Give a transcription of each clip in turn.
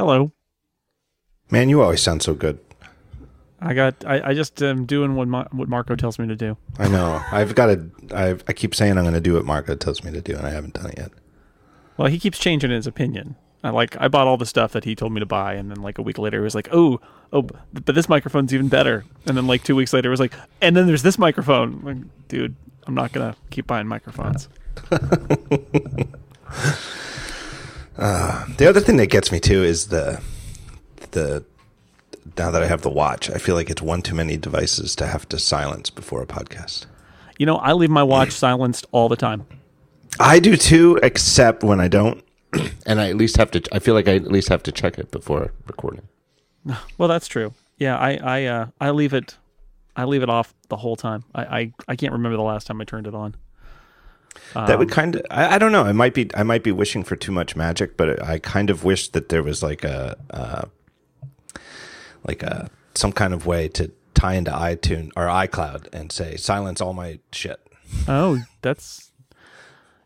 Hello. Man, you always sound so good. I got. I, I just am doing what Ma- what Marco tells me to do. I know. I've got to. I've, I keep saying I'm going to do what Marco tells me to do, and I haven't done it yet. Well, he keeps changing his opinion. I like. I bought all the stuff that he told me to buy, and then like a week later, he was like, "Oh, oh, but this microphone's even better." And then like two weeks later, it was like, "And then there's this microphone." Like, dude, I'm not gonna keep buying microphones. uh, the other thing that gets me too is the the now that I have the watch, I feel like it's one too many devices to have to silence before a podcast. You know, I leave my watch silenced all the time. I do too, except when I don't. and I at least have to. I feel like I at least have to check it before recording. Well, that's true. Yeah, I I uh, I leave it I leave it off the whole time. I I, I can't remember the last time I turned it on. Um, that would um, kind of I, I, don't know. I might be I might be wishing for too much magic, but I kind of wish that there was like a uh, like a some kind of way to tie into iTunes or iCloud and say silence all my shit. Oh, that's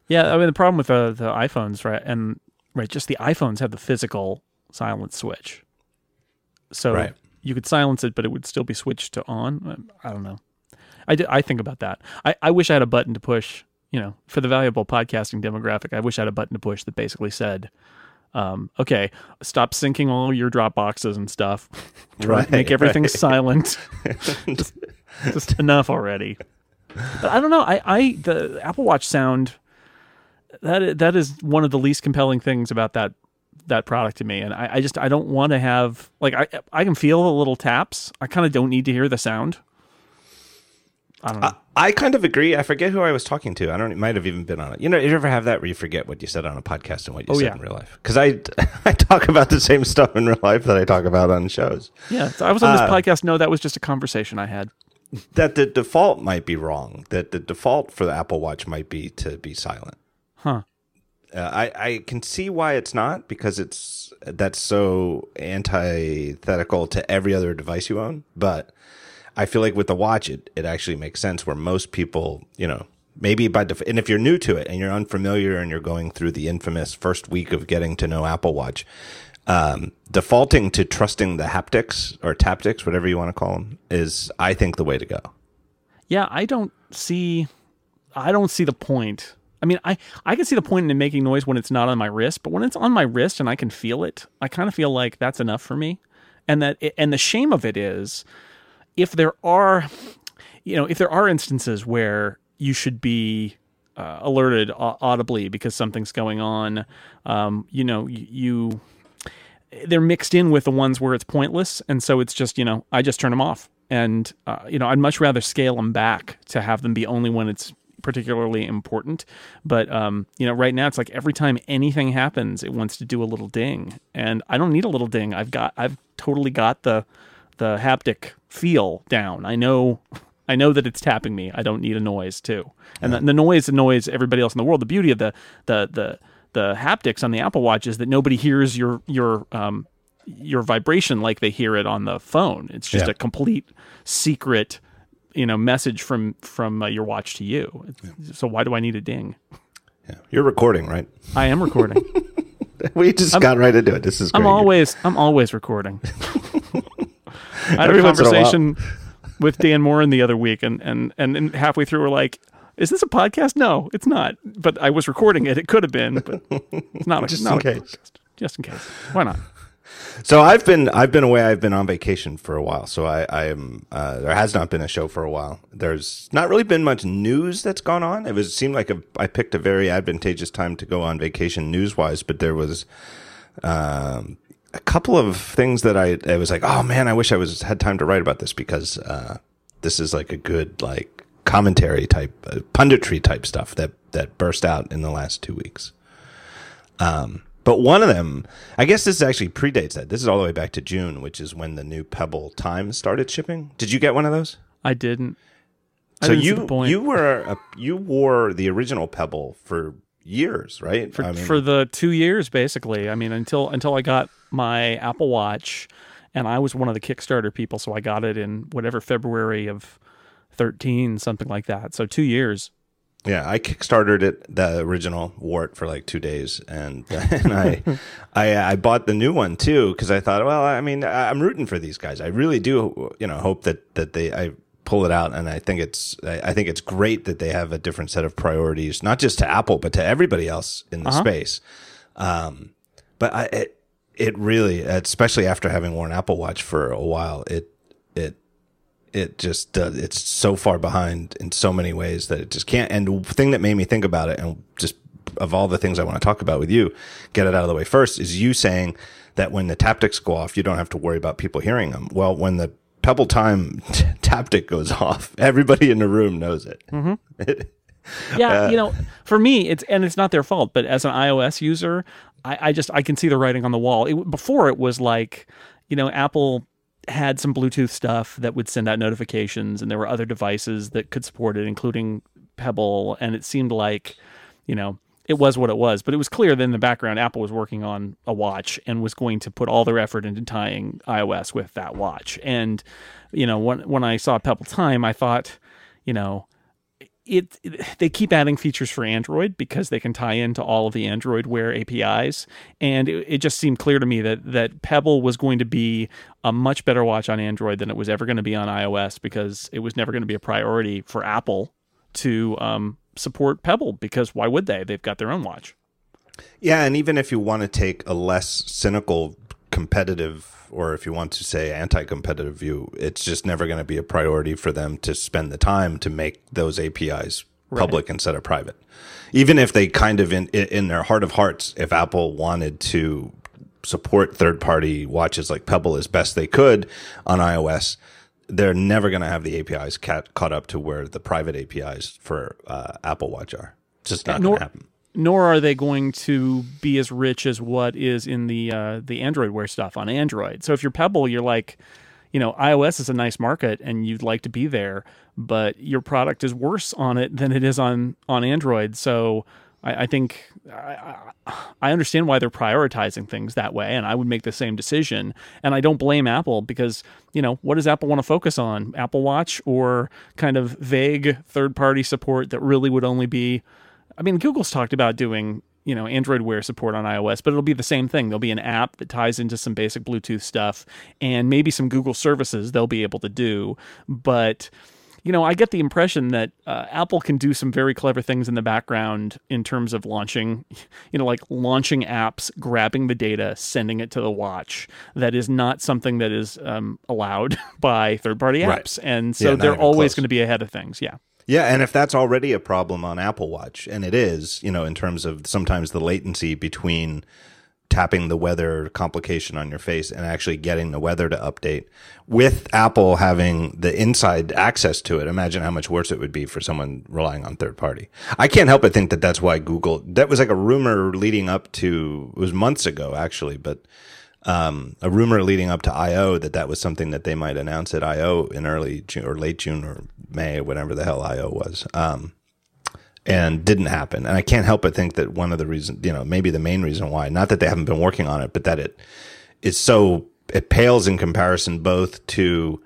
yeah. I mean, the problem with the the iPhones, right, and right, just the iPhones have the physical silence switch, so right. you could silence it, but it would still be switched to on. I don't know. I, I think about that. I, I wish I had a button to push. You know, for the valuable podcasting demographic, I wish I had a button to push that basically said, um, okay, stop syncing all your Dropboxes and stuff. Right, make everything right. silent. just, just, enough already. But I don't know. I, I the Apple Watch sound that that is one of the least compelling things about that that product to me. And I, I just I don't want to have like I I can feel the little taps. I kind of don't need to hear the sound. I don't know. I, I, kind of agree. I forget who I was talking to. I don't. It might have even been on it. You know, you ever have that where you forget what you said on a podcast and what you oh, said yeah. in real life? Because I I talk about the same stuff in real life that I talk about on shows. Yeah, so I was on this uh, podcast. No, that was just a conversation I had. That the default might be wrong. That the default for the Apple Watch might be to be silent. Huh. Uh, I I can see why it's not because it's that's so antithetical to every other device you own, but I feel like with the watch, it, it actually makes sense where most people, you know, maybe by def- and if you're new to it and you're unfamiliar and you're going through the infamous first week of getting to know Apple Watch, um, defaulting to trusting the haptics or taptics, whatever you want to call them, is I think the way to go. Yeah, I don't see, I don't see the point. I mean, I I can see the point in making noise when it's not on my wrist, but when it's on my wrist and I can feel it, I kind of feel like that's enough for me. And that it, and the shame of it is if there are, you know, if there are instances where you should be uh, alerted audibly because something's going on, um, you know, you they're mixed in with the ones where it's pointless, and so it's just you know I just turn them off, and uh, you know I'd much rather scale them back to have them be only when it's particularly important. But um, you know, right now it's like every time anything happens, it wants to do a little ding, and I don't need a little ding. I've got I've totally got the the haptic feel down. I know I know that it's tapping me. I don't need a noise too. And yeah. the, the, noise annoys everybody else in the world. The beauty of the the the the haptics on the Apple Watch is that nobody hears your your um your vibration like they hear it on the phone. It's just yeah. a complete secret, you know, message from from uh, your watch to you. Yeah. So why do I need a ding? Yeah, you're recording, right? I am recording. we just I'm, got right into it. This is. Great. I'm always I'm always recording. I had a conversation with Dan Moren the other week, and, and and halfway through, we're like, "Is this a podcast? No, it's not." But I was recording it. It could have been, but it's not. Just not in case. Just in case. Why not? So I've been I've been away. I've been on vacation for a while. So I I am uh, there has not been a show for a while. There's not really been much news that's gone on. It was seemed like a, I picked a very advantageous time to go on vacation news wise, but there was um, a couple of things that I, I was like, oh man, I wish I was had time to write about this because uh, this is like a good like commentary type, uh, punditry type stuff that that burst out in the last two weeks. Um, but one of them, I guess this actually predates that. This is all the way back to June, which is when the new Pebble Times started shipping. Did you get one of those? I didn't. I so didn't you you were a, you wore the original Pebble for years, right? For, I mean, for the two years, basically. I mean, until until I got my Apple Watch, and I was one of the Kickstarter people, so I got it in whatever February of thirteen, something like that. So two years. Yeah, I kickstarted it, the original Wart, for like two days, and and I, I, I bought the new one too because I thought, well, I mean, I'm rooting for these guys. I really do, you know, hope that that they I pull it out, and I think it's I think it's great that they have a different set of priorities, not just to Apple but to everybody else in the uh-huh. space. Um, but I, it, really, especially after having worn Apple Watch for a while, it it it just uh, it's so far behind in so many ways that it just can't. And the thing that made me think about it, and just of all the things I want to talk about with you, get it out of the way first, is you saying that when the taptics go off, you don't have to worry about people hearing them. Well, when the Pebble Time t- taptic goes off, everybody in the room knows it. Mm-hmm. yeah, uh, you know, for me, it's and it's not their fault, but as an iOS user, I, I just I can see the writing on the wall. It, before it was like, you know, Apple had some Bluetooth stuff that would send out notifications, and there were other devices that could support it, including Pebble. And it seemed like, you know, it was what it was. But it was clear that in the background, Apple was working on a watch and was going to put all their effort into tying iOS with that watch. And, you know, when when I saw Pebble Time, I thought, you know, it, they keep adding features for Android because they can tie into all of the Android Wear APIs, and it, it, just seemed clear to me that that Pebble was going to be a much better watch on Android than it was ever going to be on iOS because it was never going to be a priority for Apple to um, support Pebble because why would they? They've got their own watch. Yeah, and even if you want to take a less cynical competitive or if you want to say anti-competitive view, it's just never going to be a priority for them to spend the time to make those APIs public instead of private. Even if they kind of in in their heart of hearts, if Apple wanted to support third-party watches like Pebble as best they could on iOS, they're never going to have the APIs caught up to where the private APIs for uh, Apple Watch are. It's just not going to happen nor are they going to be as rich as what is in the uh, the Android Wear stuff on Android. So if you're Pebble, you're like, you know, iOS is a nice market and you'd like to be there, but your product is worse on it than it is on on Android. So I, I think I, I understand why they're prioritizing things that way, and I would make the same decision. And I don't blame Apple because you know what does Apple want to focus on? Apple Watch or kind of vague third party support that really would only be I mean, Google's talked about doing you know Android Wear support on iOS, but it'll be the same thing. There'll be an app that ties into some basic Bluetooth stuff, and maybe some Google services they'll be able to do. But you know, I get the impression that uh, Apple can do some very clever things in the background in terms of launching, you know, like launching apps, grabbing the data, sending it to the watch. That is not something that is um, allowed by third-party apps, right. and so yeah, they're always going to be ahead of things. Yeah. Yeah, and if that's already a problem on Apple Watch, and it is, you know, in terms of sometimes the latency between tapping the weather complication on your face and actually getting the weather to update with Apple having the inside access to it. Imagine how much worse it would be for someone relying on third party. I can't help but think that that's why Google, that was like a rumor leading up to, it was months ago actually, but um, a rumor leading up to I/O that that was something that they might announce at I/O in early June or late June or May, or whatever the hell I/O was, um, and didn't happen. And I can't help but think that one of the reasons, you know, maybe the main reason why, not that they haven't been working on it, but that it is so it pales in comparison both to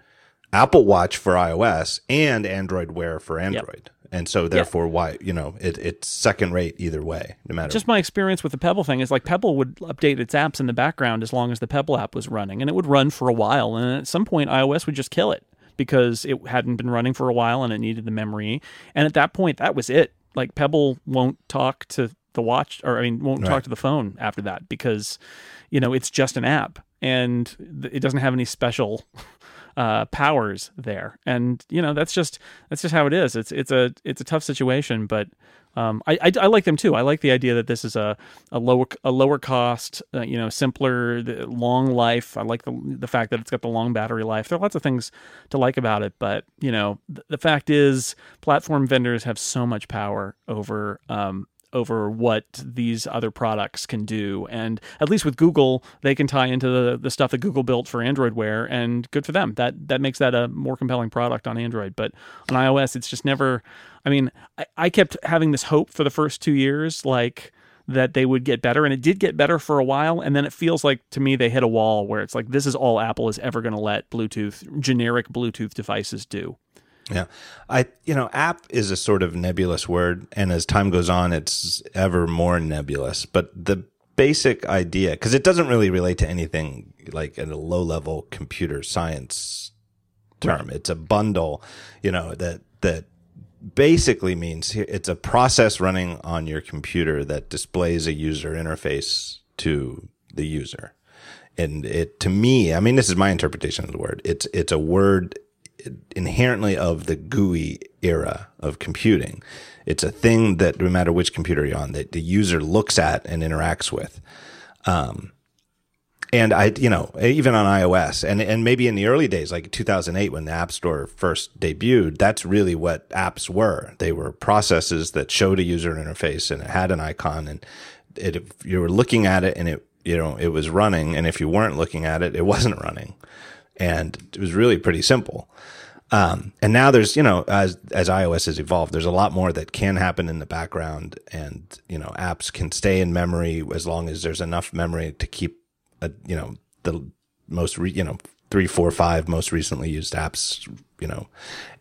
Apple Watch for iOS and Android Wear for Android. Yep and so therefore yeah. why you know it, it's second rate either way no matter just my experience with the pebble thing is like pebble would update its apps in the background as long as the pebble app was running and it would run for a while and at some point ios would just kill it because it hadn't been running for a while and it needed the memory and at that point that was it like pebble won't talk to the watch or i mean won't right. talk to the phone after that because you know it's just an app and it doesn't have any special uh, powers there, and you know that's just that's just how it is. It's it's a it's a tough situation, but um, I, I, I like them too. I like the idea that this is a a lower a lower cost, uh, you know, simpler, long life. I like the the fact that it's got the long battery life. There are lots of things to like about it, but you know, the, the fact is, platform vendors have so much power over um, over what these other products can do. And at least with Google, they can tie into the, the stuff that Google built for Android Wear, and good for them. That that makes that a more compelling product on Android. But on iOS, it's just never. I mean, I, I kept having this hope for the first two years, like that they would get better, and it did get better for a while. And then it feels like to me they hit a wall where it's like this is all Apple is ever going to let Bluetooth generic Bluetooth devices do. Yeah. I, you know, app is a sort of nebulous word. And as time goes on, it's ever more nebulous. But the basic idea, because it doesn't really relate to anything like at a low level computer science term. It's a bundle, you know, that, that basically means it's a process running on your computer that displays a user interface to the user. And it, to me, I mean, this is my interpretation of the word. It's, it's a word inherently of the GUI era of computing. It's a thing that no matter which computer you're on, that the user looks at and interacts with. Um, and I, you know, even on iOS and, and maybe in the early days, like 2008, when the App Store first debuted, that's really what apps were. They were processes that showed a user interface and it had an icon and it, if you were looking at it and it, you know, it was running. And if you weren't looking at it, it wasn't running. And it was really pretty simple. Um, and now there's, you know, as, as iOS has evolved, there's a lot more that can happen in the background and, you know, apps can stay in memory as long as there's enough memory to keep, a, you know, the most, re, you know, three, four, five most recently used apps, you know,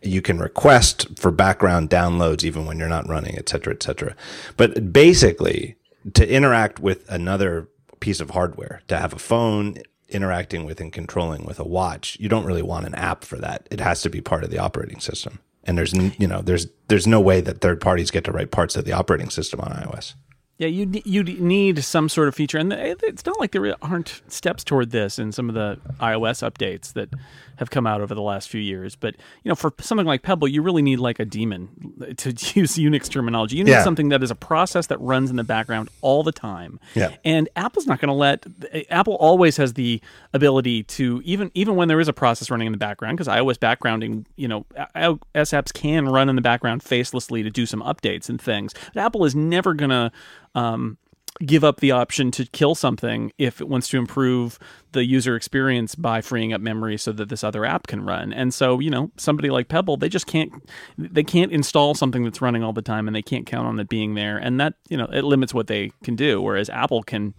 you can request for background downloads even when you're not running, et cetera, et cetera. But basically to interact with another piece of hardware, to have a phone interacting with and controlling with a watch, you don't really want an app for that. It has to be part of the operating system. And there's, you know, there's, there's no way that third parties get to write parts of the operating system on iOS. Yeah, you you need some sort of feature, and it's not like there aren't steps toward this in some of the iOS updates that have come out over the last few years. But you know, for something like Pebble, you really need like a daemon to use Unix terminology. You need yeah. something that is a process that runs in the background all the time. Yeah. And Apple's not going to let Apple always has the ability to even even when there is a process running in the background because iOS backgrounding, you know, iOS apps can run in the background facelessly to do some updates and things. But Apple is never going to um, give up the option to kill something if it wants to improve the user experience by freeing up memory so that this other app can run. And so, you know, somebody like Pebble, they just can't they can't install something that's running all the time and they can't count on it being there. And that, you know, it limits what they can do. Whereas Apple can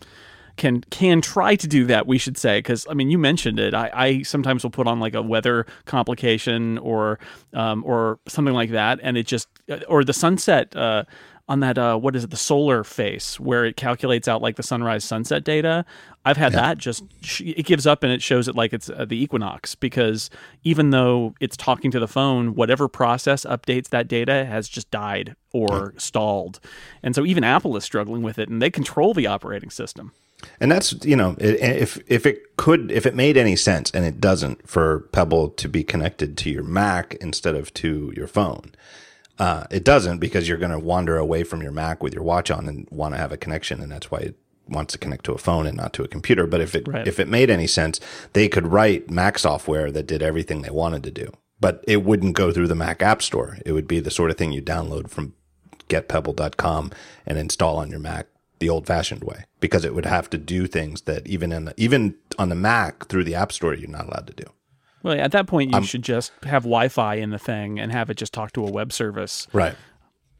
can can try to do that. We should say because I mean you mentioned it. I, I, sometimes will put on like a weather complication or um, or something like that, and it just or the sunset. Uh, on that uh, what is it the solar face where it calculates out like the sunrise sunset data i've had yeah. that just it gives up and it shows it like it's uh, the equinox because even though it's talking to the phone whatever process updates that data has just died or yeah. stalled and so even apple is struggling with it and they control the operating system and that's you know if if it could if it made any sense and it doesn't for pebble to be connected to your mac instead of to your phone uh, it doesn't because you're going to wander away from your Mac with your watch on and want to have a connection, and that's why it wants to connect to a phone and not to a computer. But if it right. if it made any sense, they could write Mac software that did everything they wanted to do, but it wouldn't go through the Mac App Store. It would be the sort of thing you download from getpebble.com and install on your Mac the old fashioned way because it would have to do things that even in the, even on the Mac through the App Store you're not allowed to do. Well, at that point, you I'm, should just have Wi-Fi in the thing and have it just talk to a web service, right?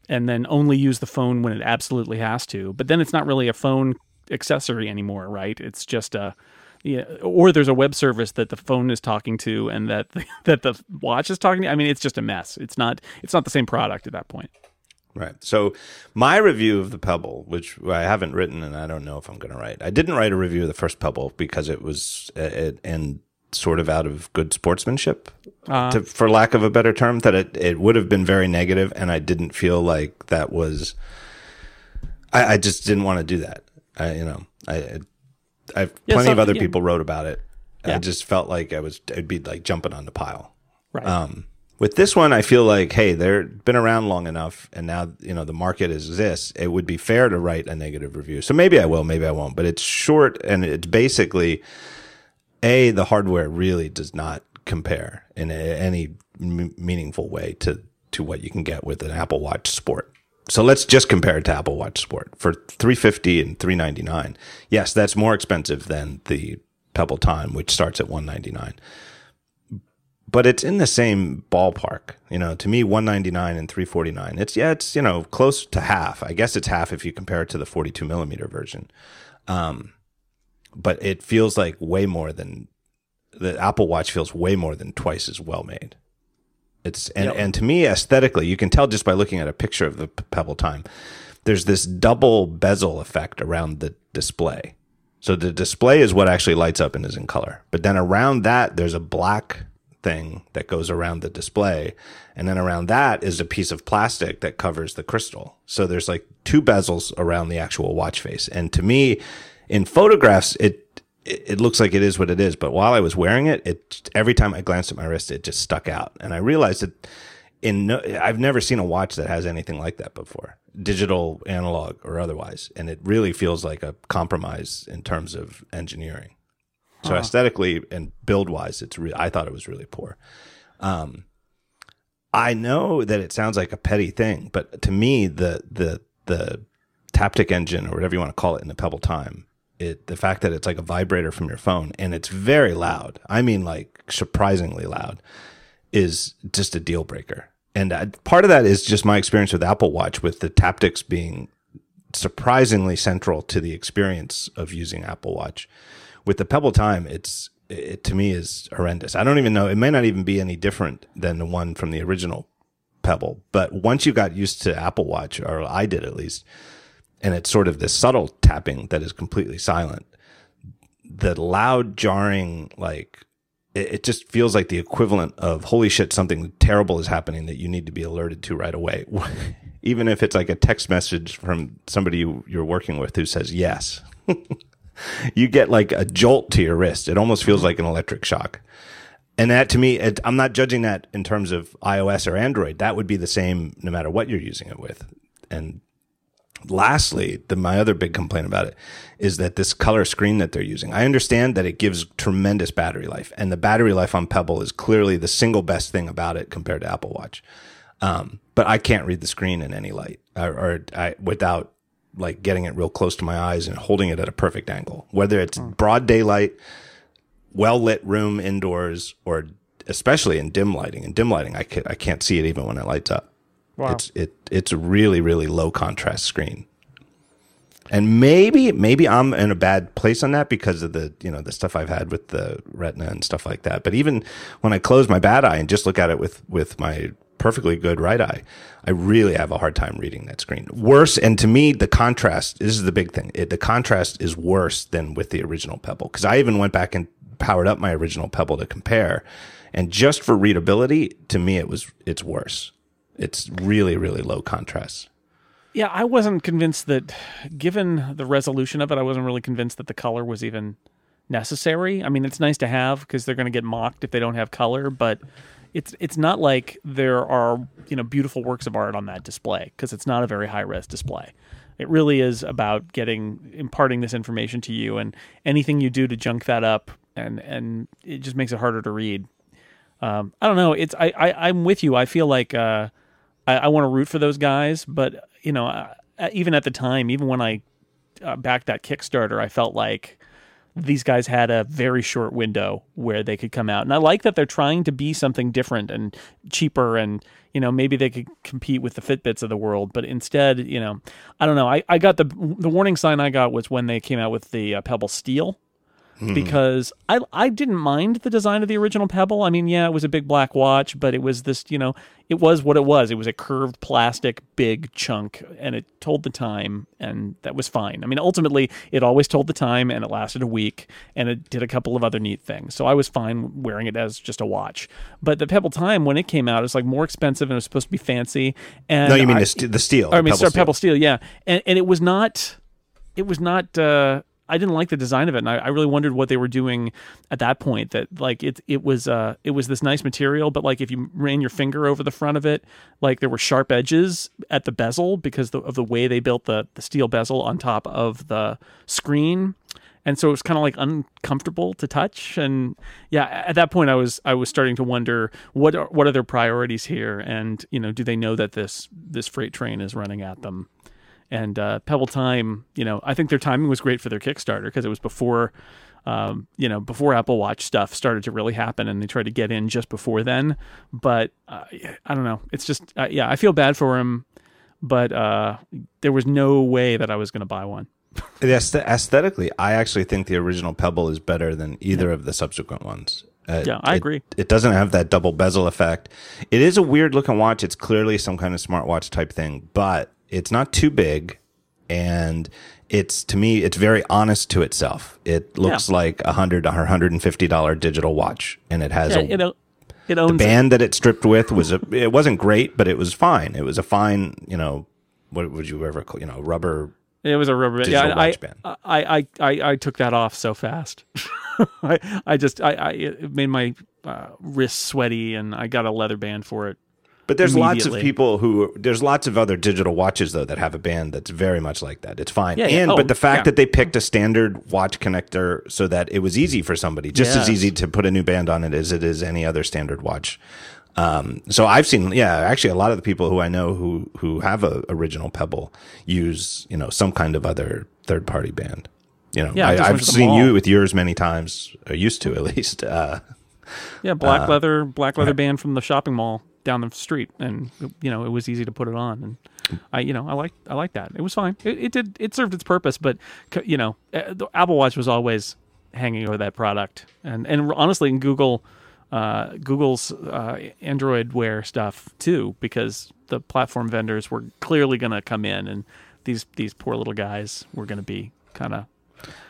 And then only use the phone when it absolutely has to. But then it's not really a phone accessory anymore, right? It's just a yeah, or there's a web service that the phone is talking to and that the, that the watch is talking to. I mean, it's just a mess. It's not it's not the same product at that point. Right. So my review of the Pebble, which I haven't written and I don't know if I'm going to write. I didn't write a review of the first Pebble because it was it, and sort of out of good sportsmanship, uh, to, for lack of a better term, that it, it would have been very negative, and I didn't feel like that was. I, I just didn't want to do that. I, you know, I, I yeah, plenty so, of other yeah. people wrote about it. Yeah. I just felt like I was, it'd be like jumping on the pile. Right. Um, with this one, I feel like, hey, they're been around long enough, and now you know the market is this. It would be fair to write a negative review. So maybe I will, maybe I won't. But it's short, and it's basically a the hardware really does not compare in a, any m- meaningful way to to what you can get with an Apple Watch Sport. So let's just compare it to Apple Watch Sport for 350 and 399. Yes, that's more expensive than the Pebble Time, which starts at 199. But it's in the same ballpark, you know. To me, 199 and 349. It's yeah, it's you know close to half. I guess it's half if you compare it to the 42 millimeter version. Um, but it feels like way more than the Apple Watch feels way more than twice as well made. It's and, Yep. and to me aesthetically, you can tell just by looking at a picture of the Pebble Time. There's this double bezel effect around the display. So the display is what actually lights up and is in color. But then around that, there's a black thing that goes around the display. And then around that is a piece of plastic that covers the crystal. So there's like two bezels around the actual watch face. And to me, in photographs, it, it, it looks like it is what it is. But while I was wearing it, it, every time I glanced at my wrist, it just stuck out. And I realized that in no, I've never seen a watch that has anything like that before, digital, analog, or otherwise, and it really feels like a compromise in terms of engineering. So aesthetically and build wise, it's re- I thought it was really poor. Um, I know that it sounds like a petty thing, but to me, the the the Taptic engine or whatever you want to call it in the Pebble Time, it the fact that it's like a vibrator from your phone and it's very loud. I mean, like surprisingly loud is just a deal breaker. And uh, part of that is just my experience with Apple Watch, with the Taptics being surprisingly central to the experience of using Apple Watch. With the Pebble Time, it's it to me is horrendous. I don't even know. It may not even be any different than the one from the original Pebble. But once you got used to Apple Watch, or I did at least, and it's sort of this subtle tapping that is completely silent, the loud jarring like it, it just feels like the equivalent of holy shit something terrible is happening that you need to be alerted to right away. Even if it's like a text message from somebody you, you're working with who says yes. You get like a jolt to your wrist. It almost feels like an electric shock. And that to me it, i'm not judging that in terms of ios or android. That would be the same no matter what you're using it with. And lastly, the, my other big complaint about it is that this color screen that they're using. I understand that it gives tremendous battery life, and the battery life on Pebble is clearly the single best thing about it compared to Apple Watch. Um, but I can't read the screen in any light or, or I, without like getting it real close to my eyes and holding it at a perfect angle, whether it's broad daylight, well lit room indoors, or especially in dim lighting. In dim lighting, I can't, I can't see it even when it lights up. Wow. It's it it's a really really low contrast screen. And maybe maybe I'm in a bad place on that because of the you know the stuff I've had with the retina and stuff like that. But even when I close my bad eye and just look at it with with my perfectly good right eye, I really have a hard time reading that screen. Worse, and to me, the contrast this is the big thing. It, the contrast is worse than with the original Pebble because I even went back and powered up my original Pebble to compare, and just for readability, to me, it was it's worse. It's really really low contrast. Yeah, I wasn't convinced that, given the resolution of it, I wasn't really convinced that the color was even necessary. I mean, it's nice to have because they're going to get mocked if they don't have color, but it's it's not like there are you know beautiful works of art on that display because it's not a very high res display. It really is about getting imparting this information to you, and anything you do to junk that up and and it just makes it harder to read. Um, I don't know. It's I, I I'm with you. I feel like uh, I, I want to root for those guys, but you know, uh, even at the time, even when I uh, backed that Kickstarter, I felt like these guys had a very short window where they could come out, and I like that they're trying to be something different and cheaper, and you know, maybe they could compete with the Fitbits of the world, but instead, you know, I don't know. I, I got the the warning sign I got was when they came out with the uh, Pebble Steel because I I didn't mind the design of the original Pebble. I mean, yeah, it was a big black watch, but it was this, you know, it was what it was. It was a curved plastic big chunk and it told the time and that was fine. I mean, ultimately it always told the time and it lasted a week and it did a couple of other neat things. So I was fine wearing it as just a watch. But the Pebble Time when it came out, it was like more expensive and it was supposed to be fancy. And No, you mean I- the, st- the steel? I mean, Pebble sorry, steel. Pebble Steel, yeah, and and it was not, it was not. uh I didn't like the design of it, and I, I really wondered what they were doing at that point. That like it, it was, uh, it was this nice material, but like if you ran your finger over the front of it, like there were sharp edges at the bezel because the, of the way they built the the steel bezel on top of the screen, and so it was kind of like uncomfortable to touch. And yeah, at that point, I was I was starting to wonder what are, what are their priorities here, and you know, do they know that this this freight train is running at them? And uh, Pebble Time, you know, I think their timing was great for their Kickstarter because it was before, um, you know, before Apple Watch stuff started to really happen, and they tried to get in just before then. But uh, I don't know. It's just, uh, yeah, I feel bad for him, but uh, there was no way that I was going to buy one. Aesthe- aesthetically, I actually think the original Pebble is better than either of the subsequent ones. Uh, Yeah, I it- agree. It doesn't have that double bezel effect. It is a weird looking watch. It's clearly some kind of smartwatch type thing, but it's not too big, and it's to me it's very honest to itself. It looks like a hundred or hundred and fifty dollar digital watch, and it has Yeah, a you know, it owns band that it stripped with was a it wasn't great, but it was fine. It was a fine, you know, what would you ever call, you know, rubber It was a rubber band. Yeah, I, watch band. I, I, I, I took that off so fast. I, I just, I, I, it made my uh, wrists sweaty, and I got a leather band for it. But there's lots of people who there's lots of other digital watches though that have a band that's very much like that. It's fine. Yeah, yeah. And Oh, but the fact yeah. that they picked a standard watch connector so that it was easy for somebody, just as easy to put a new band on it as it is any other standard watch. Um, so I've seen, yeah, actually a lot of the people who I know who who have a original Pebble use, you know, some kind of other third party band. You know, Yeah, I I, just I've went to the seen you with yours many times, or used to at least. Uh, Yeah, black leather, black leather band from the shopping mall down the street, and you know, it was easy to put it on, and I, you know, I like, I like that. It was fine. It, it did, it served its purpose, but you know, uh, the Apple Watch was always hanging over that product, and and honestly, in Google, uh, Google's uh, Android Wear stuff too, because the platform vendors were clearly going to come in, and these these poor little guys were going to be kind of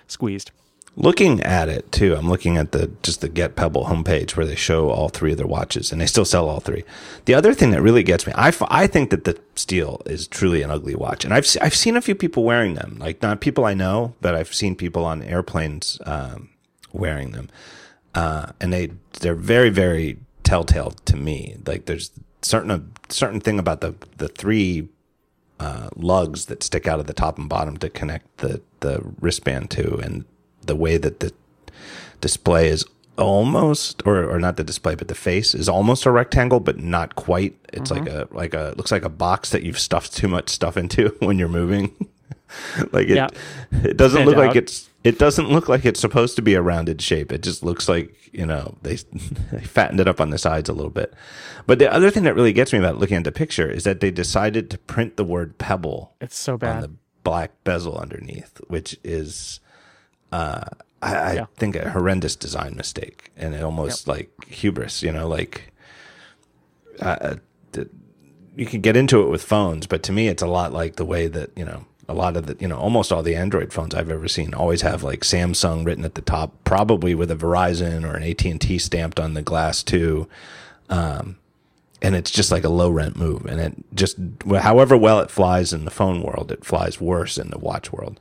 squeezed. Looking at it too, I'm looking at the just the Get Pebble homepage where they show all three of their watches, and they still sell all three. The other thing that really gets me, I, I think that the Steel is truly an ugly watch, and I've I've seen a few people wearing them, like not people I know, but I've seen people on airplanes um, wearing them, uh, and they they're very very telltale to me. Like there's certain a certain thing about the the three uh, lugs that stick out of the top and bottom to connect the the wristband to, and the way that the display is almost or, or not the display but the face is almost a rectangle but not quite. It's like mm-hmm. a like a looks like a box that you've stuffed too much stuff into when you're moving. Like it Yeah. it doesn't Stand look like it's it doesn't look like it's supposed to be a rounded shape. It just looks like you know they, they fattened it up on the sides a little bit. But the other thing that really gets me about looking at the picture is that they decided to print the word pebble It's so bad. on the black bezel underneath, which is, uh, I, I Yeah. think a horrendous design mistake and it almost like hubris, you know, like, uh, you can get into it with phones, but to me, it's a lot like the way that, you know, a lot of the, you know, almost all the Android phones I've ever seen always have like Samsung written at the top, probably with a Verizon or an AT&T stamped on the glass too. And it's just like a low rent move and it just however well it flies in the phone world it flies worse in the watch world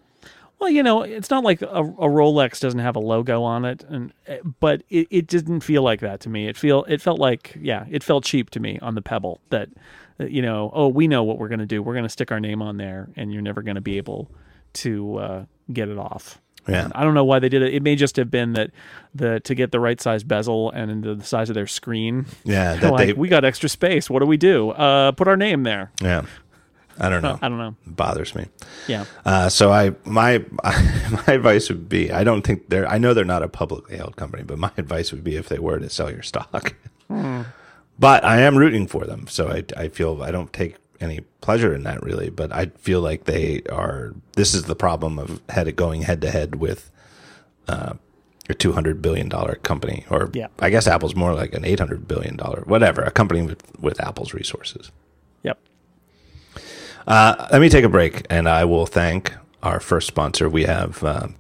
Well, you know, it's not like a, a Rolex doesn't have a logo on it, and eh, but it, it didn't feel like that to me. It feel it felt like yeah, it felt cheap to me on the Pebble. That uh, you know, oh, we know what we're gonna do. We're gonna stick our name on there, and you're never gonna be able to uh, get it off. Yeah. And I don't know why they did it. It may just have been that the to get the right size bezel and the size of their screen. yeah that like they we got extra space. What do we do? Uh, put our name there. yeah i don't know I don't know. it bothers me Yeah. uh, so i my my advice would be i don't think they're i know they're not a publicly held company but my advice would be if they were to sell your stock but i am rooting for them so i i feel i don't take any pleasure in that really but i feel like they are this is the problem of head going head to head with uh, a two hundred billion dollar company, or Yeah. I guess Apple's more like an eight hundred billion dollar, whatever, a company with with Apple's resources. Uh, let me take a break, and I will thank our first sponsor. We have um,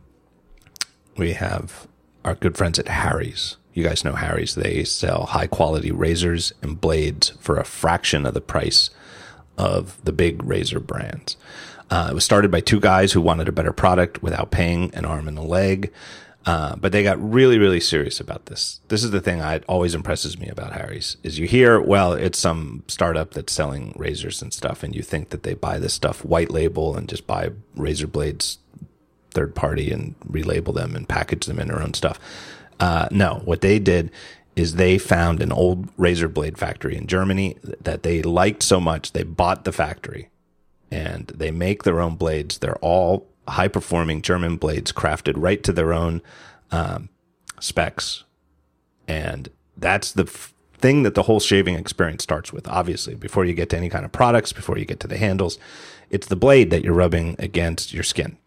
we have our good friends at Harry's. You guys know Harry's. They sell high quality razors and blades for a fraction of the price of the big razor brands. Uh, it was started by two guys who wanted a better product without paying an arm and a leg. Uh, but they got really, really serious about this. This is the thing that always impresses me about Harry's is you hear, well, it's some startup that's selling razors and stuff, and you think that they buy this stuff white label and just buy razor blades third party and relabel them and package them in their own stuff. Uh, no, what they did is they found an old razor blade factory in Germany that they liked so much they bought the factory and they make their own blades. They're all high performing German blades crafted right to their own um, specs. And that's the f- thing that the whole shaving experience starts with, obviously, before you get to any kind of products, before you get to the handles. It's the blade that you're rubbing against your skin.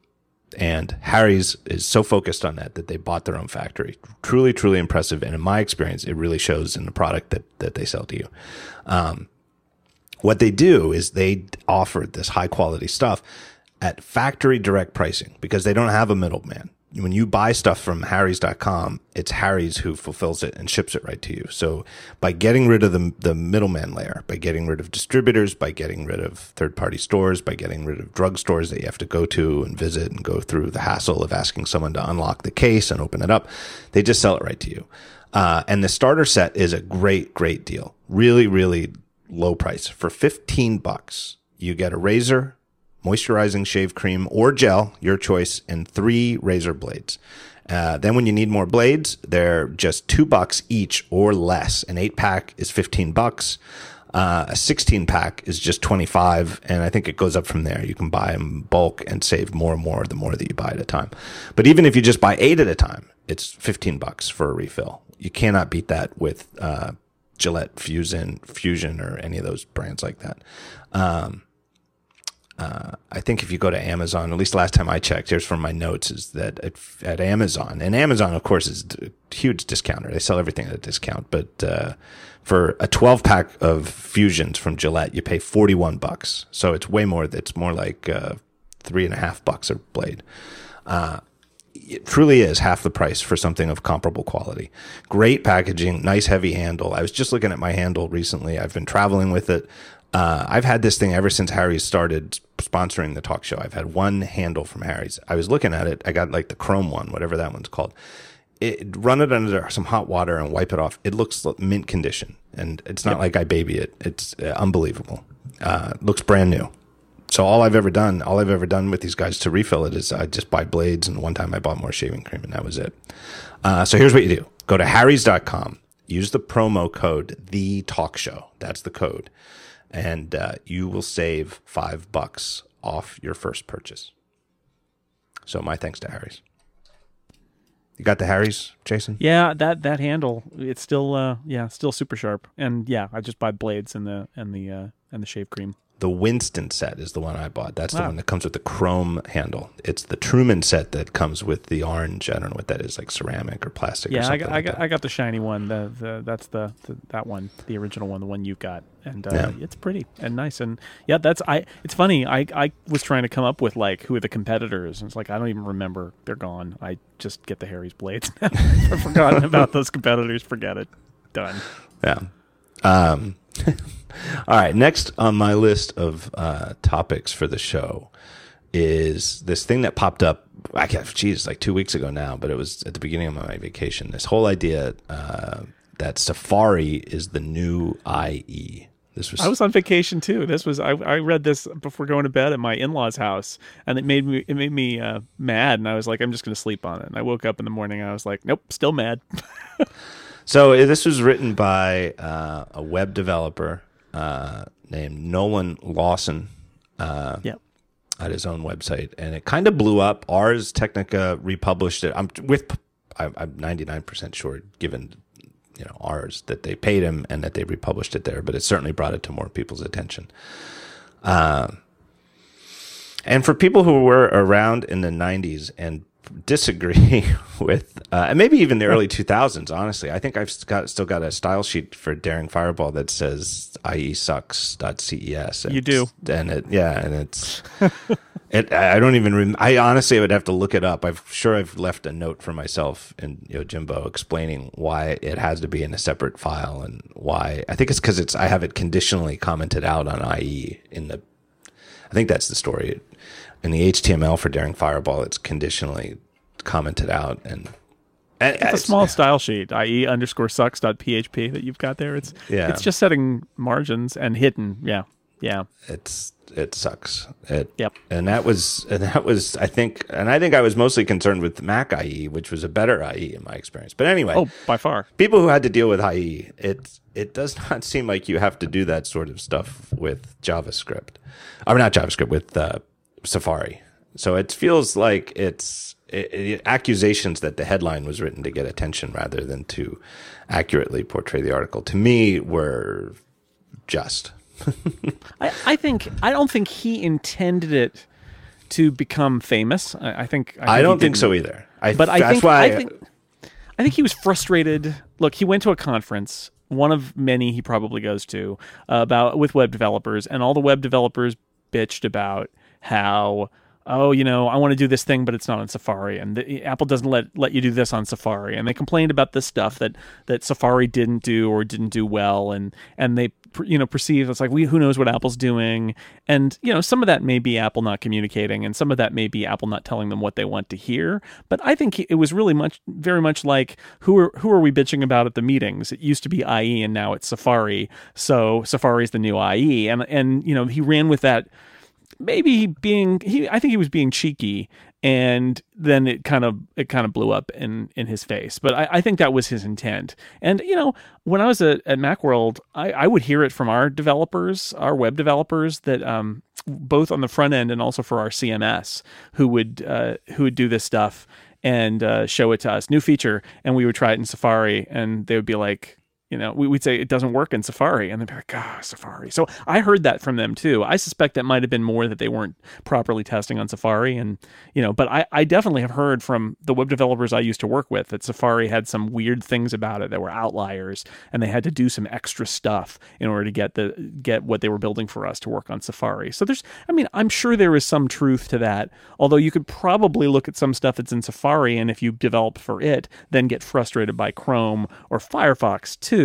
And Harry's is so focused on that that they bought their own factory. Truly, truly impressive. And in my experience, it really shows in the product that, that they sell to you. Um, what they do is they offer this high quality stuff at factory direct pricing because they don't have a middleman. When you buy stuff from Harry's.com, it's Harry's who fulfills it and ships it right to you. So by getting rid of the, the middleman layer, by getting rid of distributors, by getting rid of third party stores, by getting rid of drugstores that you have to go to and visit and go through the hassle of asking someone to unlock the case and open it up, they just sell it right to you. Uh, and the starter set is a great, great deal. Really, really low price. For 15 bucks, you get a razor, moisturizing shave cream or gel, your choice, and three razor blades. Uh, then when you need more blades, they're just two bucks each or less. An eight pack is 15 bucks. Uh, a 16 pack is just 25 and I think it goes up from there. You can buy them bulk and save more and more the more that you buy at a time. But even if you just buy eight at a time, it's 15 bucks for a refill. You cannot beat that with, uh, Gillette Fusion, Fusion or any of those brands like that. Um, uh, I think if you go to Amazon, at least last time I checked, here's from my notes, is that at, at Amazon, and Amazon, of course, is a huge discounter. They sell everything at a discount, but uh, for a 12 pack of Fusions from Gillette, you pay 41 bucks. So it's way more. It's more like uh, three and a half bucks a blade. Uh, it truly is half the price for something of comparable quality. Great packaging, nice heavy handle. I was just looking at my handle recently. I've been traveling with it. Uh, I've had this thing ever since Harry started sponsoring the talk show. I've had one handle from Harry's. I was looking at it. I got like the chrome one, whatever that one's called. It, run it under some hot water and wipe it off. It looks mint condition, and it's not like I baby it. It's uh, unbelievable. Uh, looks brand new. So all I've ever done, all I've ever done with these guys to refill it is I just buy blades, and one time I bought more shaving cream, and that was it. Uh, so here's what you do: go to Harry's.com, use the promo code the talk show. That's the code and uh, you will save five bucks off your first purchase. So my thanks to Harry's. You got the Harry's, Jason? Yeah, that that handle, it's still uh yeah, still super sharp. And yeah, I just buy blades and the and the uh and the shave cream. The Winston set is the one I bought. That's the Wow. one that comes with the chrome handle. It's the Truman set that comes with the orange. I don't know what that is, like ceramic or plastic. or Yeah, I something got I got. I got the shiny one. The, the that's the, the that one, the original one, the one you got, and uh, Yeah. it's pretty and nice. And yeah, that's I. It's funny. I I was trying to come up with like who are the competitors, and it's like I don't even remember. They're gone. I just get the Harry's blades. I've forgotten about those competitors. Forget it. Done. Yeah. Um, all right. Next on my list of uh, topics for the show is this thing that popped up. I guess, geez, like two weeks ago now, but it was at the beginning of my vacation. This whole idea uh, that Safari is the new IE. This was, I was on vacation too. This was I, I read this before going to bed at my in laws' house, and it made me it made me uh, mad. And I was like, I'm just going to sleep on it. And I woke up in the morning, and I was like, Nope, still mad. So uh, this was written by uh, a web developer uh, named Nolan Lawson uh, at his own website, and it kind of blew up. Ars Technica republished it. I'm with. I'm I'm 99% sure, given you know Ars, that they paid him and that they republished it there. But it certainly brought it to more people's attention. Um, and for people who were around in the 90s and disagree with, uh, and maybe even the early 2000s, honestly, I think I've got, still got a style sheet for Daring Fireball that says IE sucks.ces. You do. And it, yeah, and it's, it, I don't even, rem- I honestly would have to look it up. I'm sure I've left a note for myself in Jimbo explaining why it has to be in a separate file and why. I think it's because it's, I have it conditionally commented out on IE in the I think that's the story. In the HTML for Daring Fireball, it's conditionally commented out, and, and It's a small style sheet, i.e. underscore sucks dot php that you've got there. It's Yeah. it's just setting margins and hidden. Yeah. Yeah. It's it sucks. It Yep. And that was and that was I think and I think I was mostly concerned with Mac IE, which was a better IE in my experience. But anyway, Oh, by far. people who had to deal with IE, it it does not seem like you have to do that sort of stuff with JavaScript, or not JavaScript with uh, Safari. So it feels like it's it, it- accusations that the headline was written to get attention rather than to accurately portray the article. To me, were just I, I think I don't think he intended it to become famous. I, I think. I, he don't think so either. I, But I that's think why I think I think he was frustrated. Look, he went to a conference, one of many he probably goes to, uh, about with web developers, and all the web developers bitched about how oh, you know, I want to do this thing, but it's not on Safari, and the, eh, Apple doesn't let let you do this on Safari, and they complained about this stuff that that Safari didn't do or didn't do well, and and they you know perceive it's like we who knows what Apple's doing, and you know some of that may be Apple not communicating, and some of that may be Apple not telling them what they want to hear, but I think it was really much very much like who are who are we bitching about at the meetings? It used to be IE, and now it's Safari, so Safari is the new IE, and and you know he ran with that maybe being he I think he was being cheeky and then it kind of it kind of blew up in in his face. But I, I think that was his intent. And you know when I was at, at Macworld I, I would hear it from our developers our web developers that um both on the front end and also for our CMS who would uh, who would do this stuff and uh, show it to us. New feature. And we would try it in Safari and they would be like you know, we, would say it doesn't work in Safari, and they'd be like, "Ah, Safari." So I heard that from them too. I suspect that might have been more that they weren't properly testing on Safari, and you know, but I, I definitely have heard from the web developers I used to work with that Safari had some weird things about it that were outliers, and they had to do some extra stuff in order to get the get what they were building for us to work on Safari. So there's, I mean, I'm sure there is some truth to that. Although you could probably look at some stuff that's in Safari, and if you develop for it, then get frustrated by Chrome or Firefox too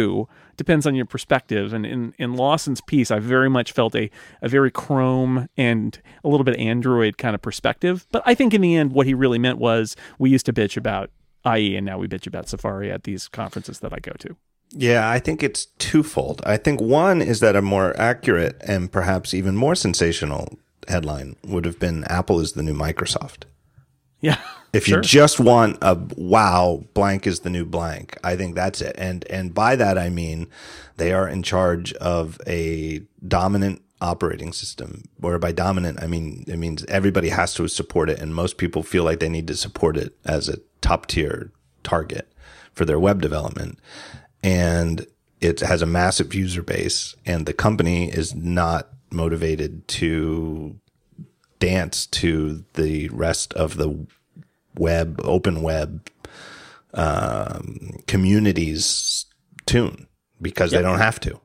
depends on your perspective. And in, in Lawson's piece, I very much felt a, a very Chrome and a little bit Android kind of perspective. But I think in the end, what he really meant was we used to bitch about IE and now we bitch about Safari at these conferences that I go to. Yeah, I think it's twofold. I think one is that a more accurate and perhaps even more sensational headline would have been Apple is the new Microsoft. Yeah. If sure. you just want a wow, blank is the new blank, I think that's it. And and by that I mean they are in charge of a dominant operating system. Where by dominant I mean it means everybody has to support it and most people feel like they need to support it as a top tier target for their web development. And it has a massive user base and the company is not motivated to dance to the rest of the web, open web um, communities tune because Yep. they don't have to.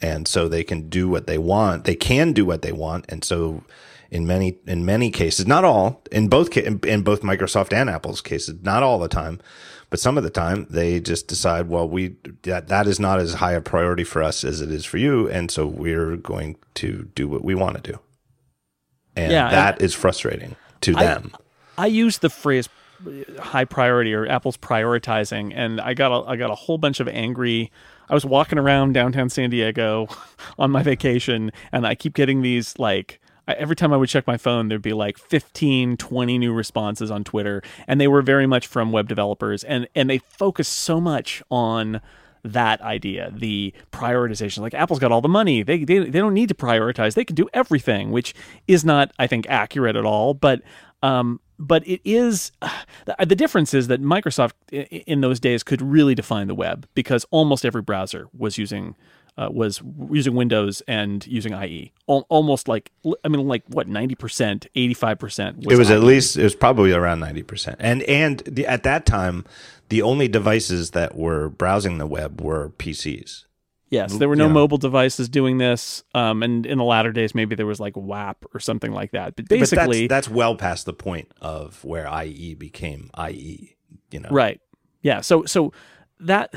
And so they can do what they want. They can do what they want. And so in many, in many cases, not all, in both, in, in both Microsoft and Apple's cases, not all the time, but some of the time they just decide, well, we, that, that is not as high a priority for us as it is for you. And so we're going to do what we want to do. And Yeah, that is frustrating to them. I use the phrase high priority or Apple's prioritizing, and I got a, I got a whole bunch of angry. I was walking around downtown San Diego on my vacation, and I keep getting these like. Every time I would check my phone, there'd be like 15, 20 new responses on Twitter, and they were very much from web developers, and and they focus so much on that idea, the prioritization. Like Apple's got all the money; they they they don't need to prioritize; they can do everything, which is not, I think, accurate at all. But um, but it is the, the difference is that Microsoft in those days could really define the web because almost every browser was using uh, was using Windows and using IE. Al- almost like I mean, like what ninety percent, eighty five percent. it was at least it was probably around 90% and and the, at that time the only devices that were browsing the web were pcs Yes, there were no Yeah. mobile devices doing this, um, and in the latter days, maybe there was like WAP or something like that. But but basically, that's, that's well past the point of where ie became ie you know Right. Yeah. So so that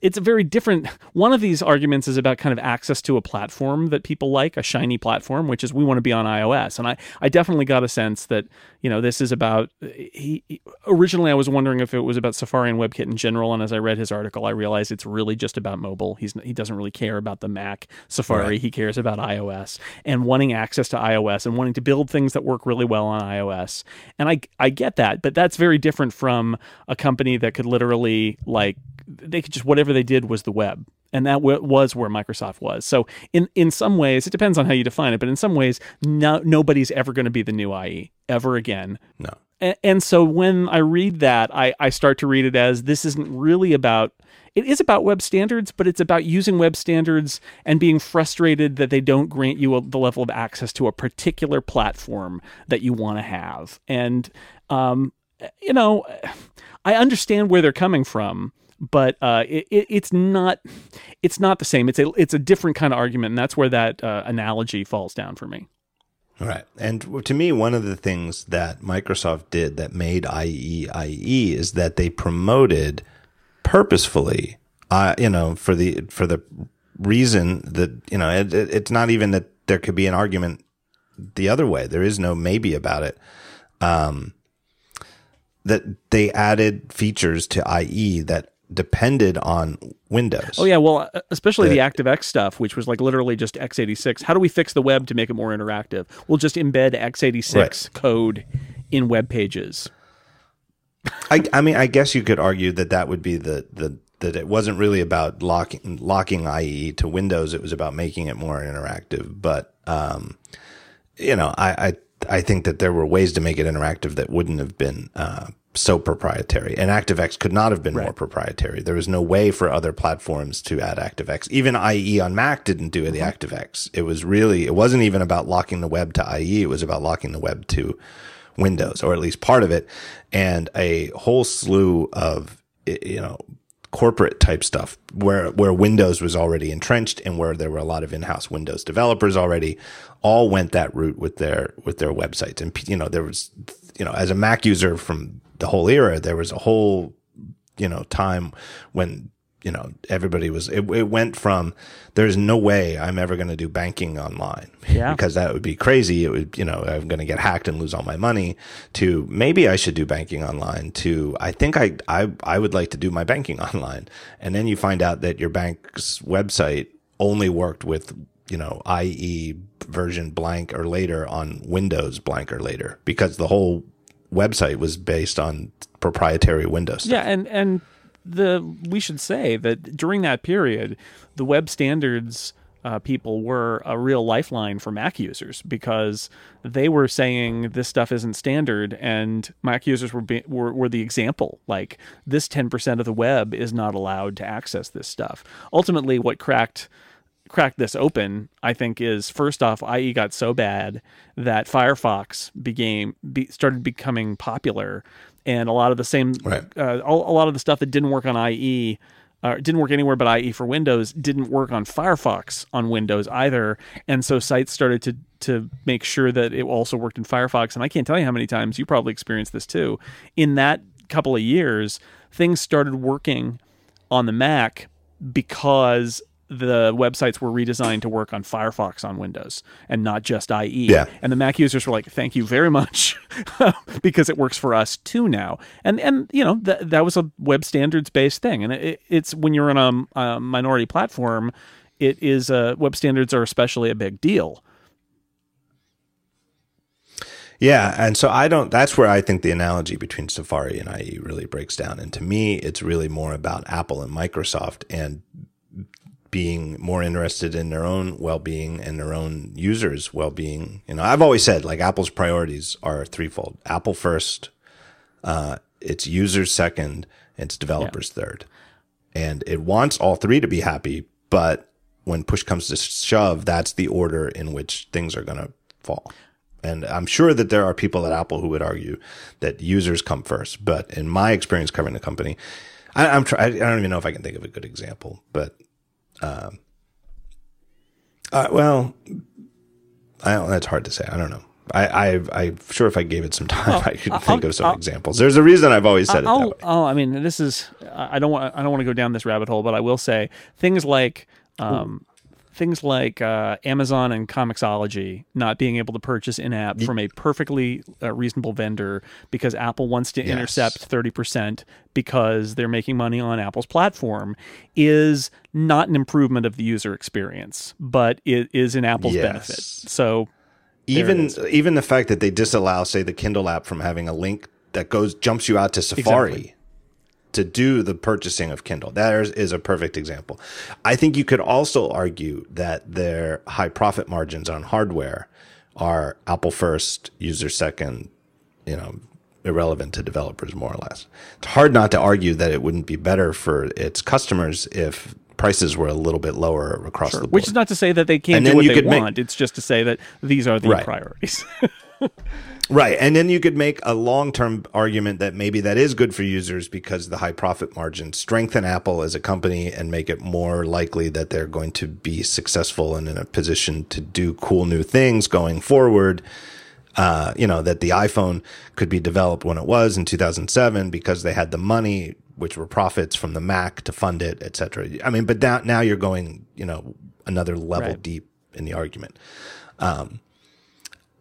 it's a very different one of these arguments is about kind of access to a platform that people like, a shiny platform, which is we want to be on iOS. And I I definitely got a sense that, you know, this is about he, he- originally I was wondering if it was about Safari and WebKit in general and as I read his article I realized it's really just about mobile. He's he doesn't really care about the Mac Safari. Right. He cares about iOS and wanting access to iOS and wanting to build things that work really well on iOS. And I I get that, but that's very different from a company that could literally like they could just whatever they did was the web. And that w- was where Microsoft was. So in in some ways, it depends on how you define it, but in some ways, no, nobody's ever going to be the new IE ever again. no and, and so when I read that, I, I start to read it as this isn't really about it is about web standards, but it's about using web standards and being frustrated that they don't grant you a, the level of access to a particular platform that you want to have. And, um, you know, I understand where they're coming from, but uh, it, it's not it's not the same. It's a it's a different kind of argument, and that's where that uh, analogy falls down for me. All right, And to me, one of the things that Microsoft did that made IE IE is that they promoted purposefully, uh, you know, for the, for the reason that, you know, it, it, it's not even that there could be an argument the other way. There is no maybe about it. Um, that they added features to IE that depended on Windows. Oh yeah, well, uh, especially the, the ActiveX stuff, which was like literally just x86. How do we fix the web to make it more interactive? We'll just embed x86 right. code in web pages. I, I mean, I guess you could argue that that would be the the that it wasn't really about locking locking IE to Windows. It was about making it more interactive. But um, you know, I, I I think that there were ways to make it interactive that wouldn't have been uh, so proprietary. And ActiveX could not have been right. more proprietary. There was no way for other platforms to add ActiveX. Even IE on Mac didn't do the mm-hmm. ActiveX. It was really, it wasn't even about locking the web to IE. It was about locking the web to Windows, or at least part of it. And a whole slew of, you know, corporate type stuff where where Windows was already entrenched and where there were a lot of in-house Windows developers already all went that route with their with their websites and you know there was you know as a Mac user from the whole era, there was a whole, you know, time when, you know, everybody was, it, it went from, there's no way I'm ever going to do banking online yeah. because that would be crazy. It would, you know, I'm going to get hacked and lose all my money to maybe I should do banking online to, I think I, I, I would like to do my banking online. And then you find out that your bank's website only worked with you know, IE version blank or later on Windows blank or later because the whole website was based on proprietary Windows. Stuff. Yeah, and and the we should say that during that period, the web standards uh, people were a real lifeline for Mac users because they were saying this stuff isn't standard, and Mac users were be, were, were the example. Like this ten percent of the web is not allowed to access this stuff. Ultimately, what cracked cracked this open, I think, is first off, IE got so bad that Firefox became be, started becoming popular, and a lot of the same, right. uh, a, a lot of the stuff that didn't work on IE. Uh, didn't work anywhere but IE for Windows. Didn't work on Firefox on Windows either, and so sites started to to make sure that it also worked in Firefox. And I can't tell you how many times you probably experienced this too. In that couple of years, things started working on the Mac because the websites were redesigned to work on Firefox on Windows and not just IE. Yeah. And the Mac users were like, "Thank you very much," because it works for us too now. And and you know that that was a web standards based thing, and it, it's when you're on a, a, minority platform, it is uh, web standards are especially a big deal. Yeah, and so I don't. That's where I think the analogy between Safari and IE really breaks down. And to me, it's really more about Apple and Microsoft and being more interested in their own well-being and their own users' well-being. You know, I've always said like Apple's priorities are threefold: Apple first, uh, its users second, its developers yeah. third, and it wants all three to be happy. But when push comes to shove, that's the order in which things are going to fall. And I'm sure that there are people at Apple who would argue that users come first. But in my experience covering the company, I, I'm try- I don't even know if I can think of a good example, but um, uh, well, I don't, that's hard to say. I don't know. I, I, I'm sure if I gave it some time, well, I could I'll, think of some I'll, examples. There's a reason I've always said I'll, it that way. Oh, I mean, this is I don't want I don't want to go down this rabbit hole, but I will say things like um, things like uh, Amazon and Comixology not being able to purchase in app from a perfectly uh, reasonable vendor because Apple wants to yes. intercept 30% because they're making money on Apple's platform is not an improvement of the user experience, but it is in Apple's yes. benefit. So even even the fact that they disallow say the Kindle app from having a link that goes jumps you out to Safari. Exactly to do the purchasing of Kindle. That is a perfect example. I think you could also argue that their high profit margins on hardware are Apple first, user second, you know, irrelevant to developers, more or less. It's hard not to argue that it wouldn't be better for its customers if prices were a little bit lower across the board. Which is not to say that they can't And do what you they could make- want. it's just to say that these are the Right. priorities. Right. And then you could make a long term argument that maybe that is good for users because the high profit margins strengthen Apple as a company and make it more likely that they're going to be successful and in a position to do cool new things going forward. Uh, you know, that the iPhone could be developed when it was in 2007 because they had the money, which were profits from the Mac to fund it, et cetera. I mean, but now, now you're going, you know, another level Right. deep in the argument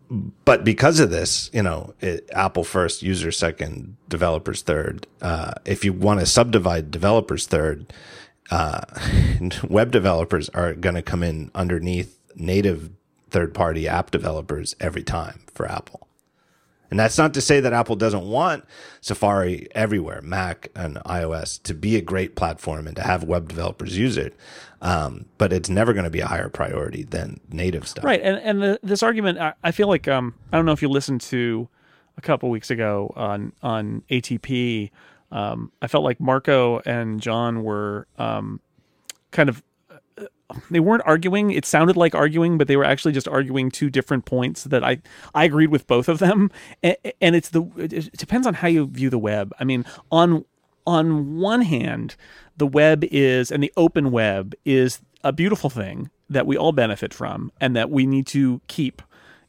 but because of this, you know, it, Apple first, user second, developers third. Uh, if you want to subdivide developers third, uh, web developers are going to come in underneath native third party app developers every time for Apple. And that's not to say that Apple doesn't want Safari everywhere, Mac and iOS, to be a great platform and to have web developers use it. Um, but it's never going to be a higher priority than native stuff. Right, and and the, this argument, I, I feel like um, I don't know if you listened to a couple weeks ago on on ATP. Um, I felt like Marco and John were um, kind of they weren't arguing. It sounded like arguing, but they were actually just arguing two different points that I I agreed with both of them. And, and it's the it depends on how you view the web. I mean, on on one hand, the web is and the open web is a beautiful thing that we all benefit from and that we need to keep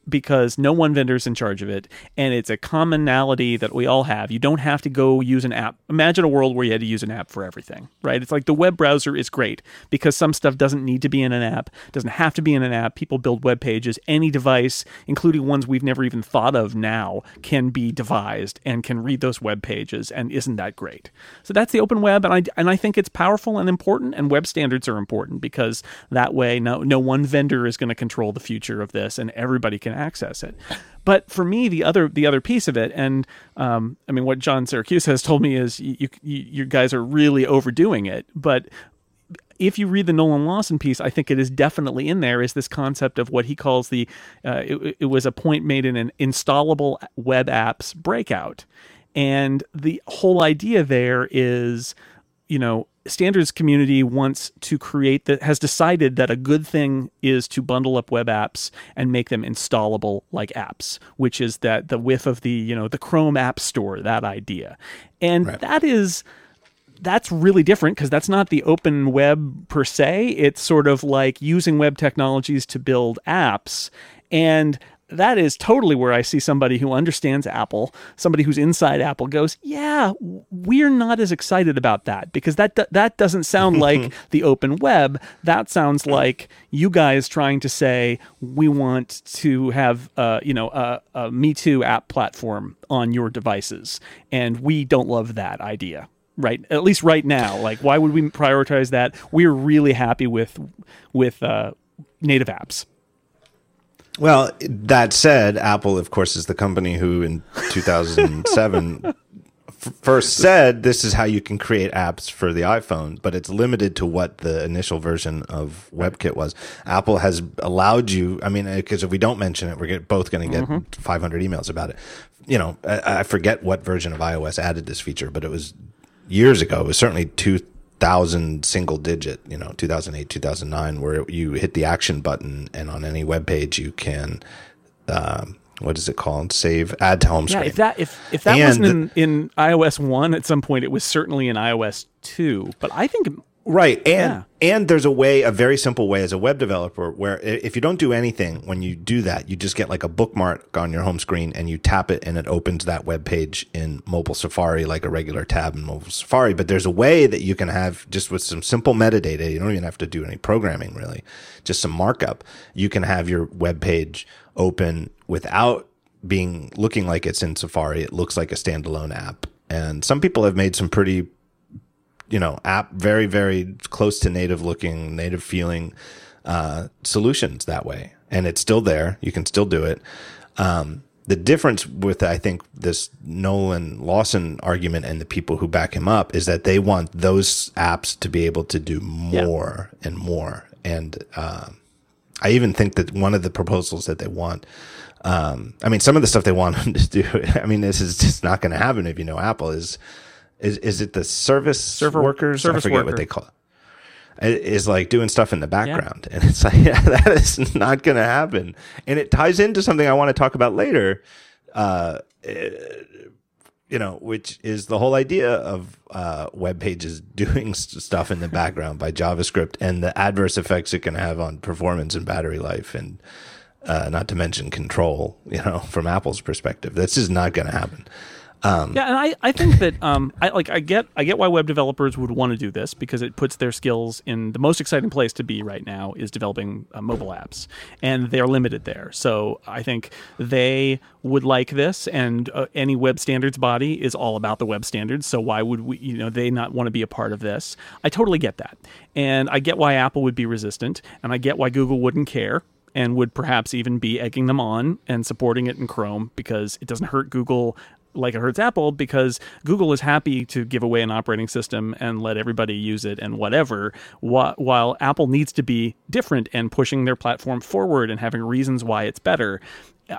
because no one vendor is in charge of it and it's a commonality that we all have. You don't have to go use an app. Imagine a world where you had to use an app for everything, right? It's like the web browser is great because some stuff doesn't need to be in an app, doesn't have to be in an app. People build web pages. Any device, including ones we've never even thought of now, can be devised and can read those web pages and isn't that great? So that's the open web and I and I think it's powerful and important and web standards are important because that way no no one vendor is going to control the future of this and everybody can access it. But for me, the other the other piece of it, and um, I mean, what John Siracusa has told me is you, you you guys are really overdoing it. But if you read the Nolan Lawson piece, I think it is definitely in there. Is this concept of what he calls the uh, it, it was a point made in an installable web apps breakout, and the whole idea there is, you know, standards community wants to create that has decided that a good thing is to bundle up web apps and make them installable like apps which is that the whiff of the you know the chrome app store that idea and that is that's really different because that's not the open web per se. It's sort of like using web technologies to build apps. And that is totally where I see somebody who understands Apple, somebody who's inside Apple goes, "Yeah, we're not as excited about that because that that doesn't sound like the open web. That sounds like you guys trying to say we want to have uh, you know a, a Me Too app platform on your devices, and we don't love that idea." right at least right now like why would we prioritize that we're really happy with with uh, native apps Well, that said, Apple, of course, is the company who in 2007 f- first said this is how you can create apps for the iPhone, but it's limited to what the initial version of WebKit was. Apple has allowed you, I mean, uh, because if we don't mention it, we're get, both going to get mm-hmm. 500 emails about it. You know, I, I forget what version of iOS added this feature, but it was years ago. It was certainly 2000 single digit, you know, 2008, 2009, where you hit the action button and on any web page you can, um, what is it called? Save, add to home yeah screen. if that if, if that And wasn't in, in ios 1 at some point it was certainly in ios 2 but i think Right. And Yeah. and there's a way, a very simple way as a web developer where if you don't do anything when you do that, you just get like a bookmark on your home screen and you tap it and it opens that web page in mobile Safari like a regular tab in mobile Safari. But there's a way that you can have just with some simple metadata, you don't even have to do any programming really, just some markup. You can have your web page open without being looking like it's in Safari. It looks like a standalone app. And some people have made some pretty you know, app very, very close to native looking, native feeling uh, solutions that way. And it's still there. You can still do it. Um, the difference with, I think, this Nolan Lawson argument and the people who back him up is that they want those apps to be able to do more and more. And um, I even think that one of the proposals that they want Um, I mean, some of the stuff they want them to do. I mean, this is just not going to happen if you know Apple. Is is is it the service Server- workers? service I forget worker. what they call it. Is like doing stuff in the background, and it's like yeah, that is not going to happen. And it ties into something I want to talk about later. Uh, you know, which is the whole idea of uh, web pages doing st- stuff in the background by JavaScript and the adverse effects it can have on performance and battery life, and uh, not to mention control. You know, from Apple's perspective, that's just not going to happen. Yeah, and I, I think that um I like I get I get why web developers would want to do this because it puts their skills in the most exciting place to be right now is developing uh, mobile apps and they're limited there. So I think they would like this and uh, any web standards body is all about the web standards. So why would we you know they not want to be a part of this? I totally get that. And I get why Apple would be resistant and I get why Google wouldn't care and would perhaps even be egging them on and supporting it in Chrome because it doesn't hurt Google like it hurts Apple because Google is happy to give away an operating system and let everybody use it and whatever, while Apple needs to be different and pushing their platform forward and having reasons why it's better.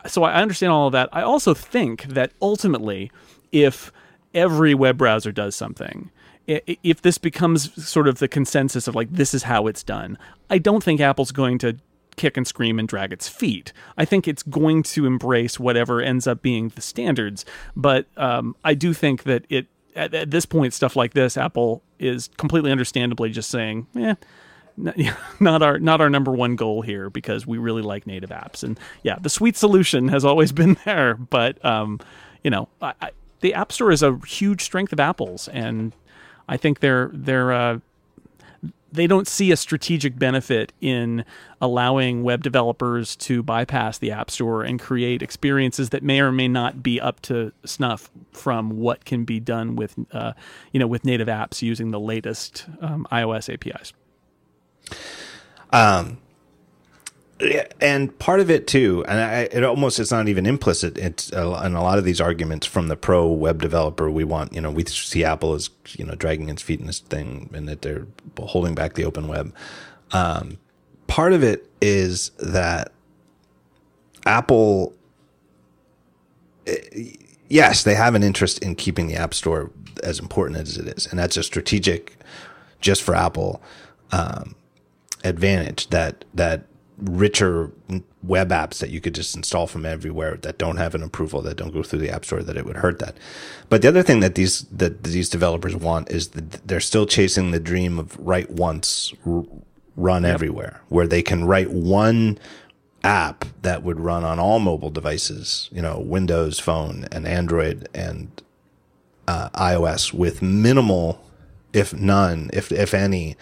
So I understand all of that. I also think that ultimately, if every web browser does something, if this becomes sort of the consensus of like this is how it's done, I don't think Apple's going to kick and scream and drag its feet. I think it's going to embrace whatever ends up being the standards, but um, I do think that it at, at this point stuff like this, Apple is completely understandably just saying, "Eh, not our not our number one goal here because we really like native apps." And yeah, the sweet solution has always been there, but um, you know, I, I, the App Store is a huge strength of Apple's, and I think they're they're uh, they don't see a strategic benefit in allowing web developers to bypass the app store and create experiences that may or may not be up to snuff from what can be done with uh, you know with native apps using the latest um, iOS APIs. Yeah, and part of it too, and I, it almost it's not even implicit. It's uh, in a lot of these arguments from the pro web developer. We want you know we see Apple as you know dragging its feet in this thing, and that they're holding back the open web. Um, part of it is that Apple, eh, yes, they have an interest in keeping the App Store as important as it is, and that's a strategic, just for Apple, um, advantage that that richer web apps that you could just install from everywhere that don't have an approval that don't go through the app store that it would hurt that. But the other thing that these that these developers want is that they're still chasing the dream of write once r- run everywhere where they can write one app that would run on all mobile devices you know windows phone and android and uh, ios with minimal if none if if any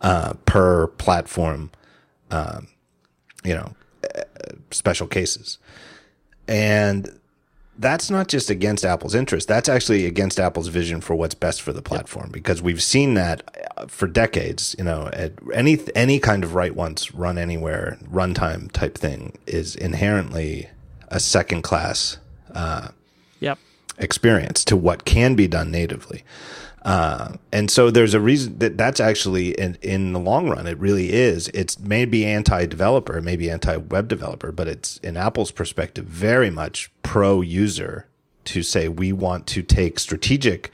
uh, per platform you know, uh, special cases. And that's not just against Apple's interest. That's actually against Apple's vision for what's best for the platform because we've seen that uh, for decades, you know, at any any kind of write once run anywhere runtime type thing is inherently a second class Yep. experience to what can be done natively. Uh, and so there's a reason that that's actually in, in the long run, it really is. It's maybe anti-developer, it may be anti-web developer, but it's in Apple's perspective, very much pro user to say, we want to take strategic,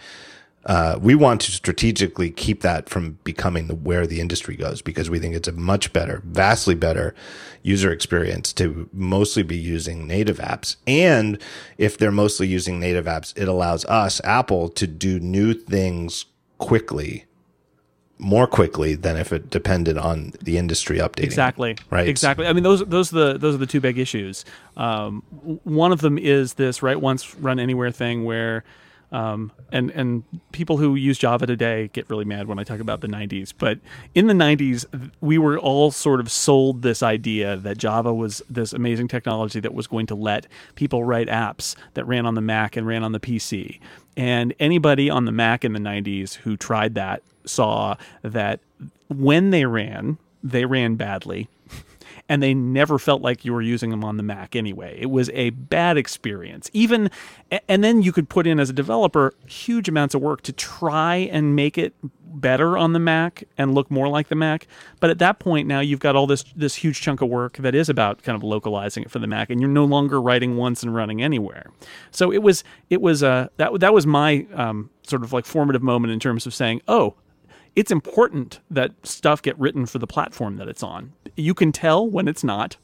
uh, we want to strategically keep that from becoming the, where the industry goes because we think it's a much better, vastly better user experience to mostly be using native apps. And if they're mostly using native apps, it allows us, Apple, to do new things quickly, more quickly than if it depended on the industry updating. Exactly. Right. Exactly. I mean, those those are the those are the two big issues. Um, one of them is this write once, run anywhere thing where. Um, and and people who use Java today get really mad when I talk about the 90s. But in the 90s, we were all sort of sold this idea that Java was this amazing technology that was going to let people write apps that ran on the Mac and ran on the PC. And anybody on the Mac in the 90s who tried that saw that when they ran, they ran badly and they never felt like you were using them on the Mac anyway. It was a bad experience. Even and then you could put in as a developer huge amounts of work to try and make it better on the Mac and look more like the Mac. But at that point now you've got all this this huge chunk of work that is about kind of localizing it for the Mac, and you're no longer writing once and running anywhere. So it was it was uh, that that was my um, sort of like formative moment in terms of saying, oh, it's important that stuff get written for the platform that it's on. You can tell when it's not.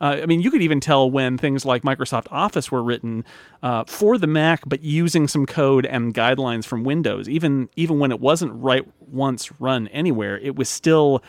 Uh, I mean, you could even tell when things like Microsoft Office were written uh, for the Mac, but using some code and guidelines from Windows. Even even when it wasn't write once run anywhere, it was still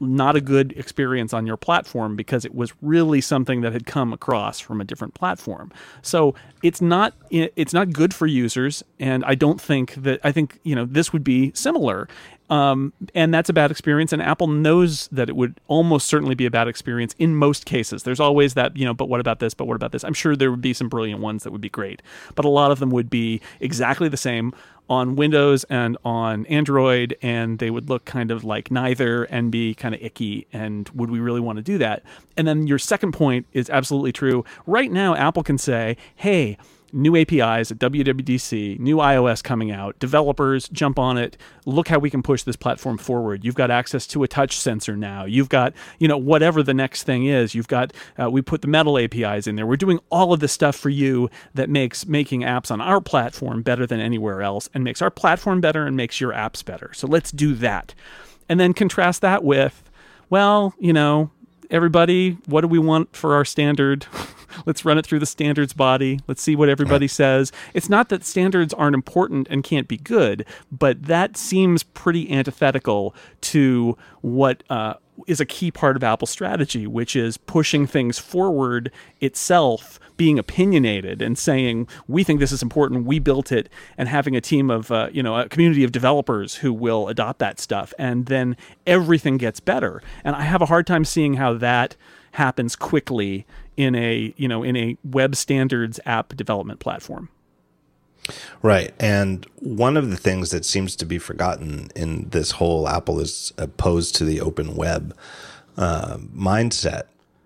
not a good experience on your platform because it was really something that had come across from a different platform. So it's not it's not good for users, and I don't think that I think you know this would be similar. Um, and that's a bad experience. And Apple knows that it would almost certainly be a bad experience in most cases. There's always that, you know, but what about this? But what about this? I'm sure there would be some brilliant ones that would be great, but a lot of them would be exactly the same on Windows and on Android, and they would look kind of like neither and be kind of icky. And would we really want to do that? And then your second point is absolutely true. Right now, Apple can say, hey, new APIs at WWDC, new iOS coming out. Developers jump on it. Look how we can push this platform forward. You've got access to a touch sensor now. You've got, you know, whatever the next thing is. You've got, uh, we put the metal APIs in there. We're doing all of the stuff for you that makes making apps on our platform better than anywhere else and makes our platform better and makes your apps better. So let's do that. And then contrast that with, well, you know, everybody, what do we want for our standard? Let's run it through the standards body. Let's see what everybody says. It's not that standards aren't important and can't be good, but that seems pretty antithetical to what uh, is a key part of Apple's strategy, which is pushing things forward itself, being opinionated and saying, we think this is important, we built it, and having a team of, uh, you know, a community of developers who will adopt that stuff. And then everything gets better. And I have a hard time seeing how that happens quickly in a, you know, in a web standards app development platform. Right. And one of the things that seems to be forgotten in this whole Apple is opposed to the open web uh, mindset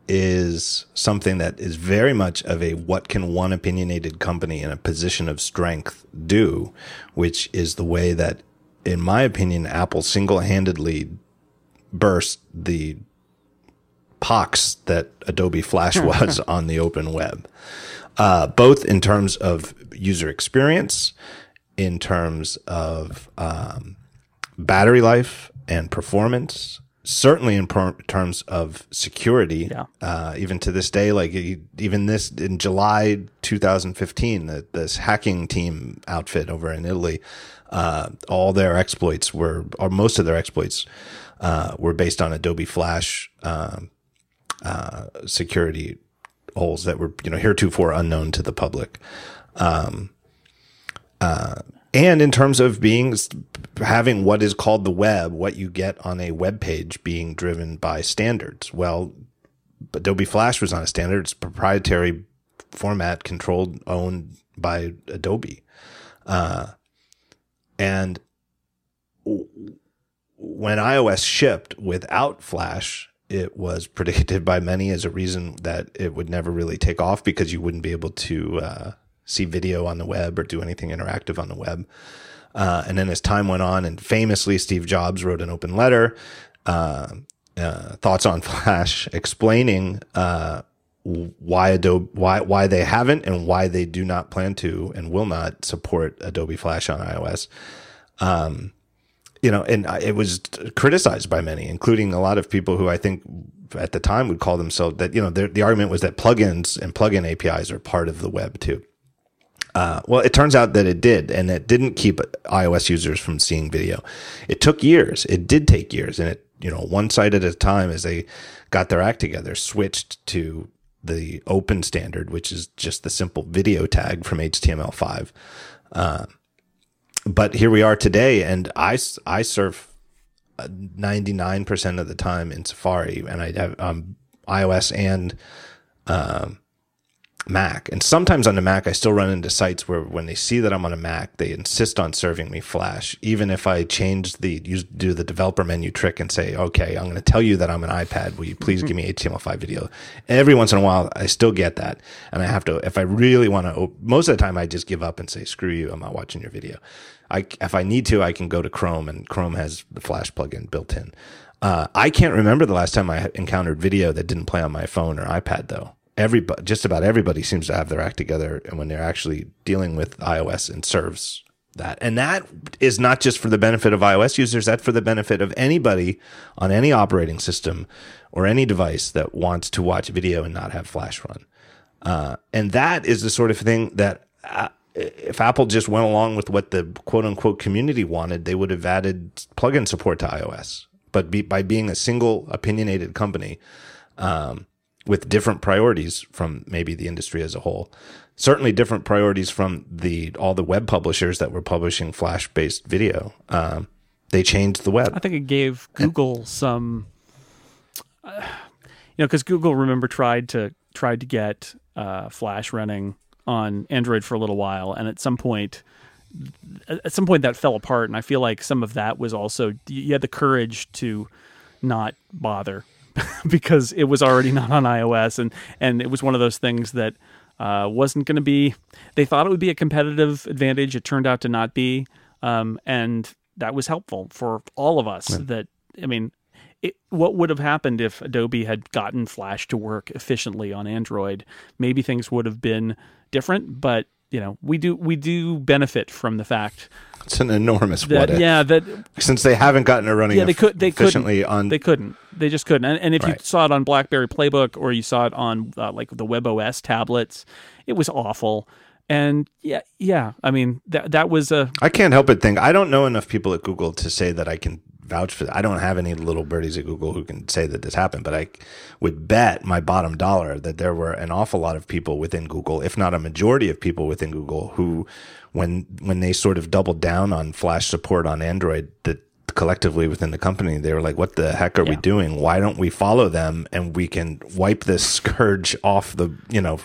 is something that is very much of a what can one opinionated company in a position of strength do, which is the way that, in my opinion, Apple single handedly burst the pox that Adobe Flash was on the open web uh, both in terms of user experience, in terms of um, battery life and performance, certainly in per- terms of security. Yeah. Uh, even to this day, like even this in July 2015, the, this hacking team outfit over in Italy, uh, all their exploits were, or most of their exploits, uh, were based on Adobe Flash um, uh, security holes that were you know heretofore unknown to the public. Um, uh, and in terms of being having what is called the web, what you get on a web page being driven by standards. Well, Adobe Flash was on a standard; it's proprietary format, controlled, owned by Adobe, uh, and when iOS shipped without Flash, it was predicted by many as a reason that it would never really take off because you wouldn't be able to uh, see video on the web or do anything interactive on the web. Uh, and then as time went on, and famously, Steve Jobs wrote an open letter, uh, uh thoughts on Flash, explaining uh, why Adobe, why why they haven't and why they do not plan to and will not support Adobe Flash on iOS. Um, you know, and it was criticized by many, including a lot of people who I think at the time would call themselves that, you know, the argument was that plugins and plugin APIs are part of the web too. Uh, well, it turns out that it did, and it didn't keep iOS users from seeing video. It took years. It did take years, and it, you know, one site at a time as they got their act together, switched to the open standard, which is just the simple video tag from HTML5. Uh, but here we are today, and I, I surf 99% of the time in Safari, and I have um, iOS and um, Mac. And sometimes on the Mac, I still run into sites where when they see that I'm on a Mac, they insist on serving me Flash, even if I change the use do the developer menu trick and say, okay, I'm going to tell you that I'm an iPad. Will you please give me HTML5 video? Every once in a while, I still get that, and I have to. If I really want to, most of the time, I just give up and say, screw you, I'm not watching your video. I, if I need to, I can go to Chrome, and Chrome has the Flash plugin built in. Uh, I can't remember the last time I encountered video that didn't play on my phone or iPad, though everybody, just about everybody seems to have their act together when they're actually dealing with iOS and serves that. And that is not just for the benefit of iOS users, that's for the benefit of anybody on any operating system or any device that wants to watch video and not have Flash run. Uh, and that is the sort of thing that uh, if Apple just went along with what the quote unquote community wanted, they would have added plugin support to iOS. But be, by being a single opinionated company, um, with different priorities from maybe the industry as a whole. Certainly different priorities from the all the web publishers that were publishing Flash based video. Um, they changed the web. I think it gave Google some, uh, you know, because Google remember tried to tried to get uh, Flash running on Android for a little while, and at some point, at some point that fell apart. And I feel like some of that was also you had the courage to not bother because it was already not on iOS, and and it was one of those things that uh, wasn't going to be. They thought it would be a competitive advantage. It turned out to not be, um, and that was helpful for all of us. Yeah. That I mean, it, what would have happened if Adobe had gotten Flash to work efficiently on Android? Maybe things would have been different, but you know, we do we do benefit from the fact it's an enormous that, what yeah that since they haven't gotten it running yeah they could they efficiently couldn't, on they couldn't. They just couldn't. And, and if right. you saw it on BlackBerry Playbook or you saw it on uh, like the WebOS tablets it was awful. And yeah yeah I mean that that was a I can't help but think I don't know enough people at Google to say that I can vouch for that. I don't have any little birdies at Google who can say that this happened, but I would bet my bottom dollar that there were an awful lot of people within Google, if not a majority of people within Google, who, when when they sort of doubled down on Flash support on Android, that collectively within the company, they were like, "What the heck are yeah. we doing? Why don't we follow them and we can wipe this scourge off the you know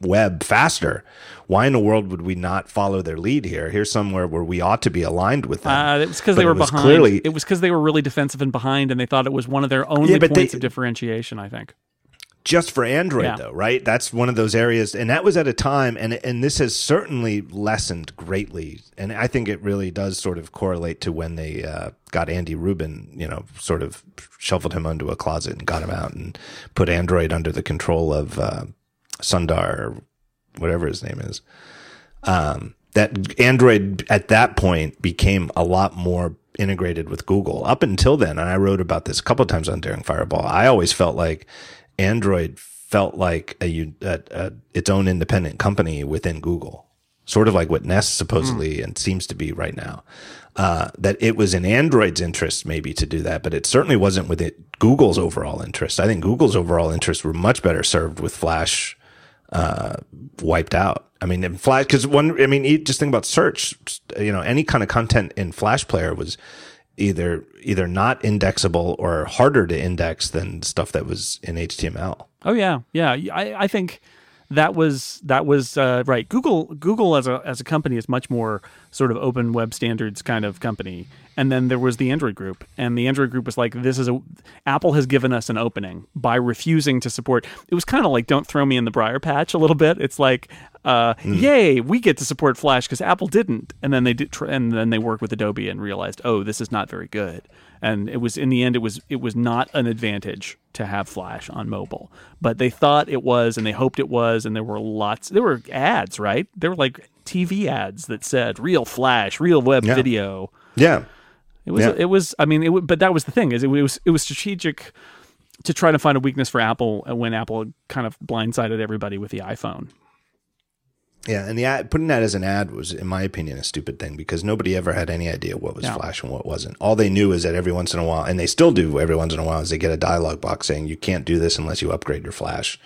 web faster. Why in the world would we not follow their lead here? Here's somewhere where we ought to be aligned with them. Uh, it was because they were behind. Clearly, it was because they were really defensive and behind, and they thought it was one of their only yeah, points they, of differentiation. I think. Just for Android, yeah. though, right? That's one of those areas, and that was at a time, and and this has certainly lessened greatly, and I think it really does sort of correlate to when they uh, got Andy Rubin, you know, sort of shuffled him into a closet and got him out and put Android under the control of uh, Sundar or whatever his name is. Um, that Android at that point became a lot more integrated with Google. Up until then, and I wrote about this a couple of times on Daring Fireball, I always felt like Android felt like a, a, a its own independent company within Google, sort of like what Nest supposedly mm. and seems to be right now. Uh, that it was in Android's interest maybe to do that, but it certainly wasn't with it Google's overall interest. I think Google's overall interests were much better served with Flash uh, wiped out. I mean, in Flash, because one, I mean, just think about search. You know, any kind of content in Flash Player was either either not indexable or harder to index than stuff that was in HTML. Oh yeah, yeah. I, I think that was that was uh, right. Google Google as a as a company is much more sort of open web standards kind of company. And then there was the Android group, and the Android group was like, "This is a Apple has given us an opening by refusing to support." It was kind of like, "Don't throw me in the briar patch" a little bit. It's like, uh, mm. "Yay, we get to support Flash because Apple didn't," and then they did, and then they worked with Adobe and realized, "Oh, this is not very good." And it was in the end it was it was not an advantage to have flash on mobile. But they thought it was and they hoped it was and there were lots there were ads right? There were like tv ads that said real flash real web yeah. video. Yeah. It was yeah. it was i mean it but that was the thing is it, was it was strategic to try to find a weakness for apple uh, when apple kind of blindsided everybody with the iphone yeah, and the ad, putting that as an ad was, in my opinion, a stupid thing because nobody ever had any idea what was. Flash and what wasn't. All they knew is that every once in a while, and they still do every once in a while, is they get a dialog box saying you can't do this unless you upgrade your Flash.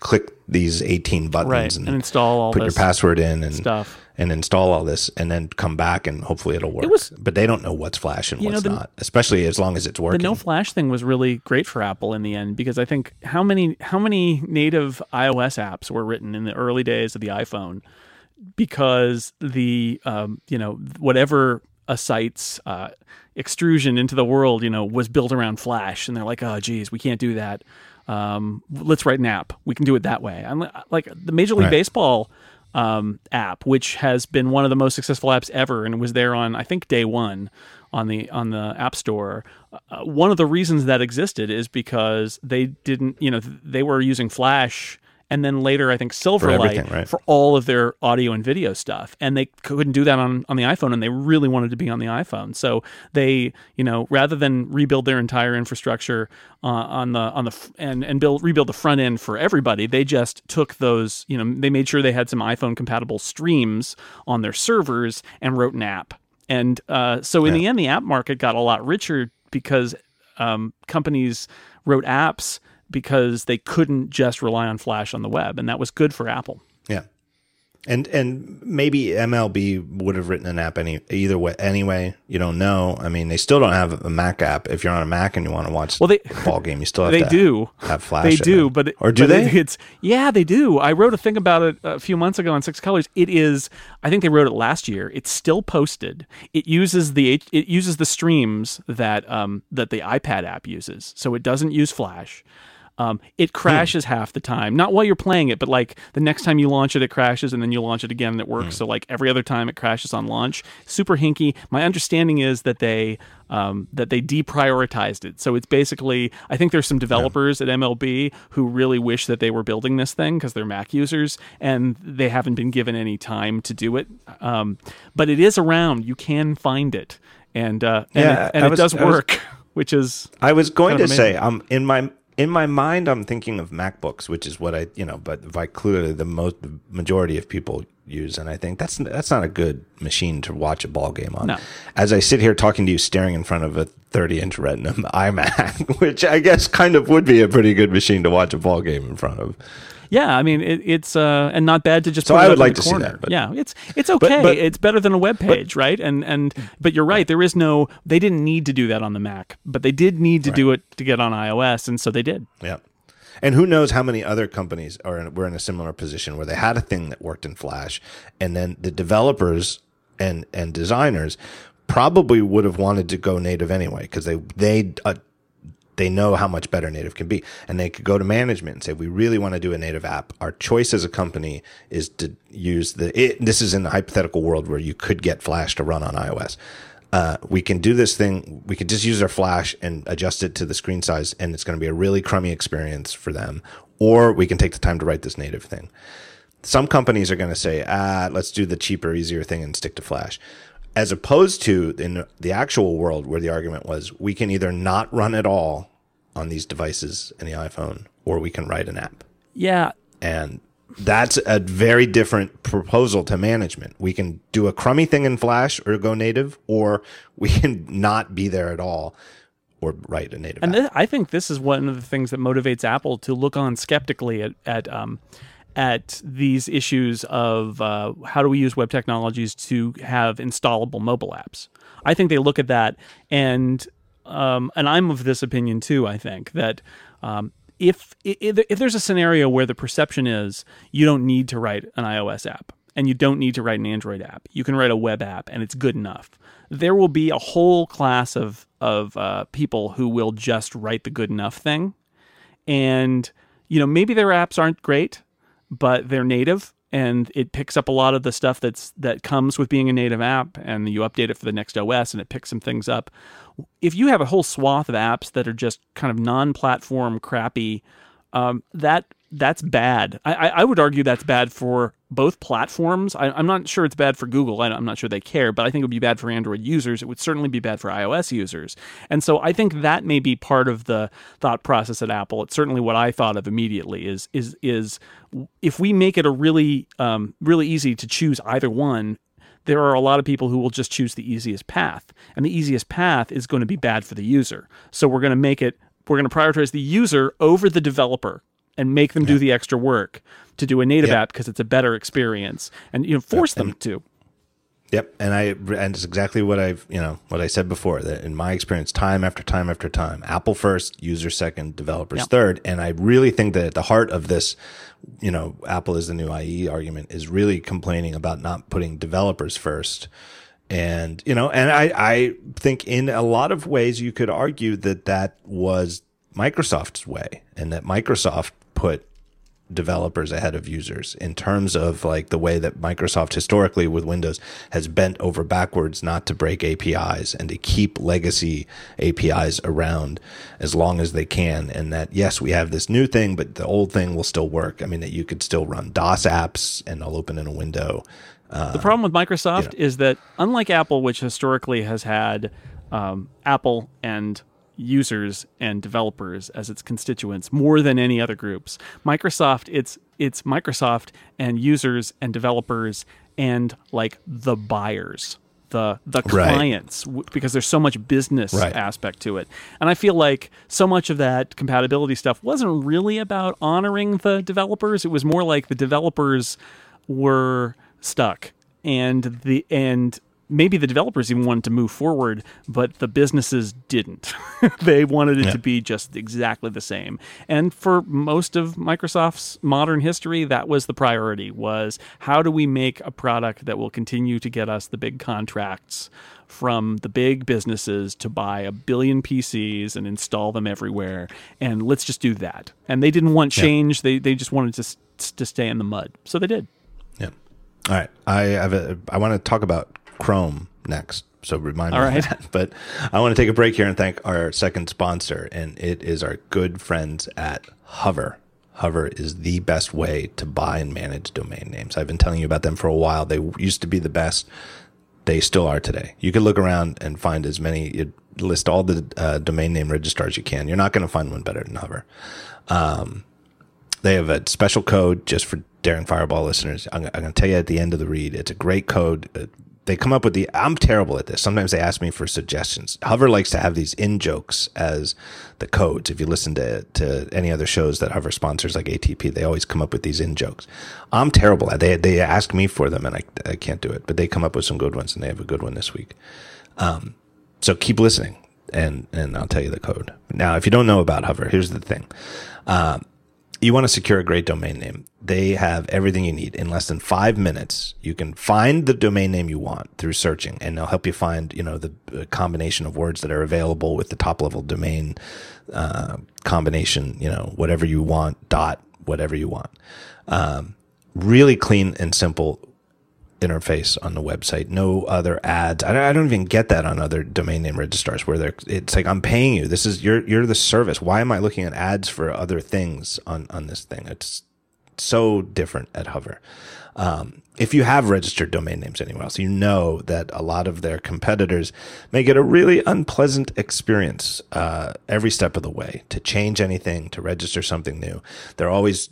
Click these 18 buttons right. and, and, install all put your password in and stuff and install all this and then come back and hopefully it'll work. was- but they don't know what's Flash and You know, what's the- not, especially as long as it's working. the no flash thing was really great for Apple in the end because I think how many how many native iOS apps were written in the early days of the iPhone because the um, you know whatever a site's uh, extrusion into the world you know was built around Flash and they're like oh geez we can't do that um, let's write an app we can do it that way I'm like the Major League Right. Baseball um, app, which has been one of the most successful apps ever, and was there on I think day one on the on the App Store. Uh, one of the reasons that existed is because they didn't, you know, th- they were using Flash. And then later, I think Silverlight everything, right. for all of their audio and video stuff, and they couldn't do that on, on the iPhone, and they really wanted to be on the iPhone. So they, you know, rather than rebuild their entire infrastructure uh, on the on the and and build rebuild the front end for everybody, they just took those, you know, they made sure they had some iPhone compatible streams on their servers and wrote an app. And uh, so in the end, the app market got a lot richer because um, companies wrote apps because they couldn't just rely on Flash on the web, and that was good for Apple. Yeah. And and maybe MLB would have written an app any either way anyway. You don't know. I mean, they still don't have a Mac app. If you're on a Mac and you want to watch Well, they- a ball game, you still have They to do. have Flash. They do, it. but it- or do but they? it- it's yeah, they do. I wrote a thing about it a few months ago on Six Colors. It is. I think they wrote it last year. It's still posted. It uses the it uses the streams that um that the iPad app uses. So it doesn't use Flash. Um, it crashes half the time. Not while you're playing it, but like the next time you launch it, it crashes, and then you launch it again and it works. So like every other time, it crashes on launch. Super hinky. My understanding is that they um, that they deprioritized it. So it's basically, I think there's some developers at MLB who really wish that they were building this thing because they're Mac users and they haven't been given any time to do it. Um, but it is around. You can find it, and uh, and, Yeah, it, and I it does I was- work, which is I was going kind to of say, um, in my in my mind, I'm thinking of MacBooks, which is what I, you know, but by clearly the most the majority of people use, and I think that's that's not a good machine to watch a ball game on. No. As I sit here talking to you, staring in front of a 30 inch Retina iMac, which I guess kind of would be a pretty good machine to watch a ball game in front of. Yeah, I mean it, it's uh, and not bad to just. So I would like to see that, but- yeah, it's it's okay. but- it's better than a web page, right? And and but you're right. There is no. They didn't need to do that on the Mac, but they did need to do it to get on iOS, and so they did. Yeah. And who knows how many other companies are in, were in a similar position where they had a thing that worked in Flash, and then the developers and and designers probably would have wanted to go native anyway because they they uh, they know how much better native can be, and they could go to management and say, "We really want to do a native app. Our choice as a company is to use the." It, this is in the hypothetical world where you could get Flash to run on iOS uh, we can do this thing. We could just use our flash and adjust it to the screen size, and it's going to be a really crummy experience for them. Or we can take the time to write this native thing. Some companies are going to say, ah, let's do the cheaper, easier thing and stick to flash. As opposed to in the actual world where the argument was, we can either not run at all on these devices in the iPhone, or we can write an app. Yeah, And that's a very different proposal to management. We can do a crummy thing in Flash or go native, or we can not be there at all or write a native and app. th- I think this is one of the things that motivates Apple to look on skeptically at at um, at these issues of uh, how do we use web technologies to have installable mobile apps. I think they look at that and um, and I'm of this opinion too. I think that um, if, if if there's a scenario where the perception is you don't need to write an iOS app and you don't need to write an Android app, you can write a web app and it's good enough. There will be a whole class of of uh, people who will just write the good enough thing, and you know maybe their apps aren't great, but they're native and it picks up a lot of the stuff that's that comes with being a native app and you update it for the next OS and it picks some things up. If you have a whole swath of apps that are just kind of non-platform crappy, um, that that's bad. I, I would argue that's bad for both platforms. I, I'm not sure it's bad for Google. I, I'm not sure they care, but I think it would be bad for Android users. It would certainly be bad for iOS users. And so I think that may be part of the thought process at Apple. It's certainly what I thought of immediately. Is is is if we make it a really um, really easy to choose either one, there are a lot of people who will just choose the easiest path. And the easiest path is going to be bad for the user. So we're going to make it, we're going to prioritize the user over the developer and make them do the extra work to do a native Yeah. app because it's a better experience and you know force them to. Yep, and I and it's exactly what I've you know what I said before that in my experience, time after time after time, Apple first, user second, developers third, and I really think that at the heart of this, you know, Apple is the new IE argument is really complaining about not putting developers first, and you know, and I I think in a lot of ways you could argue that that was Microsoft's way, and that Microsoft put developers ahead of users in terms of like the way that Microsoft historically with Windows has bent over backwards not to break APIs and to keep legacy APIs around as long as they can. And that, yes, we have this new thing, but the old thing will still work. I mean, that you could still run DOS apps and they'll open in a window. The problem with Microsoft is that, unlike Apple, which historically has had um, Apple and users and developers as its constituents more than any other groups, Microsoft it's it's Microsoft and users and developers and like the buyers. The, the Right. clients w- because there's so much business Right. aspect to it and i feel like so much of that compatibility stuff wasn't really about honoring the developers it was more like the developers were stuck and the and maybe the developers even wanted to move forward but the businesses didn't. They wanted it Yeah. to be just exactly the same. And for most of microsoft's modern history that was the priority was how do we make a product that will continue to get us the big contracts from the big businesses to buy a billion PCs and install them everywhere and let's just do that. And they didn't want change. They they just wanted to to stay in the mud. So they did. Yeah. All right. I have a, I want to talk about Chrome next. So remind me All of right. that. But I want to take a break here and thank our second sponsor, and it is our good friends at Hover. Hover is the best way to buy and manage domain names. I've been telling you about them for a while. They used to be the best. They still are today. You can look around and find as many, list all the uh, domain name registrars you can. You're not going to find one better than Hover. They have a special code just for Daring Fireball listeners. I'm, I'm going to tell you at the end of the read. It's a great code. They come up with the. I'm terrible at this. Sometimes they ask me for suggestions. Hover likes to have these in jokes as the codes. If you listen to to any other shows that Hover sponsors, like ATP, they always come up with these in jokes. I'm terrible at. They they ask me for them, and I I can't do it. But they come up with some good ones, and they have a good one this week. Um, so keep listening, and and I'll tell you the code. Now, if you don't know about Hover, here's the thing you want to secure a great domain name. They have everything you need in less than five minutes. You can find the domain name you want through searching, and they'll help you find, you know, the combination of words that are available with the top level domain uh, combination. You know, whatever you want, dot whatever you want. Um, really clean and simple interface on the website. No other ads. I don't, I don't even get that on other domain name registrars where they're, it's like, I'm paying you. This is, you're, you're the service. Why am I looking at ads for other things on, on this thing? It's so different at Hover. Um, if you have registered domain names anywhere else, you know that a lot of their competitors make it a really unpleasant experience uh, every step of the way to change anything, to register something new. They're always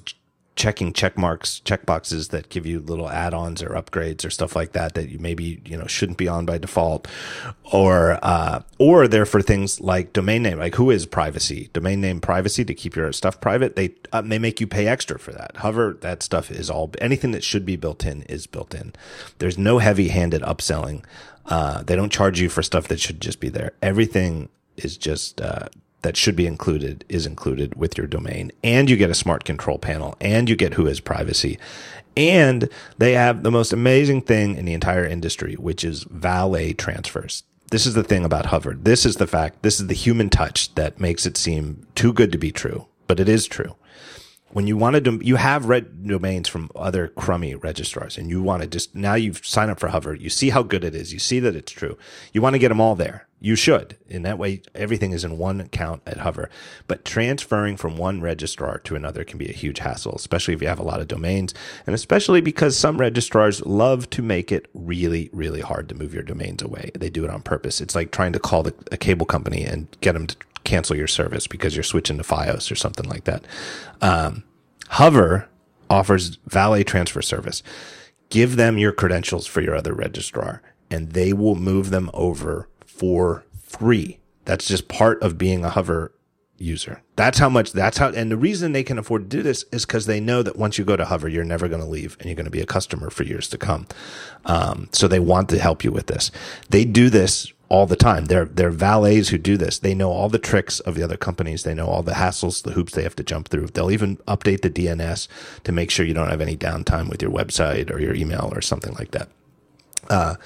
checking check marks, check boxes that give you little add-ons or upgrades or stuff like that that you maybe you know shouldn't be on by default, or uh, or they're for things like domain name, like WHOIS privacy, domain name privacy to keep your stuff private. They uh, they make you pay extra for that. Hover, that stuff is all anything that should be built in is built in. There's no heavy-handed upselling. Uh, they don't charge you for stuff that should just be there. Everything is just uh, that should be included is included with your domain, and you get a smart control panel, and you get who has privacy, and they have the most amazing thing in the entire industry, which is valet transfers. This is the thing about Hover. This is the fact. This is the human touch that makes it seem too good to be true, but it is true when you want to, you have red domains from other crummy registrars and you want to just, now you've signed up for Hover. You see how good it is. You see that it's true. You want to get them all there. You should. In that way, everything is in one account at Hover. But transferring from one registrar to another can be a huge hassle, especially if you have a lot of domains and especially because some registrars love to make it really, really hard to move your domains away. They do it on purpose. It's like trying to call the, a cable company and get them to cancel your service because you're switching to Fios or something like that. Um, Hover offers valet transfer service. Give them your credentials for your other registrar and they will move them over for free. That's just part of being a Hover user. That's how much, that's how, and the reason they can afford to do this is because they know that once you go to Hover, you're never going to leave and you're going to be a customer for years to come. Um, so they want to help you with this. They do this all the time. They're, they're valets who do this. They know all the tricks of the other companies. They know all the hassles, the hoops they have to jump through. They'll even update the DNS to make sure you don't have any downtime with your website or your email or something like that. Uh,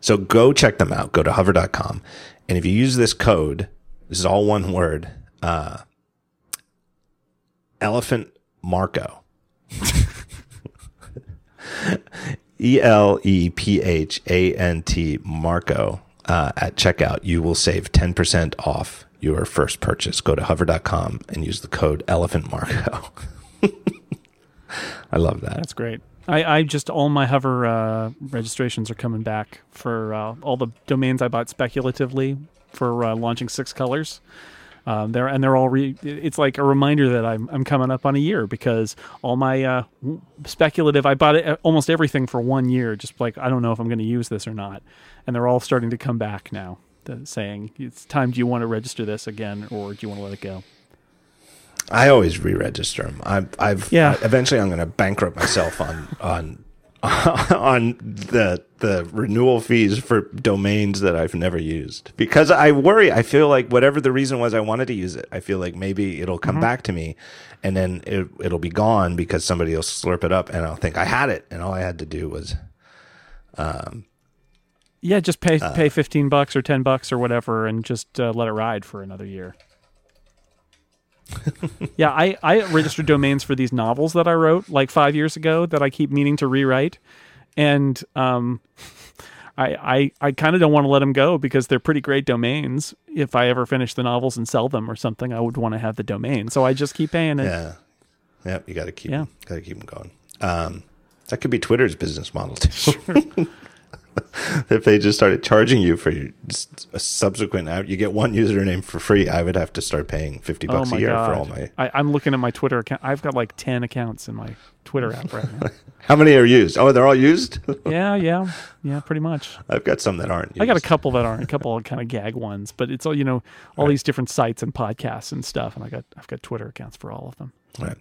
so go check them out. Go to hover.com. And if you use this code, this is all one word, uh, elephant Marco. E L E P H A N T Marco uh, at checkout, you will save 10% off your first purchase. Go to hover.com and use the code Elephant Marco. I love that. That's great. I, I just all my hover uh, registrations are coming back for uh, all the domains I bought speculatively for uh, launching six colors. Um, they're and they're all re- it's like a reminder that I'm I'm coming up on a year because all my uh, speculative I bought it, uh, almost everything for one year just like I don't know if I'm going to use this or not and they're all starting to come back now saying it's time do you want to register this again or do you want to let it go I always re-register them. I've, I've Yeah. Eventually I'm going to bankrupt myself on on on the the renewal fees for domains that I've never used because I worry. I feel like whatever the reason was, I wanted to use it. I feel like maybe it'll come back to me, and then it, it'll be gone because somebody will slurp it up, and I'll think I had it, and all I had to do was um, yeah just pay Uh. pay 15 bucks or 10 bucks or whatever and just uh, let it ride for another year yeah I, I registered domains for these novels that i wrote like five years ago that i keep meaning to rewrite and um I, I, I kind of don't want to let them go because they're pretty great domains. If I ever finish the novels and sell them or something, I would want to have the domain. So I just keep paying it. yeah, yeah. You got to keep Yeah. got to keep them going. Um, that could be Twitter's business model too. if they just started charging you for a subsequent app, you get one username for free. I would have to start paying fifty oh bucks my a year god! for all my. I, I'm looking at my Twitter account. I've got like ten accounts in my Twitter app right now. How many are used? Oh, they're all used. yeah, yeah, yeah, pretty much. I've got some that aren't. Used. I got a couple that aren't, a couple of kind of gag ones, but it's all you know, all these different sites and podcasts and stuff. And I got I've got Twitter accounts for all of them. Right.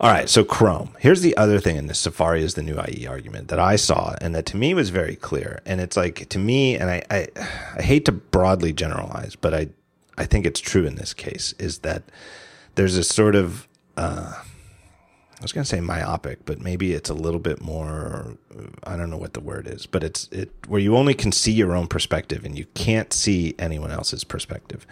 All right. So Chrome. Here's the other thing in this Safari is the new IE argument that I saw and that to me was very clear. And it's like to me, and I, I, I hate to broadly generalize, but I, I think it's true in this case is that there's a sort of, uh, I was going to say myopic, but maybe it's a little bit more, I don't know what the word is, but it's it where you only can see your own perspective and you can't see anyone else's perspective.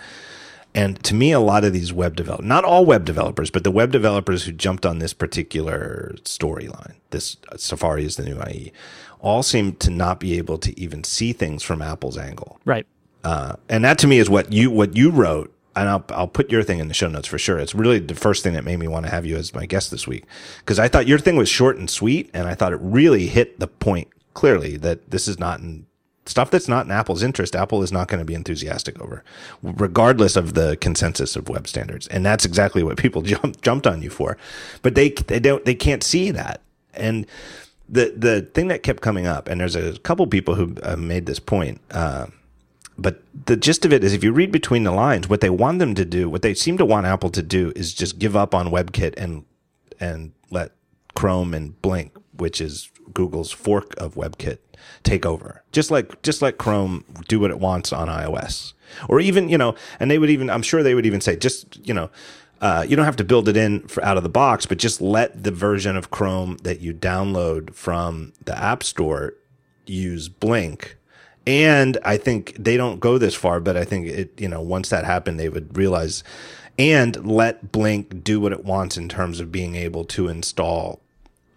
And to me, a lot of these web developers, not all web developers, but the web developers who jumped on this particular storyline, this Safari is the new IE, all seem to not be able to even see things from Apple's angle. Right. Uh, and that to me is what you what you wrote. And I'll I'll put your thing in the show notes for sure. It's really the first thing that made me want to have you as my guest this week because I thought your thing was short and sweet, and I thought it really hit the point clearly that this is not in stuff that's not in Apple's interest. Apple is not going to be enthusiastic over, regardless of the consensus of web standards, and that's exactly what people jumped jumped on you for. But they they don't they can't see that, and the the thing that kept coming up, and there's a couple people who uh, made this point. Uh, but the gist of it is if you read between the lines what they want them to do what they seem to want apple to do is just give up on webkit and and let chrome and blink which is google's fork of webkit take over. Just like just let chrome do what it wants on ios. Or even you know and they would even i'm sure they would even say just you know uh, you don't have to build it in for out of the box but just let the version of chrome that you download from the app store use blink. And I think they don't go this far, but I think it, you know, once that happened, they would realize and let Blink do what it wants in terms of being able to install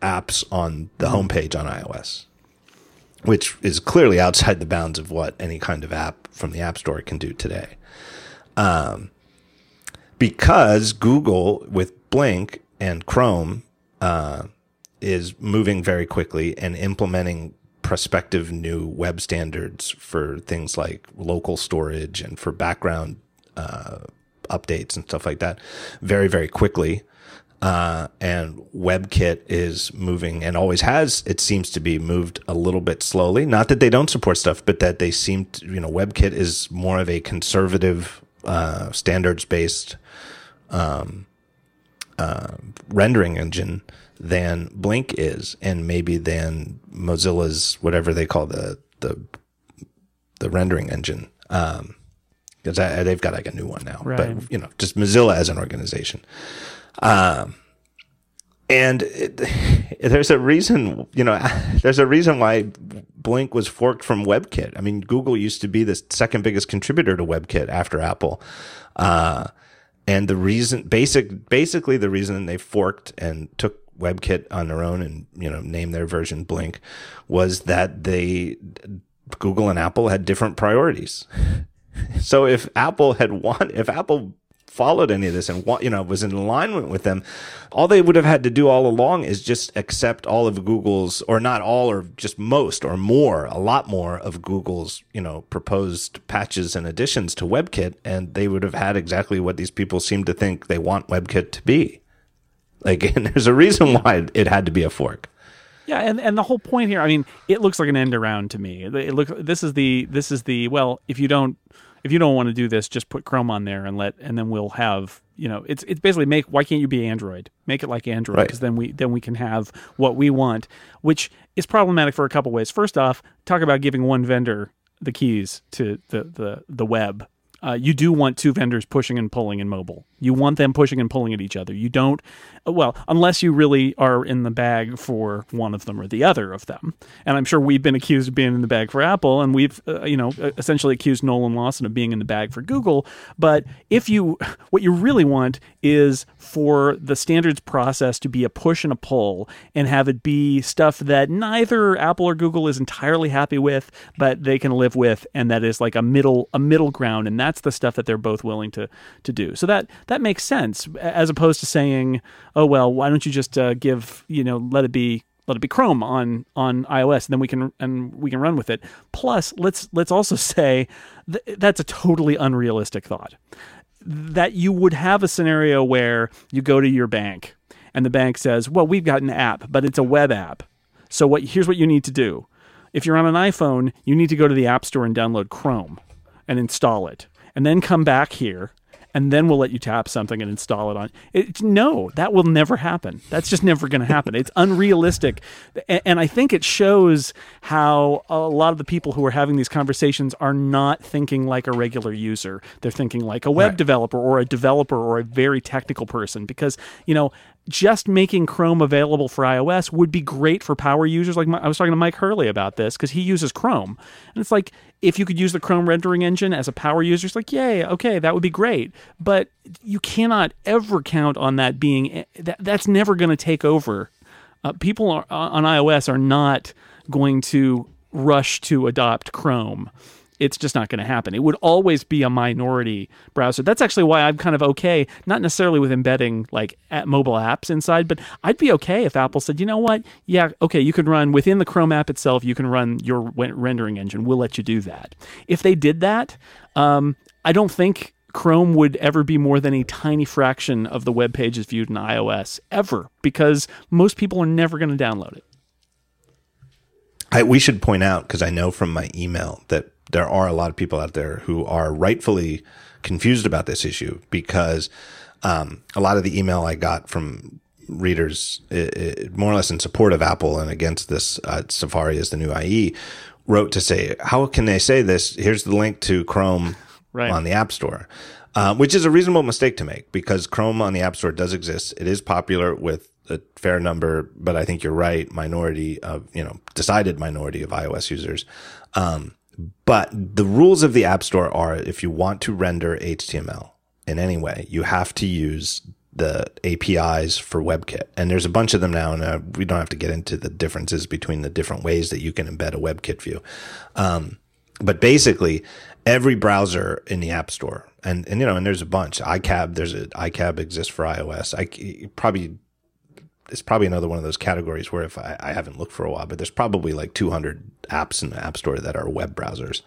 apps on the homepage on iOS, which is clearly outside the bounds of what any kind of app from the App Store can do today. Um, because Google with Blink and Chrome uh, is moving very quickly and implementing prospective new web standards for things like local storage and for background uh, updates and stuff like that very, very quickly. Uh, and WebKit is moving and always has, it seems to be moved a little bit slowly. Not that they don't support stuff, but that they seem to, you know, WebKit is more of a conservative uh, standards based um, uh, rendering engine than Blink is, and maybe than Mozilla's whatever they call the the the rendering engine. Um, because they've got like a new one now, Right. but you know, just Mozilla as an organization. Um, and it, there's a reason, you know, there's a reason why Blink was forked from WebKit. I mean, Google used to be the second biggest contributor to WebKit after Apple. Uh, and the reason, basic, basically the reason they forked and took WebKit on their own and, you know, named their version Blink was that they, Google and Apple had different priorities. So if Apple had want, if Apple followed any of this and you know was in alignment with them, all they would have had to do all along is just accept all of Google's, or not all, or just most, or more, a lot more of Google's you know proposed patches and additions to WebKit, and they would have had exactly what these people seem to think they want WebKit to be. Like, and there's a reason why it had to be a fork. Yeah, and, and the whole point here, I mean, it looks like an end around to me. It it looks this is the this is the well, if you don't if you don't want to do this, just put Chrome on there and let and then we'll have you know it's it's basically make why can't you be Android? Make it like Android Right. because then we then we can have what we want, which is problematic for a couple ways. First off, talk about giving one vendor the keys to the the the web. Uh, you do want two vendors pushing and pulling in mobile. You want them pushing and pulling at each other. You don't, well, unless you really are in the bag for one of them or the other of them. And I'm sure we've been accused of being in the bag for Apple, and we've, uh, you know, essentially accused Nolan Lawson of being in the bag for Google. But if you, what you really want is for the standards process to be a push and a pull and have it be stuff that neither Apple or Google is entirely happy with, but they can live with, and that is like a middle a middle ground, and that's the stuff that they're both willing to to do. So that that makes sense, as opposed to saying, oh well, why don't you just uh, give you know let it be let it be Chrome on on iOS, and then we can and we can run with it. Plus, let's let's also say th- that's a totally unrealistic thought that you would have a scenario where you go to your bank and the bank says, "Well, we've got an app, but it's a web app. So what here's what you need to do. If you're on an iPhone, you need to go to the App Store and download Chrome and install it. And then come back here and then we'll let you tap something and install it on. It no that will never happen. That's just never going to happen. It's unrealistic. A- and i think it shows how a lot of the people who are having these conversations are not thinking like a regular user. They're thinking like a web Right. developer or a developer or a very technical person because you know just making Chrome available for iOS would be great for power users. Like my, I was talking to Mike Hurley about this because he uses Chrome, and it's like if you could use the Chrome rendering engine as a power user, it's like yay, okay, that would be great. But you cannot ever count on that being that. That's never going to take over. Uh, people are, on iOS are not going to rush to adopt Chrome it's just not going to happen. It would always be a minority browser. That's actually why I'm kind of okay, not necessarily with embedding like mobile apps inside, but I'd be okay if Apple said, you know what? Yeah, okay, you can run within the Chrome app itself, you can run your rendering engine. We'll let you do that. If they did that, um, I don't think Chrome would ever be more than a tiny fraction of the web pages viewed in iOS ever because most people are never going to download it. I, we should point out because I know from my email that there are a lot of people out there who are rightfully confused about this issue because um, a lot of the email I got from readers, i i more or less in support of Apple and against this uh, Safari as the new IE, wrote to say, "How can they say this? Here's the link to Chrome Right. on the App Store." Uh, which is a reasonable mistake to make because Chrome on the App Store does exist. It is popular with a fair number, but I think you're right, minority of, you know, decided minority of iOS users. Um, but the rules of the App Store are if you want to render HTML in any way, you have to use the APIs for WebKit. And there's a bunch of them now, and uh, we don't have to get into the differences between the different ways that you can embed a WebKit view. Um, but basically, every browser in the App Store, and, and you know, and there's a bunch. iCab, there's a iCab exists for iOS. I probably it's probably another one of those categories where if I, I haven't looked for a while, but there's probably like 200 apps in the App Store that are web browsers.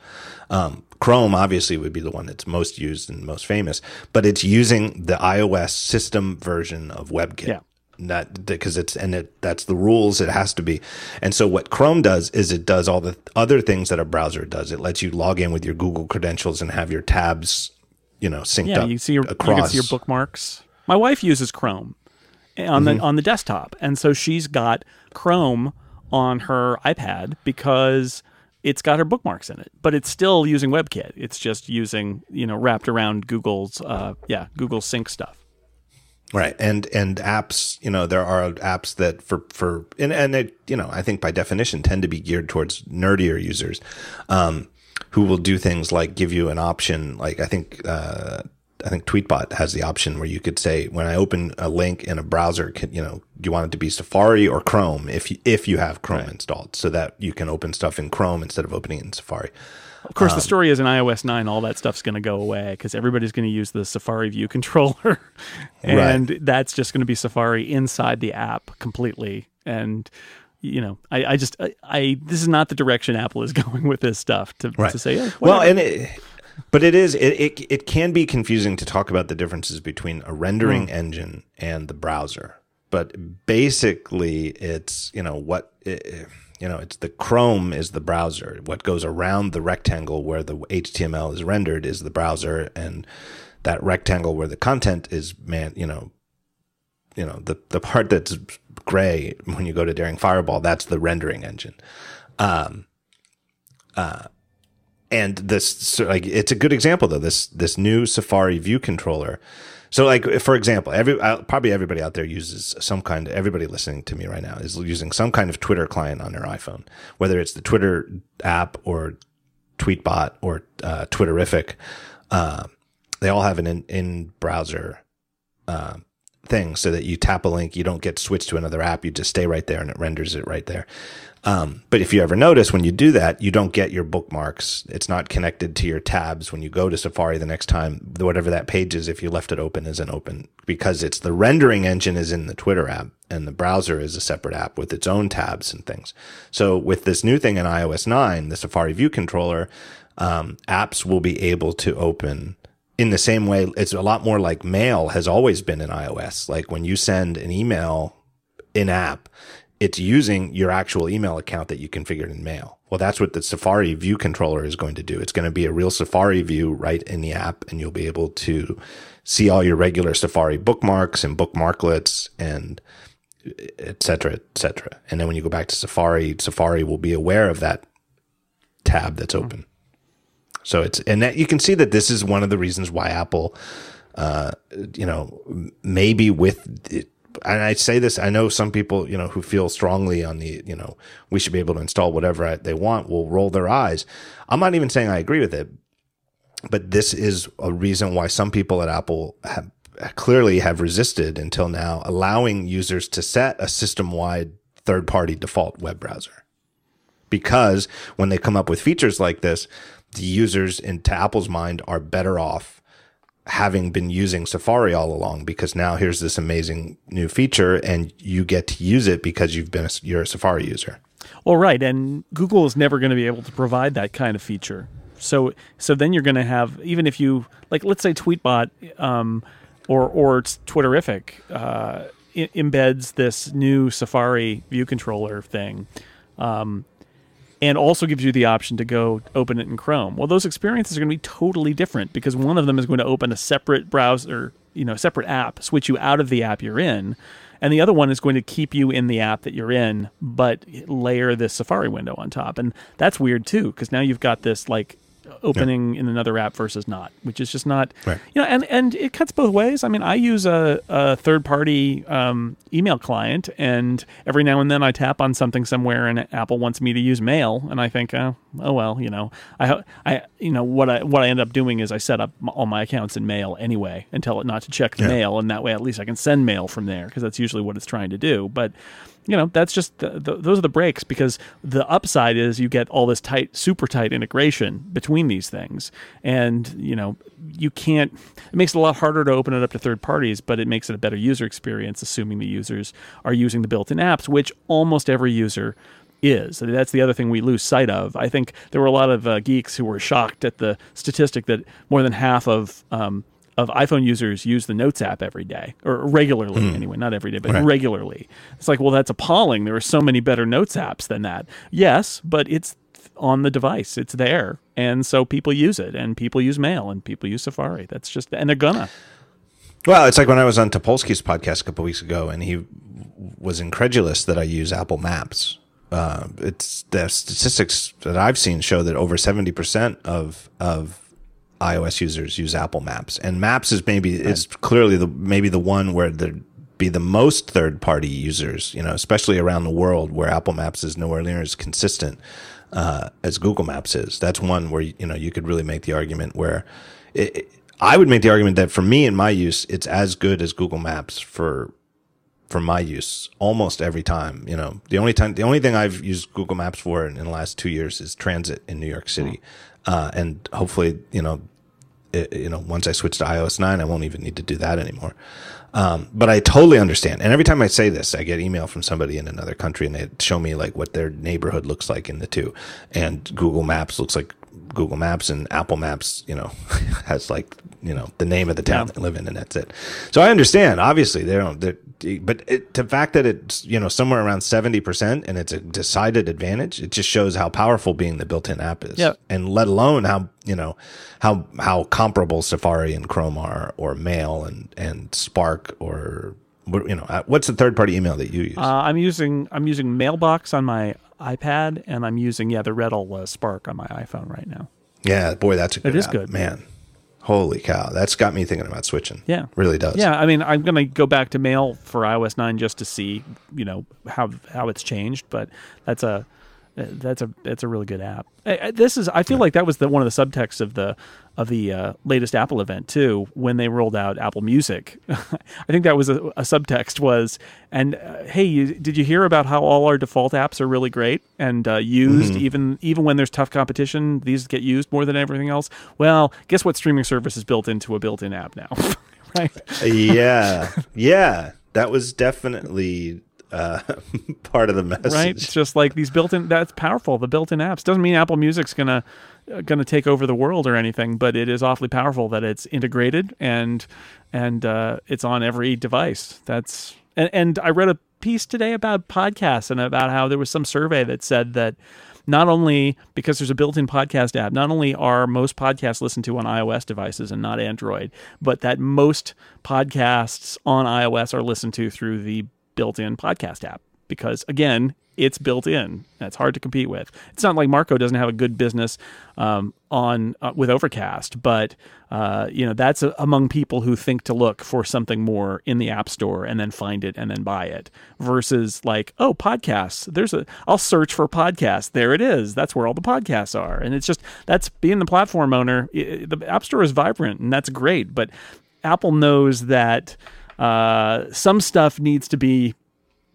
Um, Chrome obviously would be the one that's most used and most famous, but it's using the iOS system version of WebKit. Yeah. That because it's and it that's the rules it has to be. And so what Chrome does is it does all the other things that a browser does. It lets you log in with your Google credentials and have your tabs you know synced yeah, up you see your across. you can see your bookmarks. My wife uses Chrome on Mm-hmm. the on the desktop, and so she's got Chrome on her iPad because it's got her bookmarks in it, but it's still using WebKit. It's just using you know wrapped around Google's uh, yeah Google Sync stuff. Right. And and apps, you know, there are apps that for for and and it, you know, I think by definition tend to be geared towards nerdier users. Um who will do things like give you an option like I think uh I think Tweetbot has the option where you could say when I open a link in a browser, can, you know, do you want it to be Safari or Chrome if you, if you have Chrome installed so that you can open stuff in Chrome instead of opening it in Safari. Of course, Um, the story is in iOS 9, all that stuff's going to go away because everybody's going to use the Safari View controller. and that's just going to be Safari inside the app completely. And, you know, I, I just, I, I, this is not the direction Apple is going with this stuff to, to say, oh, well, and it, but it is it, it it can be confusing to talk about the differences between a rendering engine and the browser. But basically, it's you know what it, you know it's the Chrome is the browser. What goes around the rectangle where the HTML is rendered is the browser, and that rectangle where the content is man you know you know the the part that's gray when you go to Daring Fireball that's the rendering engine. Um, uh, and this so like it's a good example though this this new Safari view controller. So like for example, every uh, probably everybody out there uses some kind. Everybody listening to me right now is using some kind of Twitter client on their iPhone, whether it's the Twitter app or Tweetbot or uh, Twitterrific. Uh, they all have an in, in browser uh, thing so that you tap a link, you don't get switched to another app. You just stay right there and it renders it right there. Um, but if you ever notice when you do that, you don't get your bookmarks. It's not connected to your tabs when you go to Safari the next time. Whatever that page is, if you left it open, isn't open because it's the rendering engine is in the Twitter app and the browser is a separate app with its own tabs and things. So with this new thing in iOS 9, the Safari View controller, um, apps will be able to open in the same way. It's a lot more like mail has always been in iOS. Like when you send an email in app, it's using your actual email account that you configured in mail. Well, that's what the Safari view controller is going to do. It's going to be a real Safari view right in the app and you'll be able to see all your regular Safari bookmarks and bookmarklets and et cetera, et cetera. And then when you go back to Safari, Safari will be aware of that tab that's open. So it's, and that you can see that this is one of the reasons why Apple, uh, you know, maybe with it, and I say this, I know some people, you know, who feel strongly on the, you know, we should be able to install whatever they want will roll their eyes. I'm not even saying I agree with it, but this is a reason why some people at Apple have clearly have resisted until now, allowing users to set a system wide third party default web browser. Because when they come up with features like this, the users into Apple's mind are better off having been using Safari all along because now here's this amazing new feature and you get to use it because you've been a, you're a Safari user. Well, right, and Google is never going to be able to provide that kind of feature. So, so then you're going to have even if you like, let's say Tweetbot um, or or Twitterrific uh, I- embeds this new Safari view controller thing, um, and also gives you the option to go open it in Chrome. Well, those experiences are going to be totally different because one of them is going to open a separate browser, you know, separate app, switch you out of the app you're in, and the other one is going to keep you in the app that you're in, but layer this Safari window on top, and that's weird too because now you've got this like opening in another app versus not, which is just not, Right. you know, and and it cuts both ways. I mean, I use a, a third party um, email client, and every now and then I tap on something somewhere, and Apple wants me to use Mail, and I think, oh, oh well, you know, I I you know what I what I end up doing is I set up all my accounts in Mail anyway, and tell it not to check the Yeah. mail, and that way at least I can send mail from there because that's usually what it's trying to do, but you know that's just the, the, those are the breaks because the upside is you get all this tight super tight integration between these things. And you know you can't it makes it a lot harder to open it up to third parties but it makes it a better user experience assuming the users are using the built-in apps which almost every user is. That's the other thing we lose sight of. I think there were a lot of uh, geeks who were shocked at the statistic that more than half of um, of iPhone users use the Notes app every day or regularly anyway, not every day, but Right. regularly. It's like, well, that's appalling. There are so many better Notes apps than that. Yes, but it's on the device. It's there, and so people use it, and people use Mail, and people use Safari. That's just, and they're gonna. Well, it's like when I was on Topolsky's podcast a couple weeks ago, and he was incredulous that I use Apple Maps. Uh, it's the statistics that I've seen show that over seventy percent of of iOS users use Apple Maps, and Maps is maybe it's clearly the maybe the one where there'd be the most third party users, you know, especially around the world where Apple Maps is nowhere near as consistent uh, as Google Maps is. That's one where you know you could really make the argument where it, it- I would make the argument that for me in my use, it's as good as Google Maps for for my use almost every time. You know, the only time, the only thing I've used Google Maps for in, in the last two years is transit in New York City, uh, and hopefully, you know, it, you know, once I switch to iOS nine, I won't even need to do that anymore. Um, but I totally understand. And every time I say this, I get email from somebody in another country and they show me like what their neighborhood looks like in the two. And Google Maps looks like Google Maps and Apple Maps, you know, has like, you know, the name of the town Yeah. they live in and that's it. So I understand, obviously they don't, but it, the fact that it's, you know, somewhere around 70% and it's a decided advantage, it just shows how powerful being the built-in app is. Yeah. And let alone how, you know, how, how comparable Safari and Chrome are or Mail and, and Spark or, you know, uh, what's the third party email that you use? Uh, I'm using I'm using Mailbox on my iPad, and I'm using yeah the Readdle uh, Spark on my iPhone right now. yeah, boy, that's a good is app. good. Man. Holy cow. That's got me thinking about switching. Yeah. Really does. Yeah, I mean, I'm going to go back to Mail for iOS 9 just to see, you know, how how it's changed. But that's a that's a that's a really good app. This is I feel like that was the one of the subtexts of the of the uh, latest Apple event too when they rolled out Apple Music. I think that was a, a subtext was and uh, hey, you, did you hear about how all our default apps are really great and uh, used even even when there's tough competition, these get used more than everything else. Well, guess what streaming service is built into a built-in app now, right? yeah. Yeah. That was definitely uh, part of the message. right? It's just like these built-in. That's powerful. The built-in apps doesn't mean Apple Music's gonna uh, gonna take over the world or anything, but it is awfully powerful that it's integrated and and uh, it's on every device. That's and, and I read a piece today about podcasts and about how there was some survey that said that not only because there's a built-in podcast app, not only are most podcasts listened to on iOS devices and not Android, but that most podcasts on iOS are listened to through the built-in podcast app because again it's built in. That's hard to compete with. It's not like marco doesn't have a good business um, on uh, with overcast but uh, you know that's uh among people who think to look for something more in the app store and then find it and then buy it versus like oh podcasts. There's a i'll search for podcasts. There it is. That's where all the podcasts are. And it's just that's being the platform owner. I- the app store is vibrant and that's great but apple knows that uh, some stuff needs to be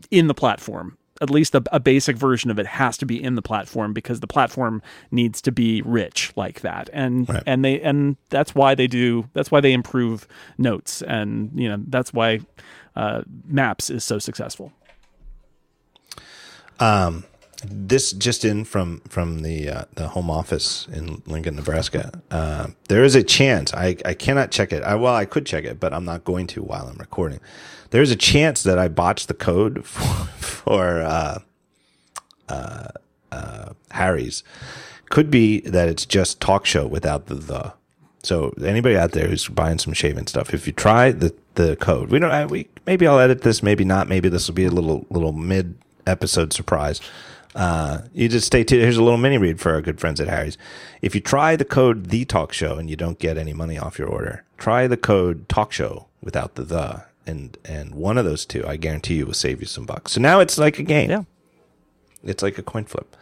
in the platform. At least a, a basic version of it has to be in the platform because the platform needs to be rich like that, and Right. and they and that's why they do. That's why they improve notes, and you know that's why uh, Maps is so successful. This just in from from the uh, the home office in Lincoln, Nebraska. Uh, there is a chance I I cannot check it. I, well, I could check it, but I'm not going to while I'm recording. There's a chance that I botched the code for, for uh, uh, uh, Harry's. Could be that it's just talk show without the the. So anybody out there who's buying some shaving stuff, if you try the the code, we don't. We maybe I'll edit this, maybe not. Maybe this will be a little little mid episode surprise. Uh, you just stay tuned. Here's a little mini read for our good friends at Harry's. If you try the code the talk show and you don't get any money off your order, try the code talk show without the the and and one of those two, I guarantee you, will save you some bucks. So now it's like a game. Yeah. It's like a coin flip.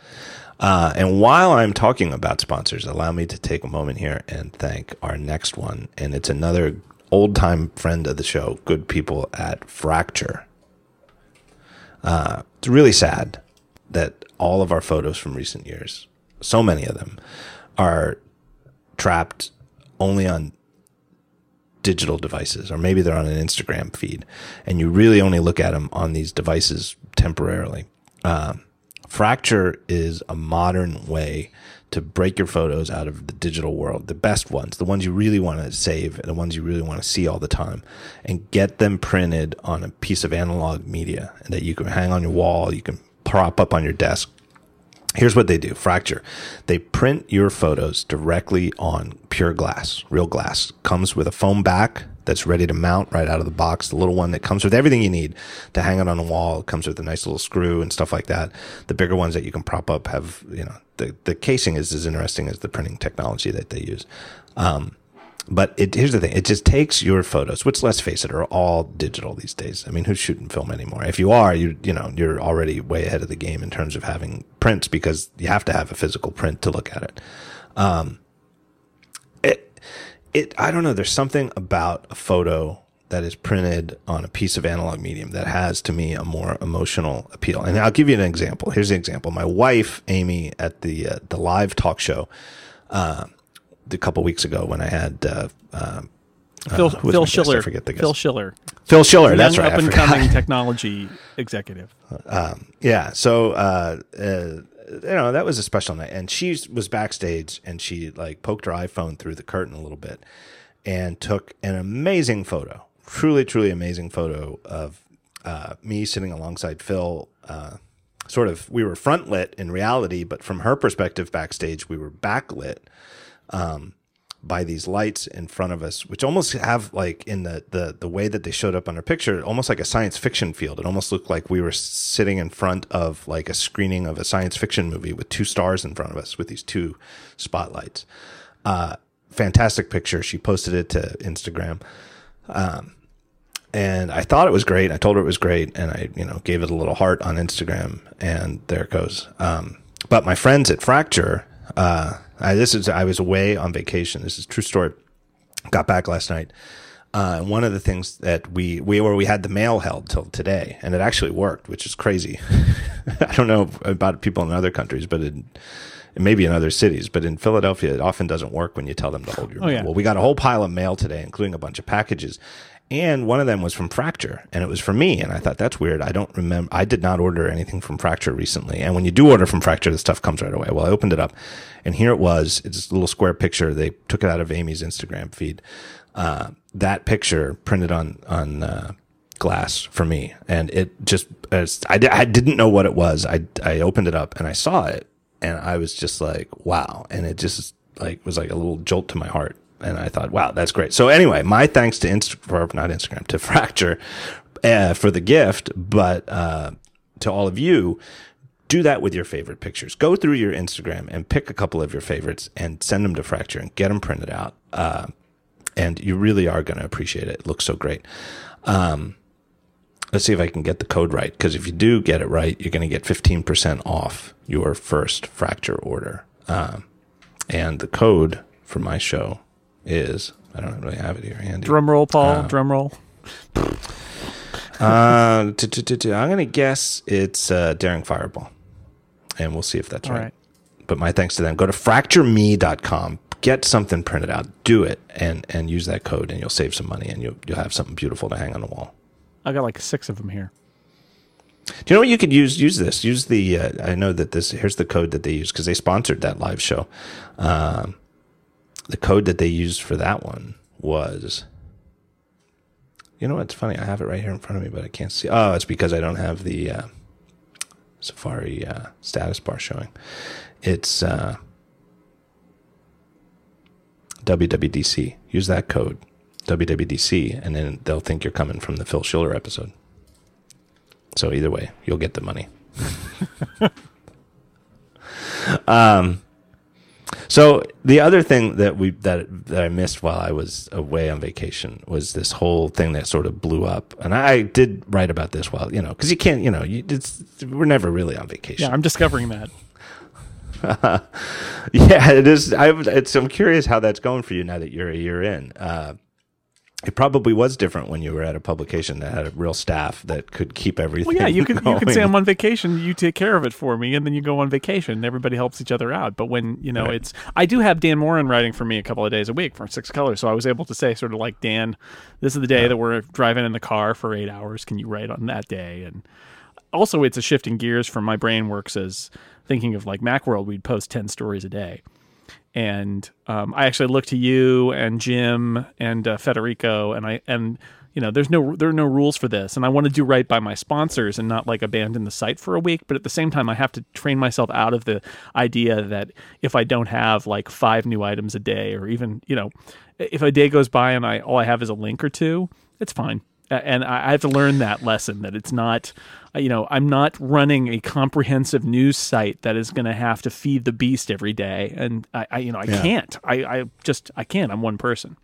Uh, and while I'm talking about sponsors, allow me to take a moment here and thank our next one. And it's another old time friend of the show, good people at Fracture. Uh, it's really sad that all of our photos from recent years, so many of them, are trapped only on digital devices, or maybe they're on an Instagram feed, and you really only look at them on these devices temporarily. Um, Fracture is a modern way to break your photos out of the digital world, the best ones, the ones you really want to save, and the ones you really want to see all the time, and get them printed on a piece of analog media that you can hang on your wall, you can prop up on your desk. Here's what they do Fracture. They print your photos directly on pure glass, real glass. Comes with a foam back that's ready to mount right out of the box. The little one that comes with everything you need to hang it on the wall. It comes with a nice little screw and stuff like that. The bigger ones that you can prop up have, you know, the, the casing is as interesting as the printing technology that they use. Um, but it, here's the thing: it just takes your photos, which let's face it, are all digital these days. I mean, who's shooting film anymore? If you are, you you know, you're already way ahead of the game in terms of having prints because you have to have a physical print to look at it. Um, it it I don't know. There's something about a photo that is printed on a piece of analog medium that has to me a more emotional appeal. And I'll give you an example. Here's the example. My wife, Amy, at the uh, the live talk show. Uh, a couple weeks ago when I had uh, uh, Phil, Phil my guest? I Schiller. forget the guest. Phil Schiller. Phil Schiller. That's right. Up and coming technology executive. Yeah. So, uh, uh, you know, that was a special night. And she was backstage and she like poked her iPhone through the curtain a little bit and took an amazing photo, truly, truly amazing photo of uh, me sitting alongside Phil. Uh, sort of, we were front lit in reality, but from her perspective backstage, we were backlit by these lights in front of us, which almost have like in the, the the way that they showed up on our picture, almost like a science fiction field. It almost looked like we were sitting in front of like a screening of a science fiction movie with two stars in front of us with these two spotlights. Uh, fantastic picture. She posted it to Instagram. Um, and I thought it was great. I told her it was great, and I, you know, gave it a little heart on Instagram, and there it goes. Um, but my friends at Fracture, uh, I, this is I was away on vacation. This is a true story. Got back last night. Uh, one of the things that we we were we had the mail held till today, and it actually worked, which is crazy. I don't know about people in other countries, but in maybe in other cities, but in Philadelphia, it often doesn't work when you tell them to hold your Oh, mail. yeah. Well, we got a whole pile of mail today, including a bunch of packages. And one of them was from Fracture, and it was for me. And I thought that's weird. I don't remember. I did not order anything from Fracture recently. And when you do order from Fracture, the stuff comes right away. Well, I opened it up, and here it was. It's a little square picture. They took it out of Amy's Instagram feed. Uh, that picture printed on on uh, glass for me, and it just I, I didn't know what it was. I I opened it up and I saw it, and I was just like, wow. And it just like was like a little jolt to my heart. And I thought, wow, that's great. So anyway, my thanks to Inst- for not Instagram to Fracture uh, for the gift, but uh, to all of you, do that with your favorite pictures. Go through your Instagram and pick a couple of your favorites and send them to Fracture and get them printed out. Uh, and you really are going to appreciate it. It looks so great. Um, let's see if I can get the code right. Because if you do get it right, you're going to get 15% off your first Fracture order. Um, and the code for my show is I don't really have it here handy. Drum roll, Paul. drum roll. Uh, t- t- t- t- I'm going to guess it's uh, Daring Fireball. And we'll see if that's right. But my thanks to them. Go to fractureme.com, get something printed out, do it, and, and use that code, and you'll save some money and you'll, you'll have something beautiful to hang on the wall. I got like six of them here. Do you know what you could use? Use this. Use the. Uh, I know that this. Here's the code that they use because they sponsored that live show. Um, the code that they used for that one was. You know what's funny? I have it right here in front of me, but I can't see. Oh, it's because I don't have the uh, Safari uh, status bar showing. It's uh, WWDC. Use that code, WWDC, and then they'll think you're coming from the Phil Schiller episode. So either way, you'll get the money. um, so the other thing that we that that I missed while I was away on vacation was this whole thing that sort of blew up, and I did write about this while you know because you can't you know you, it's we're never really on vacation. Yeah, I'm discovering that. Yeah, it is. I, it's, I'm curious how that's going for you now that you're a year in. Uh, it probably was different when you were at a publication that had a real staff that could keep everything. Well, yeah, you could you could say. I'm on vacation, you take care of it for me, and then you go on vacation. and Everybody helps each other out. But when you know Right. it's, I do have Dan Moren writing for me a couple of days a week for Six Colors, so I was able to say sort of like Dan, this is the day that we're driving in the car for eight hours. Can you write on that day? And also, it's a shifting gears from my brain works as thinking of like Macworld. We'd post ten stories a day, and um, I actually look to you and Jim and uh, Federico, and I and you know there's no there are no rules for this, and I want to do right by my sponsors and not like abandon the site for a week. But at the same time, I have to train myself out of the idea that if I don't have like five new items a day, or even you know, if a day goes by and I all I have is a link or two, it's fine. And I have to learn that lesson that it's not, you know, I'm not running a comprehensive news site that is going to have to feed the beast every day, and I, I you know, I can't. I, I just, I can't. I'm one person.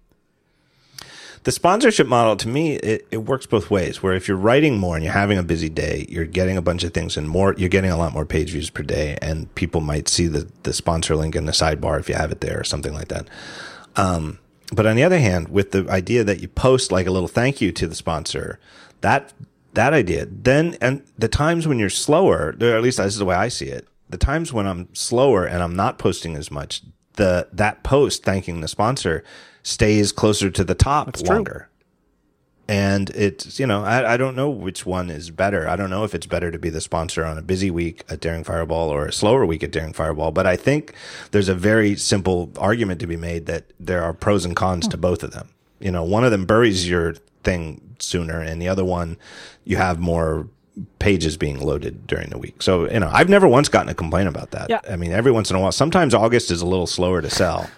The sponsorship model to me, it, it works both ways. Where if you're writing more and you're having a busy day, you're getting a bunch of things and more, you're getting a lot more page views per day, and people might see the the sponsor link in the sidebar if you have it there or something like that. Um, but on the other hand, with the idea that you post like a little thank you to the sponsor, that that idea, then and the times when you're slower, or at least this is the way I see it. The times when I'm slower and I'm not posting as much, the that post thanking the sponsor stays closer to the top true. longer. And it's, you know, I, I don't know which one is better. I don't know if it's better to be the sponsor on a busy week at Daring Fireball or a slower week at Daring Fireball. But I think there's a very simple argument to be made that there are pros and cons to both of them. You know, one of them buries your thing sooner and the other one you have more pages being loaded during the week. So, you know, I've never once gotten a complaint about that. Yeah. I mean, every once in a while, sometimes August is a little slower to sell.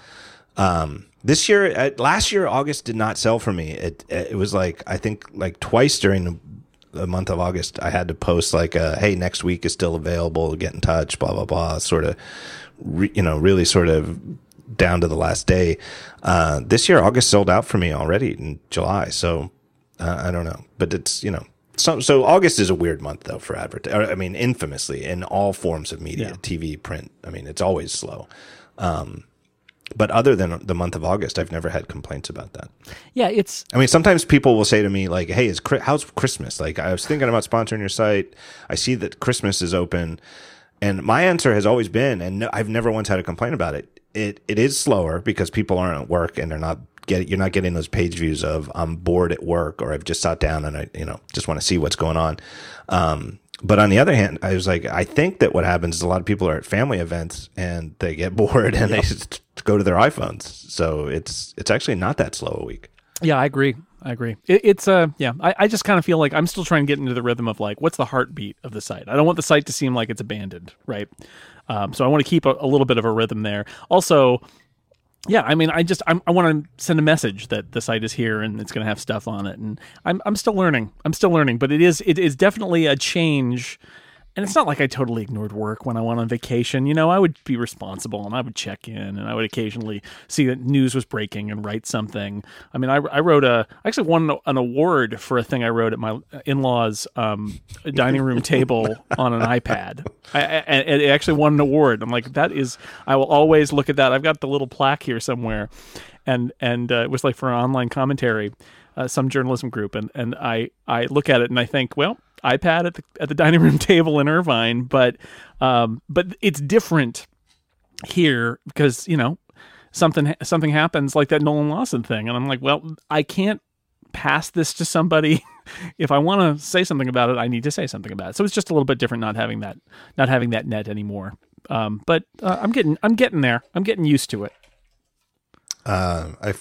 Um, this year, uh, last year, August did not sell for me. It it was like I think like twice during the, the month of August, I had to post like, uh, "Hey, next week is still available. Get in touch." Blah blah blah. Sort of, re, you know, really sort of down to the last day. Uh, this year, August sold out for me already in July. So uh, I don't know, but it's you know. So, so August is a weird month though for advert. I mean, infamously in all forms of media, Yeah. TV, print. I mean, it's always slow. Um, but other than the month of August, I've never had complaints about that. Yeah, it's I mean, sometimes people will say to me like, "Hey, is how's Christmas?" Like, I was thinking about sponsoring your site. I see that Christmas is open, and my answer has always been, and no, I've never once had a complaint about it. It it is slower because people aren't at work and they're not get you're not getting those page views of I'm bored at work or I've just sat down and I you know just want to see what's going on. Um, but on the other hand, I was like, I think that what happens is a lot of people are at family events and they get bored and they just go to their iPhones. So it's it's actually not that slow a week. Yeah, I agree. I agree. It, it's uh, yeah. I, I just kind of feel like I'm still trying to get into the rhythm of like, what's the heartbeat of the site? I don't want the site to seem like it's abandoned, right? Um, so I want to keep a, a little bit of a rhythm there. Also, yeah, I mean, I just I'm, I want to send a message that the site is here and it's going to have stuff on it, and I'm I'm still learning. I'm still learning, but it is it is definitely a change. And it's not like I totally ignored work when I went on vacation. You know, I would be responsible and I would check in and I would occasionally see that news was breaking and write something. I mean, I, I wrote a, I actually won an award for a thing I wrote at my in law's um, dining room table on an iPad. I, I, and it actually won an award. I'm like, that is, I will always look at that. I've got the little plaque here somewhere. And, and uh, it was like for an online commentary, uh, some journalism group. And, and I, I look at it and I think, well, iPad at the at the dining room table in Irvine, but um, but it's different here because you know something something happens like that Nolan Lawson thing, and I'm like, well, I can't pass this to somebody. if I want to say something about it, I need to say something about it. So it's just a little bit different not having that not having that net anymore. Um, but uh, I'm getting I'm getting there. I'm getting used to it. Uh, I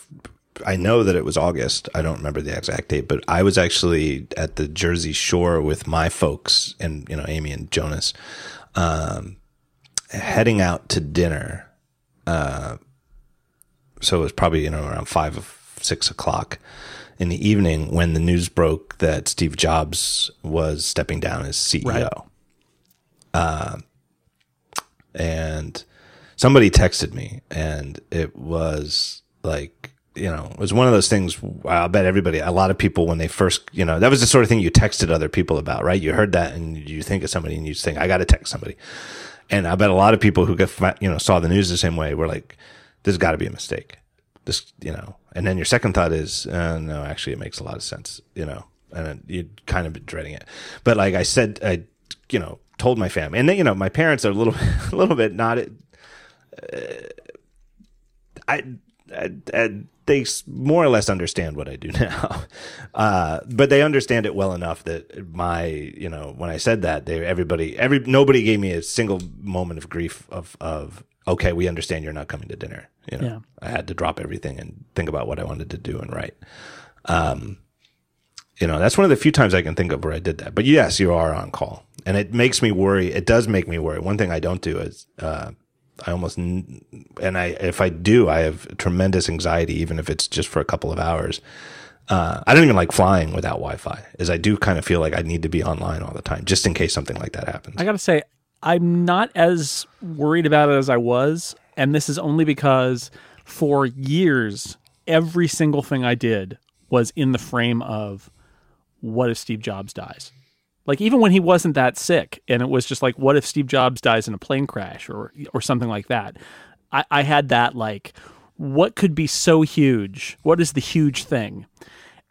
I know that it was August. I don't remember the exact date, but I was actually at the Jersey Shore with my folks and you know Amy and Jonas, um, heading out to dinner. Uh, so it was probably you know around five of six o'clock in the evening when the news broke that Steve Jobs was stepping down as CEO. Right. Uh, and somebody texted me, and it was like you know, it was one of those things. I bet everybody, a lot of people, when they first, you know, that was the sort of thing you texted other people about, right? You heard that and you think of somebody and you think, I got to text somebody. And I bet a lot of people who got, you know, saw the news the same way were like, there's got to be a mistake. This, you know, and then your second thought is, uh, no, actually, it makes a lot of sense, you know, and you kind of been dreading it. But like I said, I, you know, told my family, and then, you know, my parents are a little, a little bit not, uh, I, I, I they more or less understand what I do now, uh, but they understand it well enough that my, you know, when I said that, they everybody, every nobody gave me a single moment of grief of of okay, we understand you're not coming to dinner. You know, Yeah. I had to drop everything and think about what I wanted to do and write. Um, you know, that's one of the few times I can think of where I did that. But yes, you are on call, and it makes me worry. It does make me worry. One thing I don't do is, uh, I almost, and I, if I do, I have tremendous anxiety, even if it's just for a couple of hours. Uh, I don't even like flying without Wi-Fi, as I do kind of feel like I need to be online all the time, just in case something like that happens. I got to say, I'm not as worried about it as I was. And this is only because for years, every single thing I did was in the frame of what if Steve Jobs dies? Like even when he wasn't that sick, and it was just like, what if Steve Jobs dies in a plane crash or or something like that? I, I had that like, what could be so huge? What is the huge thing?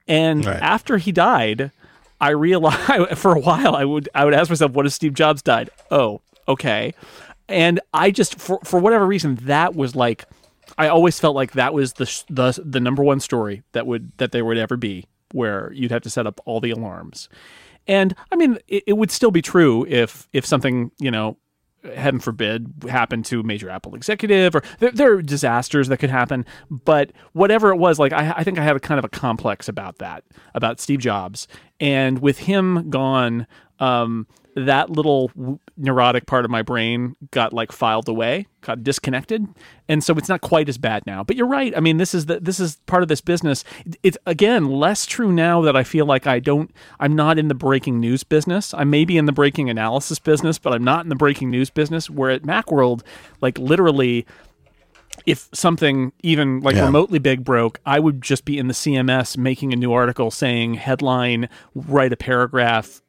And Right. after he died, I realized for a while I would I would ask myself, what if Steve Jobs died? Oh, okay. And I just for for whatever reason that was like I always felt like that was the the the number one story that would that there would ever be where you'd have to set up all the alarms. And I mean, it, it would still be true if if something you know, heaven forbid, happened to a major Apple executive, or there, there are disasters that could happen. But whatever it was, like I, I think I have a kind of a complex about that about Steve Jobs, and with him gone, um, that little neurotic part of my brain got like filed away, got disconnected, and so it's not quite as bad now. But you're right. I mean, this is the this is part of this business. It's again less true now that I feel like I don't. I'm not in the breaking news business. I may be in the breaking analysis business, but I'm not in the breaking news business. Where at MacWorld, like literally if something even like Yeah. remotely big broke, I would just be in the CMS making a new article saying headline, write a paragraph,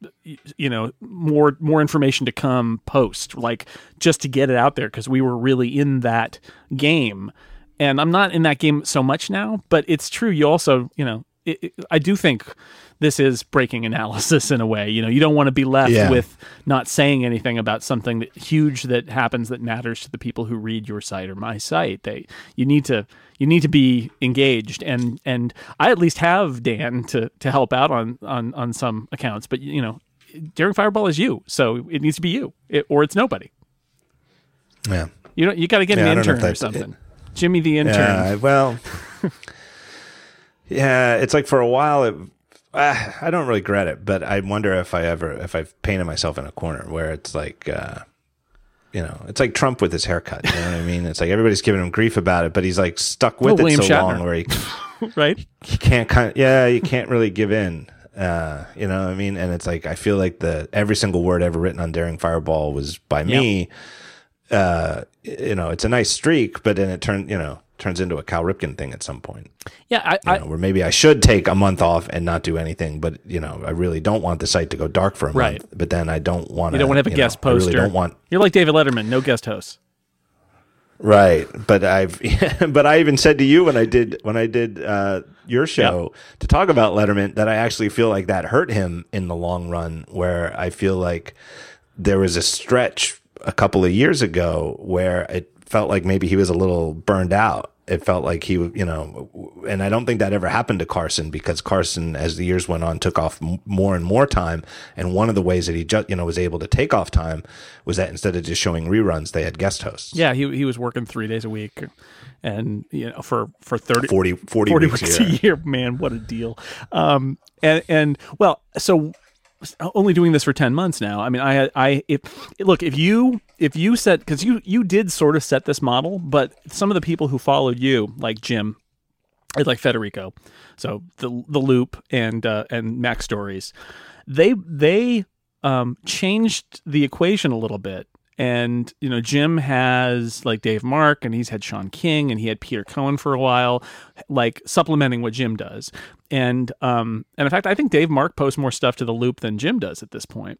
you know, more more information to come, post, like just to get it out there because we were really in that game. And I'm not in that game so much now, but it's true. You also, you know, it, it, I do think this is breaking analysis in a way. You know, you don't want to be left Yeah. with not saying anything about something that huge that happens that matters to the people who read your site or my site. They you need to you need to be engaged and and I at least have Dan to to help out on on on some accounts, but you know, Daring Fireball is you, so it needs to be you, it, or it's nobody. yeah. You know, you got to get Yeah, an don't know if intern or something. Jimmy the intern. Yeah, well, yeah, it's like for a while, it, uh, I don't really regret it, but I wonder if I ever, if I've painted myself in a corner where it's like, uh, you know, it's like Trump with his haircut. You know what I mean? It's like everybody's giving him grief about it, but he's like stuck with Well, it so Shatner. long where he, right? he can't kind of, yeah, you can't really give in. Uh, you know what I mean? And it's like, I feel like the, every single word ever written on Daring Fireball was by me. Uh, you know, it's a nice streak, but then it turned, you know, turns into a Cal Ripken thing at some point. Yeah, I, know, where maybe I should take a month off and not do anything, but you know, I really don't want the site to go dark for a Right. month. But then I don't want you don't want to have a know, guest I really poster. don't want You're like David Letterman, no guest hosts. right. But I've but I even said to you when I did when I did uh, your show to talk about Letterman that I actually feel like that hurt him in the long run. Where I feel like there was a stretch a couple of years ago where it felt like maybe he was a little burned out. It felt like he, you know, and I don't think that ever happened to Carson because Carson, as the years went on, took off more and more time. And one of the ways that he, ju- you know, was able to take off time was that instead of just showing reruns, they had guest hosts. Yeah, he he was working three days a week, and you know for for 30, 40, 40, 40 weeks, weeks a a year. year. Man, what a deal! Um, and and well, so only doing this for ten months now. I mean, I I if look if you if you set because you you did sort of set this model, but some of the people who followed you, like Jim, and like Federico, so the the Loop and uh, and Mac Stories, they they um, changed the equation a little bit. And you know, Jim has like Dave Mark, and he's had Shawn King, and he had Peter Cohen for a while, like supplementing what Jim does. And um, and in fact, I think Dave Mark posts more stuff to the Loop than Jim does at this point.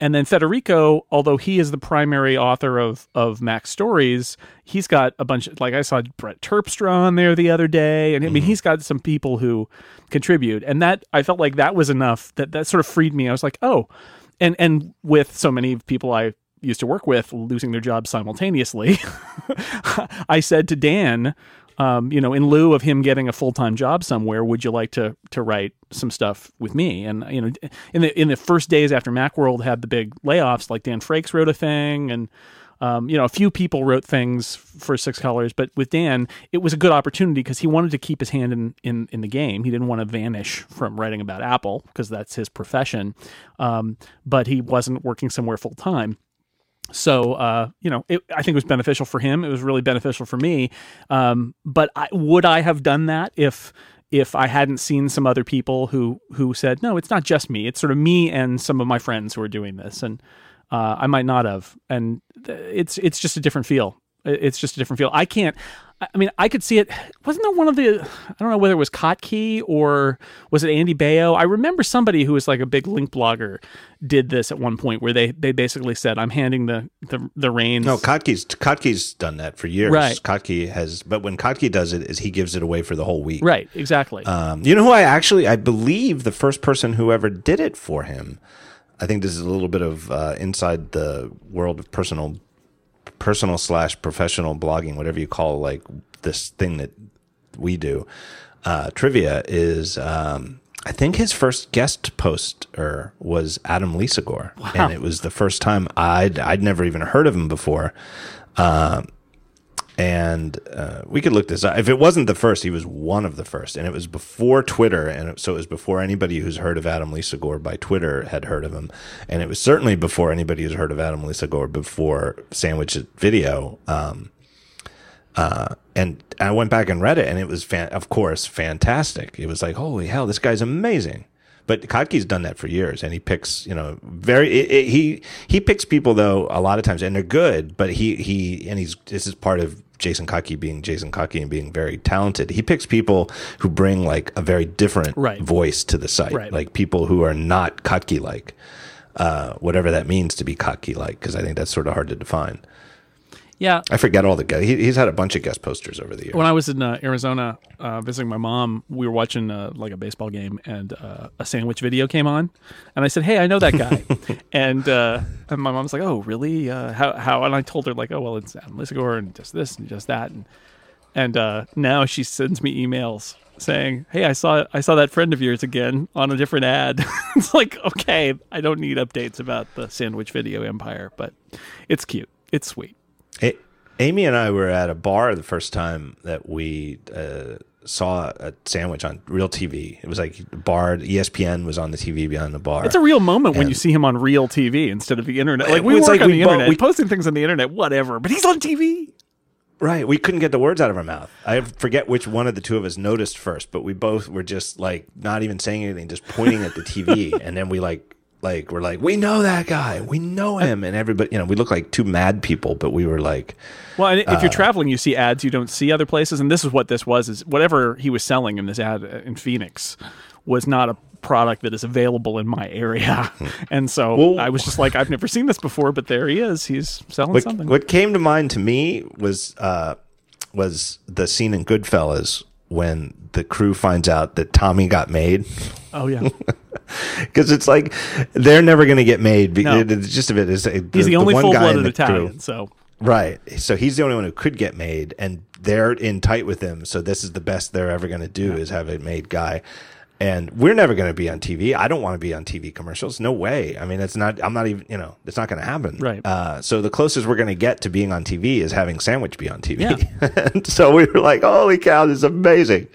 And then Federico, although he is the primary author of of Mac Stories, he's got a bunch. Of, like I saw Brett Terpstra on there the other day, and I mean he's got some people who contribute, and that I felt like that was enough. That that sort of freed me. I was like, oh, and and with so many people I used to work with losing their jobs simultaneously, I said to Dan, um, you know, in lieu of him getting a full time job somewhere, would you like to to write some stuff with me? And you know, in the in the first days after MacWorld had the big layoffs, like Dan Frakes wrote a thing, and Um, you know, a few people wrote things for Six Colors, but with Dan, it was a good opportunity because he wanted to keep his hand in, in, in the game. He didn't want to vanish from writing about Apple because that's his profession. Um, but he wasn't working somewhere full time. So, uh, you know, it, I think it was beneficial for him. It was really beneficial for me. Um, but I, would I have done that if if I hadn't seen some other people who who said, no, it's not just me. It's sort of me and some of my friends who are doing this, and uh, I might not have. And it's it's just a different feel. It's just a different feel. I can't. I mean, I could see it. Wasn't there one of the? I don't know whether it was Kottke or was it Andy Baio? I remember somebody who was like a big link blogger did this at one point where they they basically said, "I'm handing the the, the reins." No, Kottke's Kottke's done that for years. Right. Has, but when Kottke does it, is he gives it away for the whole week. Right. Exactly. Um, you know who I actually I believe the first person who ever did it for him. I think this is a little bit of uh, inside the world of personal personal slash professional blogging, whatever you call like this thing that we do, uh, trivia is, um, I think his first guest poster was Adam Lisagor, Wow. and it was the first time I'd I'd never even heard of him before. Um, and uh, we could look this up. If it wasn't the first, he was one of the first, and it was before Twitter, and so it was before anybody who's heard of Adam Lisagor by Twitter had heard of him, and it was certainly before anybody who's heard of Adam Lisagor before Sandwich Video. Um, uh, and I went back and read it, and it was, fan- of course, fantastic. It was like, holy hell, this guy's amazing. But Kottke's done that for years, and he picks, you know, very it, it, he he picks people though a lot of times, and they're good. But he he and he's this is part of Jason Kottke being Jason Kottke and being very talented. He picks people who bring like a very different Right. voice to the site, Right. like people who are not Kottke like, uh, whatever that means to be Kottke like, because I think that's sort of hard to define. Yeah. I forget all the guys. He, he's had a bunch of guest posters over the years. when I was in uh, Arizona uh, visiting my mom, we were watching uh, like a baseball game, and uh, a sandwich video came on, and I said, "Hey, I know that guy," and uh, and my mom's like, "Oh, really? Uh, how how?" And I told her like, "Oh, well, it's Adam Lisagor and just this and just that," and and uh, now she sends me emails saying, "Hey, I saw I saw that friend of yours again on a different ad." it's like, okay, I don't need updates about the sandwich video empire, but it's cute, it's sweet. Amy and I were at a bar the first time that we uh, saw a sandwich on real TV. It was like bar. ESPN was on the TV behind the bar. It's a real moment when you see him on real TV instead of the internet. Like we It's work like on we the bo- internet, we- posting things on the internet, whatever. But he's on TV. right. We couldn't get the words out of our mouth. I forget which one of the two of us noticed first, but we both were just like not even saying anything, just pointing at the TV, and then we like. Like we're like we know that guy, we know him, and everybody, you know, we look like two mad people, but we were like, Well, and if Uh. you're traveling, you see ads you don't see other places, and this is what this was: is whatever he was selling in this ad in Phoenix was not a product that is available in my area, and so Well- I was just like, I've never seen this before, but there he is. He's selling What, something. what came to mind to me was uh, was the scene in Goodfellas when the crew finds out that Tommy got made. oh yeah, Because it's like they're never going to get made. No. The gist of it is uh, he's the, only one guy in full-blooded the crew- So right? So he's the only one who could get made, and they're in tight with him. So this is the best they're ever going to do is have a made guy. And we're never going to be on TV. I don't want to be on TV commercials. No way. I mean, it's not. I'm not even. You know, it's not going to happen. Right. Uh, so the closest we're going to get to being on TV is having Sandwich be on TV. Yeah. and so we were like, "Holy cow, this is amazing!"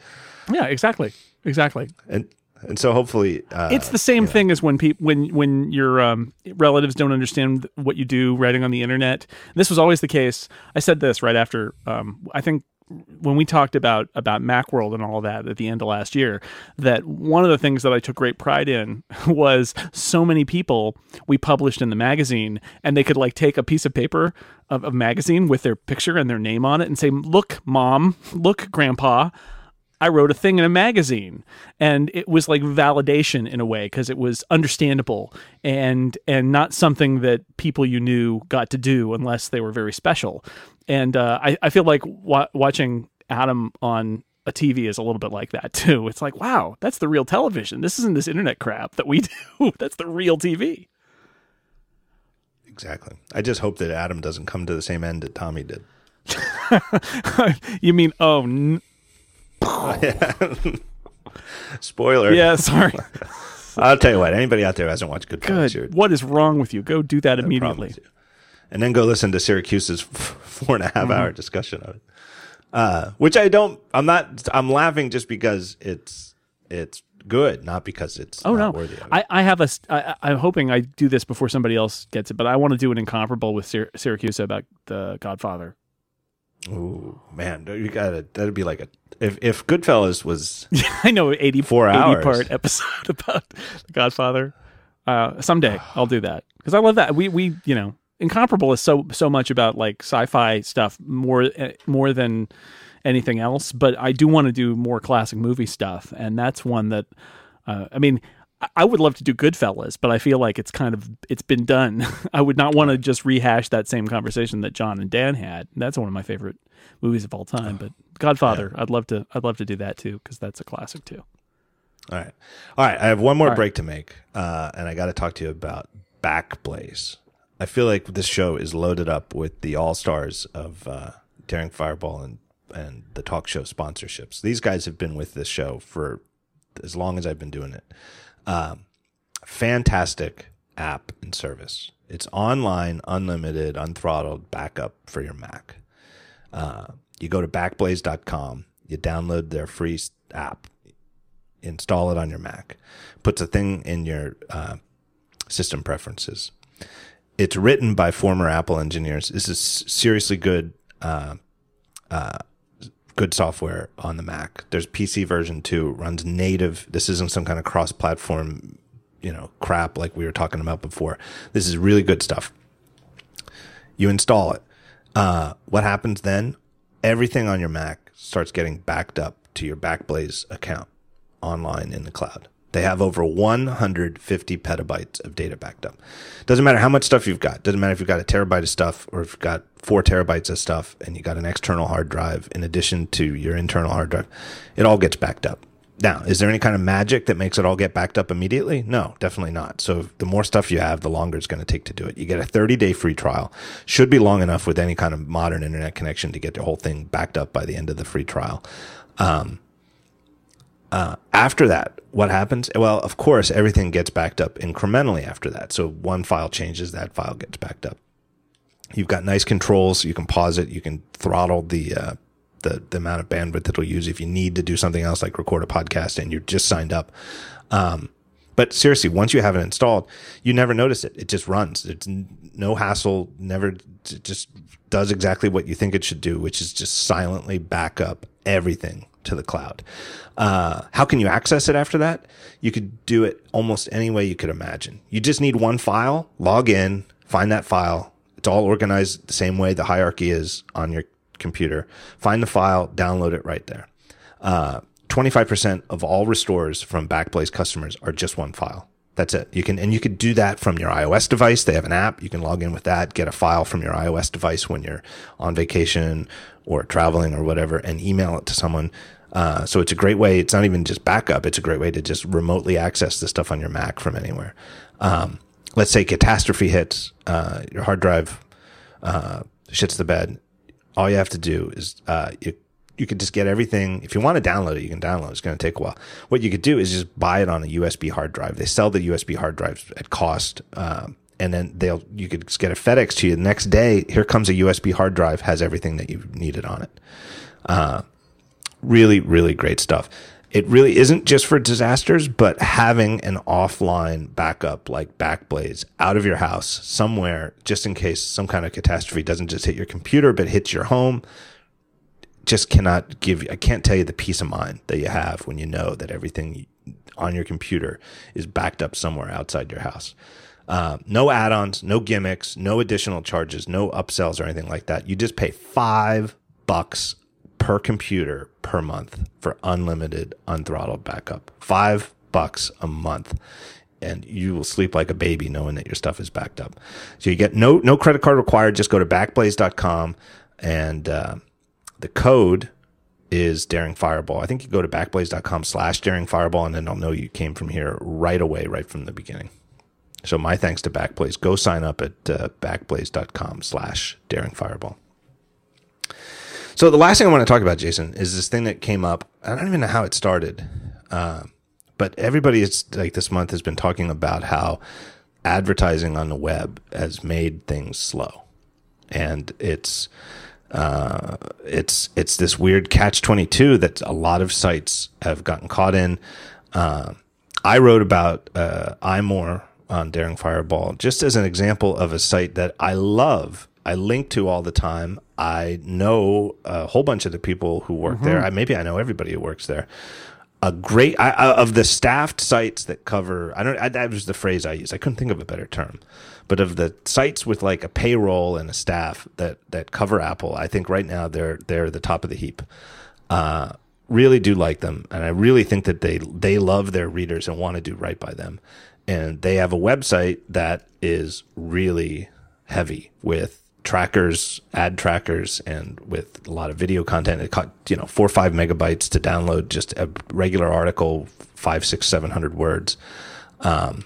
Yeah, exactly, exactly. And and so hopefully, uh, it's the same thing as when people when when your um, relatives don't understand what you do writing on the internet. This was always the case. I said this right after um, I think when we talked about about MacWorld and all that at the end of last year. That one of the things that I took great pride in was so many people we published in the magazine, and they could like take a piece of paper of a magazine with their picture and their name on it and say, "Look, mom, look, grandpa." I wrote a thing in a magazine, and it was like validation in a way because it was understandable and and not something that people you knew got to do unless they were very special. And uh, I, I feel like wa- watching Adam on a TV is a little bit like that too. It's like, wow, that's the real television. This isn't this internet crap that we do. That's the real TV. exactly. I just hope that Adam doesn't come to the same end that Tommy did. you mean, oh, n- Spoiler. yeah, sorry. I'll tell you what. Anybody out there hasn't watched Good you're Good. What is wrong with you? Go do that immediately. and then go listen to Siracusa's four and a half hour discussion of it. Uh, which I don't. I'm not. I'm laughing just because it's it's good, not because it's Oh no, worthy of it. I, I have a. I, I'm hoping I do this before somebody else gets it, but I want to do an incomparable with Syr- Syracuse about the Godfather. Ooh, man, you gotta. That'd be like a. If if Goodfellas was I know eighty four 80 hours. part episode about the Godfather. Uh, someday I'll do that because I love that. We we you know incomparable is so so much about like sci-fi stuff more eh, more than anything else. But I do want to do more classic movie stuff, and that's one that uh, I mean. I- would love to do Goodfellas, but I feel like it's kind of it's been done. I would not want to just rehash that same conversation that John and Dan had. That's one of my favorite movies of all time. But Godfather, I'd love to I'd love to do that too because that's a classic too. All right. All right. I have one more right. break to make, uh, and I got to talk to you about Backblaze. I feel like this show is loaded up with the all stars of uh, Daring Fireball and, and the talk show sponsorships. These guys have been with this show for as long as I've been doing it. Um, fantastic app and service. It's online, unlimited, unthrottled backup for your Mac. Uh, you go to backblaze.com, you download their free app, install it on your Mac, puts a thing in your uh, system preferences. It's written by former Apple engineers. This is seriously good, uh, uh, good software on the Mac. There's PC version too. Runs native. This isn't some kind of cross-platform, you know, crap like we were talking about before. This is really good stuff. You install it. Uh, what happens then? Everything on your Mac starts getting backed up to your Backblaze account online in the cloud. They have over 150 petabytes of data backed up. Doesn't matter how much stuff you've got. Doesn't matter if you've got a terabyte of stuff or if you've got four terabytes of stuff and you got an external hard drive in addition to your internal hard drive. It all gets backed up. Now, is there any kind of magic that makes it all get backed up immediately? No, definitely not. So the more stuff you have, the longer it's going to take to do it. You get a 30 day free trial. Should be long enough with any kind of modern internet connection to get the whole thing backed up by the end of the free trial. Um, uh, after that, what happens? Well, of course, everything gets backed up incrementally after that. So one file changes, that file gets backed up. You've got nice controls. You can pause it. You can throttle the uh, the the amount of bandwidth it'll use if you need to do something else like record a podcast and you're just signed up. Um, but seriously, once you have it installed, you never notice it. It just runs. It's no hassle. Never it just does exactly what you think it should do, which is just silently back up everything to the cloud. Uh, how can you access it after that? You could do it almost any way you could imagine. You just need one file, log in, find that file. It's all organized the same way the hierarchy is on your computer. Find the file, download it right there. Uh, 25% of all restores from Backblaze customers are just one file. That's it. You can, and you could do that from your iOS device. They have an app. You can log in with that, get a file from your iOS device when you're on vacation or traveling or whatever and email it to someone. Uh, so it's a great way. It's not even just backup. It's a great way to just remotely access the stuff on your Mac from anywhere. Um, let's say catastrophe hits, uh, your hard drive, uh, shits the bed. All you have to do is, uh, you, you could just get everything. If you want to download it, you can download it. It's going to take a while. What you could do is just buy it on a USB hard drive. They sell the USB hard drives at cost. Um, and then they'll, you could get a FedEx to you the next day. Here comes a USB hard drive, has everything that you needed on it. Uh, really, really great stuff. It really isn't just for disasters, but having an offline backup like Backblaze out of your house somewhere, just in case some kind of catastrophe doesn't just hit your computer, but hits your home, just cannot give you, I can't tell you the peace of mind that you have when you know that everything on your computer is backed up somewhere outside your house. Uh, no add-ons, no gimmicks, no additional charges, no upsells or anything like that. You just pay five bucks per computer per month for unlimited unthrottled backup. Five bucks a month. And you will sleep like a baby knowing that your stuff is backed up. So you get no no credit card required. Just go to backblaze.com and uh, the code is daring fireball. I think you go to backblaze.com slash daring fireball and then I'll know you came from here right away, right from the beginning. So my thanks to Backblaze. Go sign up at uh, backblaze.com slash daring fireball. So the last thing I want to talk about, Jason, is this thing that came up. I don't even know how it started, uh, but everybody is like this month has been talking about how advertising on the web has made things slow. and it's uh, it's it's this weird catch twenty two that a lot of sites have gotten caught in. Uh, I wrote about uh, iMore on Daring Fireball just as an example of a site that I love. I link to all the time. I know a whole bunch of the people who work there. I, maybe I know everybody who works there. A great I, I, of the staffed sites that cover. I don't. I, that was the phrase I used. I couldn't think of a better term. But of the sites with like a payroll and a staff that that cover Apple, I think right now they're they're the top of the heap. Uh, really do like them, and I really think that they they love their readers and want to do right by them. And they have a website that is really heavy with trackers, ad trackers, and with a lot of video content. It caught you know four or five megabytes to download just a regular article, five, six, seven hundred words. Um,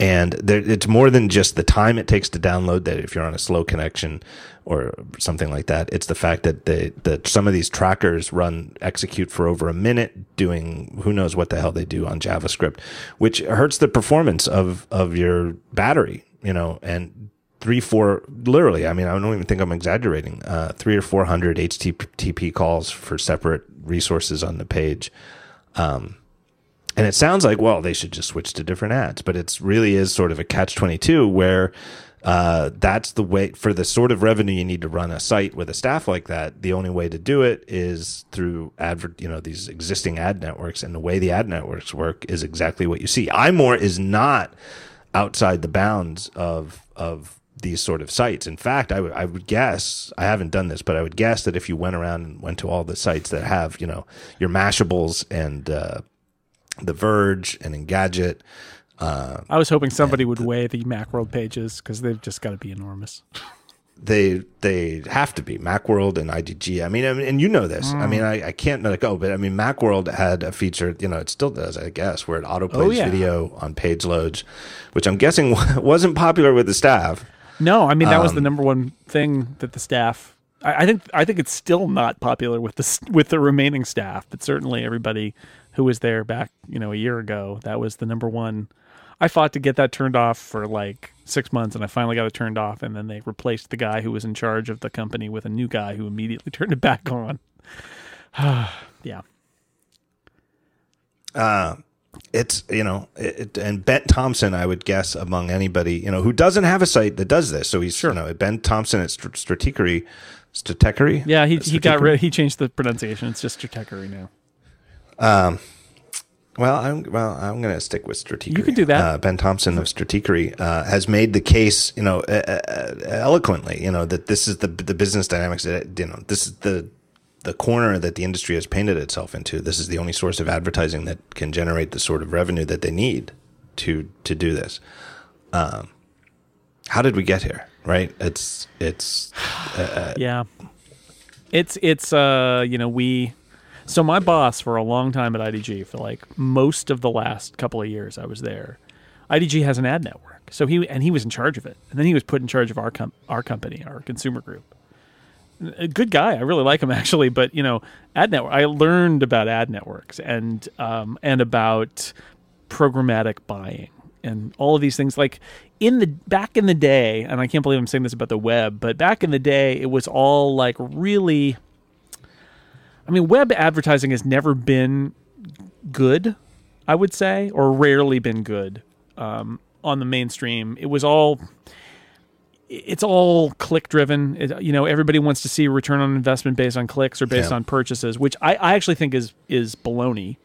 and there, it's more than just the time it takes to download that if you're on a slow connection or something like that. It's the fact that they that some of these trackers run execute for over a minute doing who knows what the hell they do on javascript which hurts the performance of of your battery you know and three four literally i mean i don't even think i'm exaggerating uh, three or four hundred http calls for separate resources on the page. Um, and it sounds like, well, they should just switch to different ads, but it really is sort of a catch 22 where uh, that's the way for the sort of revenue you need to run a site with a staff like that. The only way to do it is through advert, you know, these existing ad networks. And the way the ad networks work is exactly what you see. iMore is not outside the bounds of, of, these sort of sites. In fact, I would would guess I haven't done this, but I would guess that if you went around and went to all the sites that have you know your Mashables and uh, the Verge and Engadget. Uh, I was hoping somebody would weigh the Macworld pages because they've just got to be enormous. they they have to be MacWorld and IDG. I mean, I mean and you know this. I mean, I, I can't let it go, but I mean, MacWorld had a feature, you know, it still does, I guess, where it autoplays Oh, yeah. video on page loads, which I'm guessing wasn't popular with the staff. No, I mean that was Um, the number one thing that the staff. I, I think I think it's still not popular with the with the remaining staff, but certainly everybody who was there back you know a year ago that was the number one. I fought to get that turned off for like six months, and I finally got it turned off. And then they replaced the guy who was in charge of the company with a new guy who immediately turned it back on. yeah, Uh, it's you know, it, and Ben Thompson, I would guess among anybody you know who doesn't have a site that does this. So he's you know Ben Thompson at Str- Stratechery, Stratechery. yeah. He he got rid. He changed the pronunciation. It's just Stratechery now. Well, I'm well. I'm going to stick with Stratechery. You can do that. Uh, ben Thompson of Stratechery uh, has made the case, you know, uh, uh, eloquently, you know, that this is the the business dynamics that you know this is the the corner that the industry has painted itself into. This is the only source of advertising that can generate the sort of revenue that they need to to do this. Um, how did we get here? Right? It's it's yeah it's it's uh you know we so my boss for a long time at idg for like most of the last couple of years i was there idg has an ad network. So he and he was in charge of it. And then he was put in charge of our com- our company our consumer group. A good guy. I really like him actually. But you know ad network i learned about ad networks and um and about programmatic buying and all of these things. Like in the back in the day and i can't believe i'm saying this about the web but back in the day it was all like really i mean web advertising has never been good i would say or rarely been good um, on the mainstream it was all it's all click driven it, you know everybody wants to see a return on investment based on clicks or based Yeah. on purchases which I, I actually think is is baloney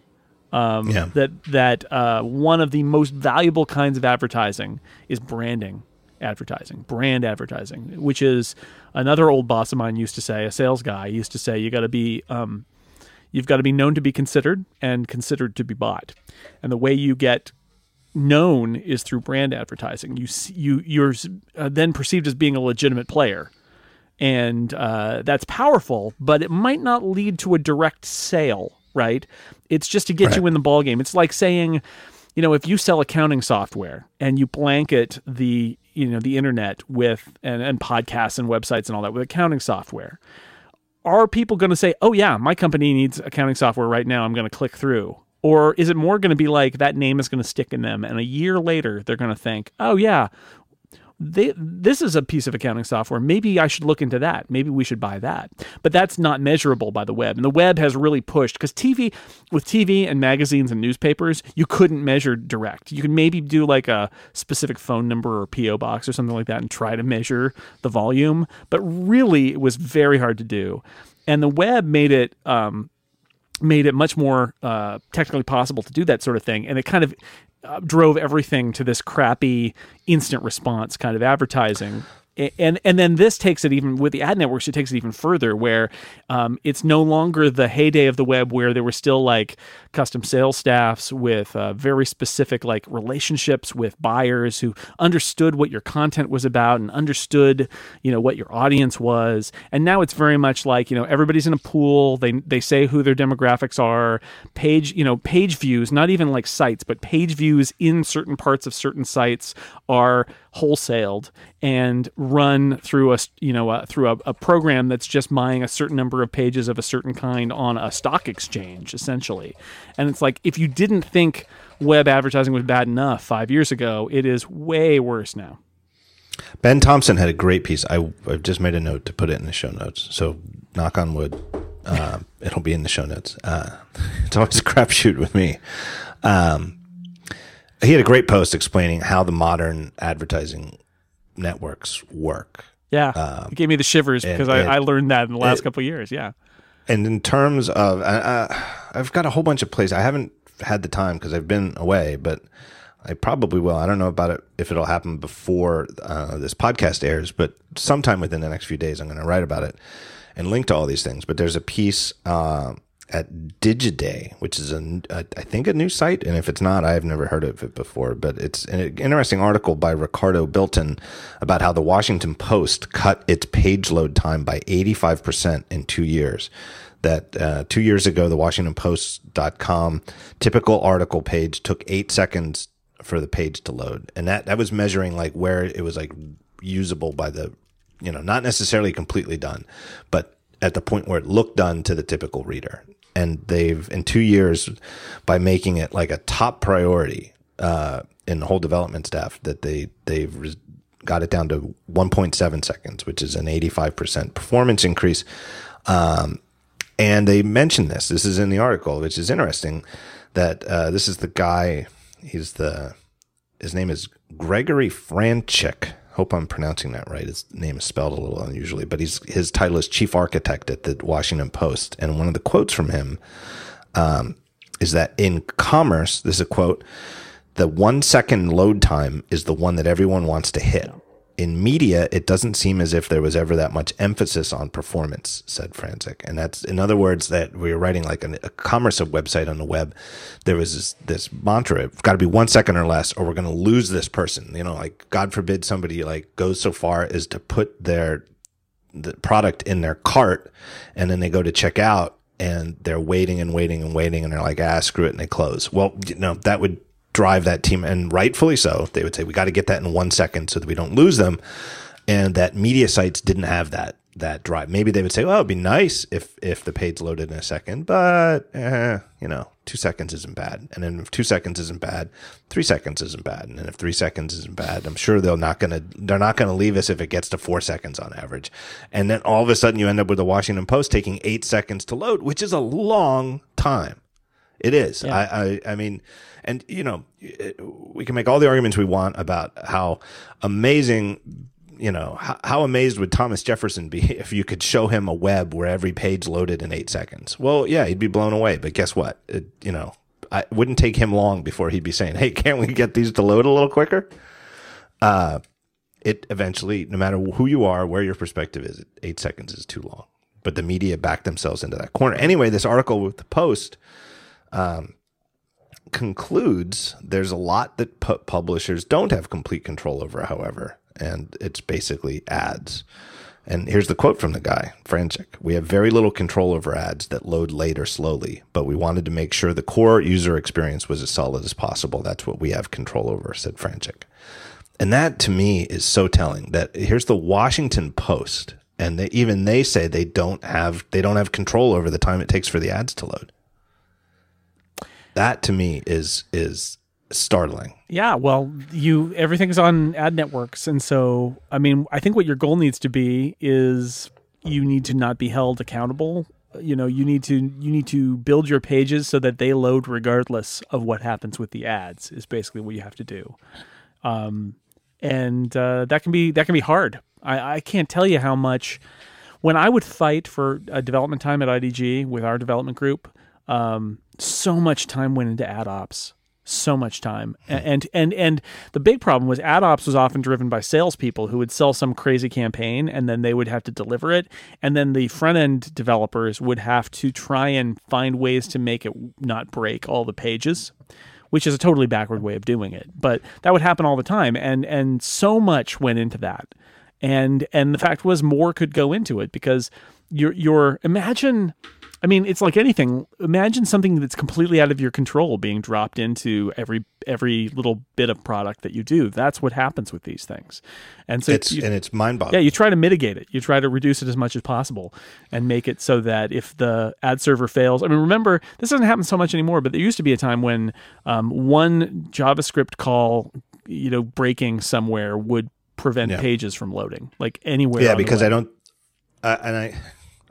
um, Yeah. that that uh, one of the most valuable kinds of advertising is branding advertising, brand advertising, which is another old boss of mine used to say, a sales guy used to say, you got to be, um, you've got to be known to be considered and considered to be bought, and the way you get known is through brand advertising. You you you're uh, then perceived as being a legitimate player and uh, that's powerful, but it might not lead to a direct sale, right? It's just to get you in the ball game. It's like saying, you know, if you sell accounting software and you blanket the you know the internet with and, and podcasts and websites and all that with accounting software, are people going to say, "Oh yeah, my company needs accounting software right now. I'm going to click through." Or is it more going to be like that name is going to stick in them and a year later they're going to think, "Oh yeah, they, this is a piece of accounting software. Maybe I should look into that. Maybe we should buy that. But that's not measurable by the web. And the web has really pushed because TV, with TV and magazines and newspapers, you couldn't measure direct. You could maybe do like a specific phone number or PO box or something like that and try to measure the volume. But really, it was very hard to do. And the web made it um, made it much more uh, technically possible to do that sort of thing. And it kind of Uh, drove everything to this crappy instant response kind of advertising and and then this takes it even with the ad networks it takes it even further where um, it's no longer the heyday of the web where there were still like custom sales staffs with uh, very specific like relationships with buyers who understood what your content was about and understood you know what your audience was. And now it's very much like you know everybody's in a pool they they say who their demographics are page you know page views not even like sites but page views in certain parts of certain sites are wholesaled. And run through a you know uh, through a, a, program that's just buying a certain number of pages of a certain kind on a stock exchange essentially. And it's like if you didn't think web advertising was bad enough five years ago it is way worse now. Ben thompson had a great piece. I, have just made a note to put it in the show notes. So knock on wood uh, it'll be in the show notes. Uh, it's always a crapshoot with me. Um, he had a great post explaining how the modern advertising networks work. Yeah, um, it gave me the shivers because I, I, learned that in the last it, couple years. Yeah, and in terms of, uh, uh, I've got a whole bunch of plays. I haven't had the time because I've been away, but I probably will. I don't know about it if it'll happen before uh, this podcast airs, but sometime within the next few days, I'm going to write about it and link to all these things. But there's a piece uh, at Digiday, which is a, a, I think a new site, and if it's not, I've never heard of it before. But it's an interesting article by Ricardo Bilton about how the Washington Post cut its page load time by 85% in two years. That uh, two years ago, the WashingtonPost.com typical article page took eight seconds for the page to load, and that that was measuring like where it was like usable by the you know not necessarily completely done, but at the point where it looked done to the typical reader and they've in two years by making it like a top priority uh, in the whole development staff that they they've res- got it down to 1.7 seconds, which is an 85% performance increase. Um, and they mention this. This is in the article, which is interesting. That uh, this is the guy. He's the his name is Gregory Franczyk Hope I'm pronouncing that right. His name is spelled a little unusually, but he's his title is chief architect at the Washington Post. And one of the quotes from him um, is that in commerce, this is a quote: "The one second load time is the one that everyone wants to hit." In media, it doesn't seem as if there was ever that much emphasis on performance, said Franczyk. And that's, in other words, that we were writing like an, a commerce of website on the web. There was this, this mantra, it's got to be one second or less, or we're going to lose this person. You know, like God forbid somebody like goes so far as to put their the product in their cart and then they go to check out and they're waiting and waiting and waiting and they're like, ah, screw it. And they close. Well, you know, that would drive that team, and rightfully so. They would say we got to get that in one second so that we don't lose them, and that media sites didn't have that that drive. Maybe they would say, "Well, it'd be nice if if the page loaded in a second, but eh, you know, two seconds isn't bad. And then if two seconds isn't bad, three seconds isn't bad. And then if three seconds isn't bad, I'm sure they're not gonna they're not gonna leave us if it gets to four seconds on average. And then all of a sudden you end up with the Washington Post taking eight seconds to load, which is a long time. It is. Yeah. I, I I mean and, you know, we can make all the arguments we want about how amazing, you know, how, how, amazed would Thomas Jefferson be if you could show him a web where every page loaded in eight seconds? Well, yeah, he'd be blown away. But guess what? It, you know, it wouldn't take him long before he'd be saying, hey, can't we get these to load a little quicker? Uh, it eventually, no matter who you are, where your perspective is, eight seconds is too long. But the media backed themselves into that corner. Anyway, this article with the Post um, concludes there's a lot that pu- publishers don't have complete control over, however, and it's basically ads. And here's the quote from the guy, Franczyk. We have very little control over ads that load late or slowly, but we wanted to make sure the core user experience was as solid as possible. That's what we have control over, said Franczyk. And that to me is so telling that here's the Washington Post and they, even they say they don't have they don't have control over the time it takes for the ads to load that to me is is startling. Yeah, well, you everything's on ad networks, and so I mean, I think what your goal needs to be is you need to not be held accountable. You know, you need to you need to build your pages so that they load regardless of what happens with the ads. Is basically what you have to do, um, and uh, that can be that can be hard. I, I can't tell you how much when I would fight for a development time at IDG with our development group. Um, so much time went into ad ops. So much time. And and and the big problem was ad ops was often driven by salespeople who would sell some crazy campaign and then they would have to deliver it. And then the front end developers would have to try and find ways to make it not break all the pages which is a totally backward way of doing it. But that would happen all the time. And and so much went into that. And and the fact was more could go into it because you're you're imagine I mean, it's like anything. Imagine something that's completely out of your control being dropped into every every little bit of product that you do. That's what happens with these things. And so It's you, and it's mind boggling. yeah, you try to mitigate it. You try to reduce it as much as possible and make it so that if the ad server fails, I mean, remember this doesn't happen so much anymore, but there used to be a time when um, one JavaScript call, you know, breaking somewhere would prevent Yeah. pages from loading, like anywhere. yeah, because. I don't, uh, and I,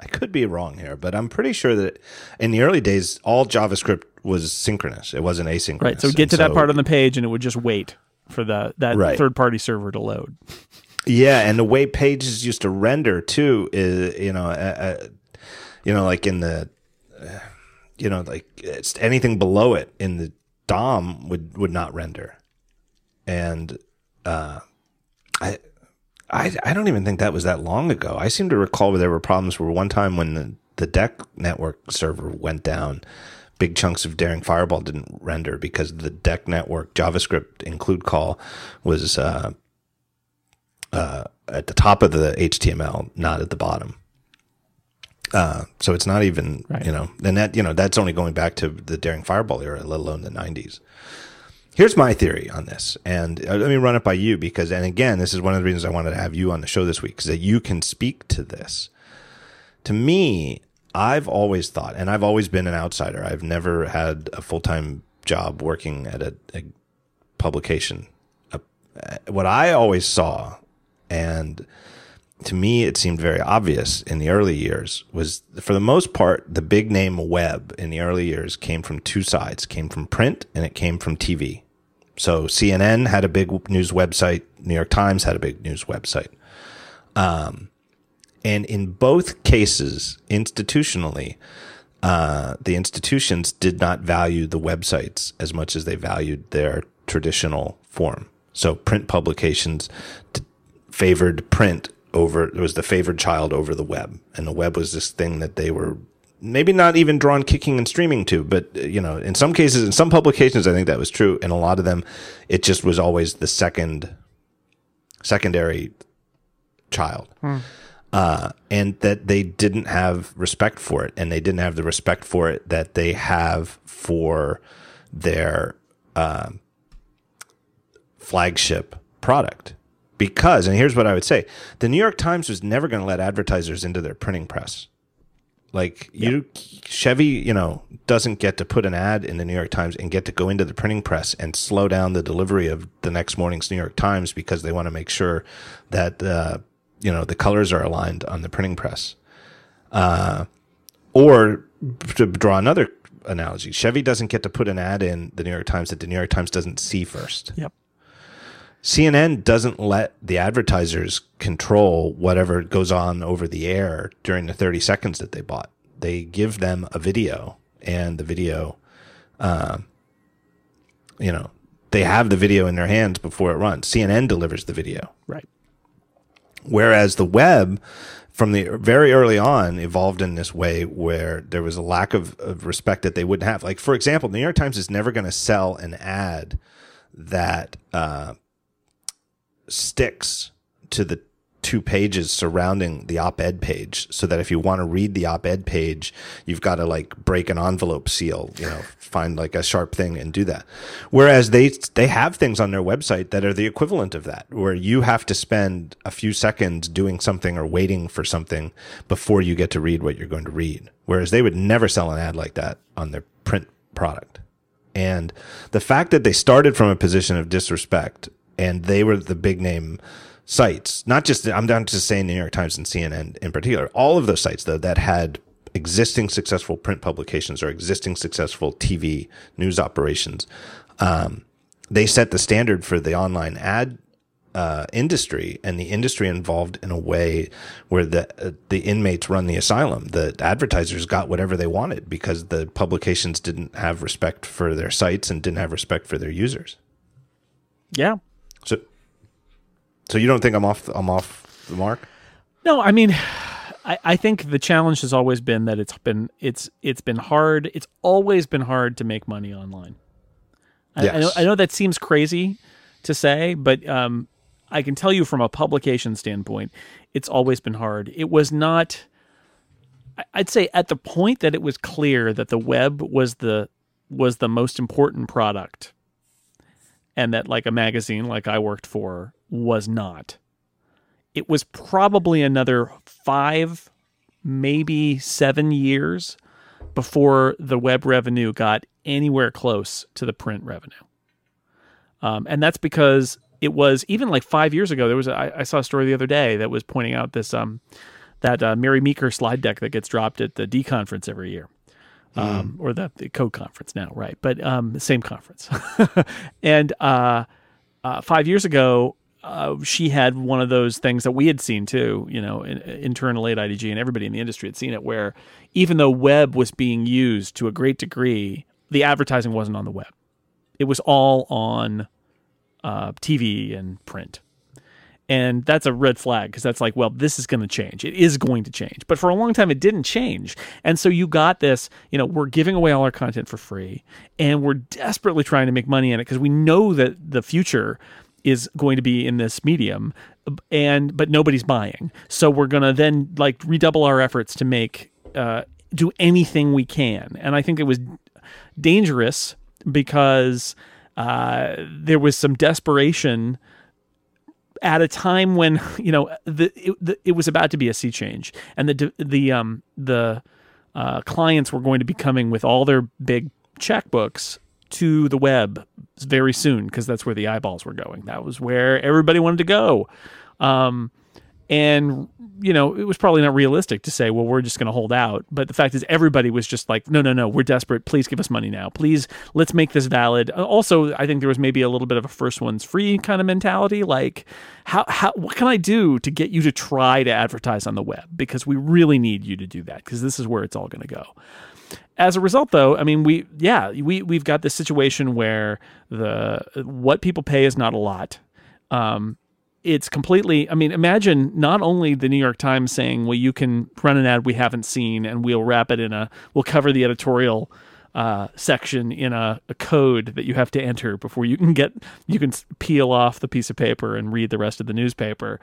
I could be wrong here, but I'm pretty sure that in the early days, all JavaScript was synchronous. It wasn't asynchronous. Right. So get to And that part on the page and it would just wait for the that Right. third party server to load. Yeah, and the way pages used to render too is you know, uh, uh, you know, like in the, uh, you know, like it's anything below it in the DOM would would not render, and uh, I. I, I don't even think that was that long ago. I seem to recall where there were problems where one time when the, the deck network server went down, big chunks of Daring Fireball didn't render because the deck network JavaScript include call was uh, uh, at the top of the HTML, not at the bottom. Uh, so it's not even, Right. you know, and that, you know, that's only going back to the Daring Fireball era, let alone the 90s. Here's my theory on this, and uh, let me run it by you because, and again, this is one of the reasons I wanted to have you on the show this week, is that you can speak to this. To me, I've always thought, and I've always been an outsider. I've never had a full time job working at a, a publication. Uh, what I always saw, and to me it seemed very obvious in the early years, was for the most part the big name web in the early years came from two sides, came from print and it came from TV. So CNN had a big news website, New York Times had a big news website. Um, and in both cases, institutionally, uh, the institutions did not value the websites as much as they valued their traditional form. So print publications favored print over, it was the favored child over the web. And the web was this thing that they were maybe not even drawn kicking and streaming to, but uh, you know, in some cases, in some publications, I think that was true. In a lot of them, it just was always the second, secondary child uh, and that they didn't have respect for it, and they didn't have the respect for it that they have for their uh, flagship product. Because, and here's what I would say: the New York Times was never going to let advertisers into their printing press. Like you, Chevy, you know, doesn't get to put an ad in the New York Times and get to go into the printing press and slow down the delivery of the next morning's New York Times because they want to make sure that uh, you know the colors are aligned on the printing press. Uh, or to draw another analogy, Chevy doesn't get to put an ad in the New York Times that the New York Times doesn't see first. Yep. CNN doesn't let the advertisers control whatever goes on over the air during the 30 seconds that they bought. They give them a video and the video, uh, you know, they have the video in their hands before it runs. CNN delivers the video. Right. Whereas the web, from the very early on, evolved in this way where there was a lack of, of respect that they wouldn't have. Like, for example, the New York Times is never going to sell an ad that uh, sticks to the two pages surrounding the op-ed page so that if you want to read the op-ed page you've got to like break an envelope seal you know find like a sharp thing and do that. Whereas they they have things on their website that are the equivalent of that where you have to spend a few seconds doing something or waiting for something before you get to read what you're going to read. Whereas they would never sell an ad like that on their print product. And the fact that they started from a position of disrespect and they were the big name sites, not just, I'm not just saying New York Times and CNN in particular, all of those sites though that had existing successful print publications or existing successful TV news operations, um, they set the standard for the online ad uh, industry and the industry involved in a way where the uh, the inmates run the asylum. The advertisers got whatever they wanted because the publications didn't have respect for their sites and didn't have respect for their users. Yeah. So, you don't think I'm off? I'm off the mark? No, I mean, I, I think the challenge has always been that it's been it's it's been hard. It's always been hard to make money online. I, I know Yes. I know that seems crazy to say, but um, I can tell you from a publication standpoint, it's always been hard. It was not. I'd say at the point that it was clear that the web was the was the most important product, and that like a magazine like I worked for was not. It was probably another five, maybe seven years before the web revenue got anywhere close to the print revenue. Um, and that's because it was even like five years ago. There was a, I, I saw a story the other day that was pointing out this um, that uh, Mary Meeker slide deck that gets dropped at the D conference every year, um, or the, the code conference now, right? But um, same conference. and uh, uh, five years ago, uh, she had one of those things that we had seen too, you know, in, internally at IDG, and everybody in the industry had seen it, where even though web was being used to a great degree, the advertising wasn't on the web. It was all on uh, TV and print. And that's a red flag because that's like, well, this is going to change. It is going to change. But for a long time, it didn't change. And so you got this, you know, we're giving away all our content for free and we're desperately trying to make money in it because we know that the future is going to be in this medium and but nobody's buying. So we're going to then like redouble our efforts to make uh, do anything we can. And i think it was dangerous because uh, there was some desperation at a time when you know the it, the, it was about to be a sea change. And the the um the uh, clients were going to be coming with all their big checkbooks to the web very soon because that's where the eyeballs were going. That was where everybody wanted to go. Um, and you know, it was probably not realistic to say, well, we're just going to hold out. But the fact is, everybody was just like, no, no, no, we're desperate. Please give us money now. Please, let's make this valid. Also, I think there was maybe a little bit of a first one's free kind of mentality. Like, how, how, what can I do to get you to try to advertise on the web? Because we really need you to do that because this is where it's all going to go as a result though i mean we yeah we we've got this situation where the what people pay is not a lot. Um it's completely i mean imagine not only the new york times saying well you can run an ad we haven't seen and we'll wrap it in a we'll cover the editorial uh, section in a, a code that you have to enter before you can get you can peel off the piece of paper and read the rest of the newspaper.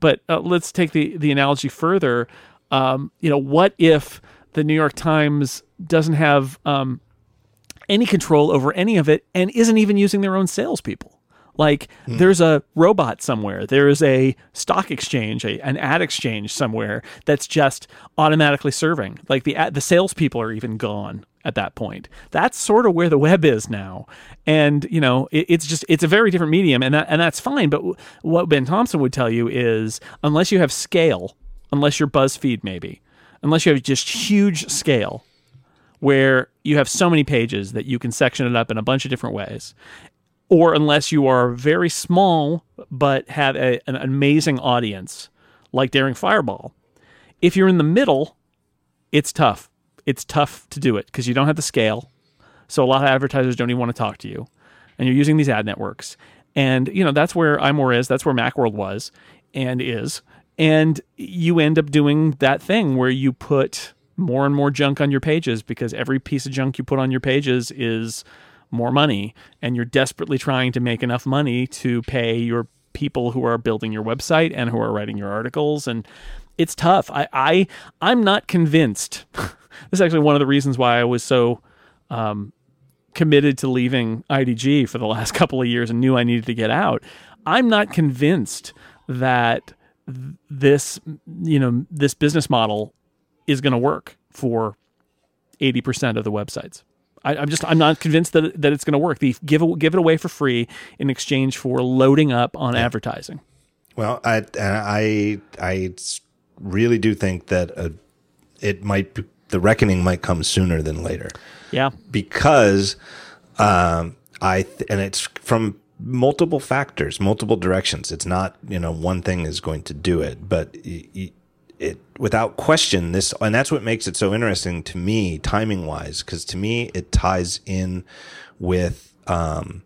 But uh, let's take the the analogy further. Um, you know what if the New York Times doesn't have um, any control over any of it and isn't even using their own salespeople. Like there's a robot somewhere, there is a stock exchange, a, an ad exchange somewhere that's just automatically serving. Like the ad, the salespeople are even gone at that point. That's sort of where the web is now, and you know it, it's just it's a very different medium, and that, and that's fine. But w- what Ben Thompson would tell you is unless you have scale, unless you're BuzzFeed maybe, unless you have just huge scale where you have so many pages that you can section it up in a bunch of different ways or unless you are very small but have a, an amazing audience like daring fireball if you're in the middle it's tough. It's tough to do it because you don't have the scale so a lot of advertisers don't even want to talk to you and you're using these ad networks. And you know that's where imore is that's where macworld was and is and you end up doing that thing where you put more and more junk on your pages because every piece of junk you put on your pages is more money. And you're desperately trying to make enough money to pay your people who are building your website and who are writing your articles. And it's tough. I, I i'm not convinced. This is actually one of the reasons why i was so um, committed to leaving idg for the last couple of years and knew i needed to get out. I'm not convinced that th- this you know this business model is going to work for 80% of the websites I, I'm just I'm not convinced that that it's going to work. The give it- give it away for free in exchange for loading up on advertising. Well, I I I really do think that uh, it might be, the reckoning might come sooner than later Yeah, because um, I th- and it's from multiple factors, multiple directions. It's not you know one thing is going to do it, but y- it without question this, and that's what makes it so interesting to me, timing wise, because to me it ties in with. Um,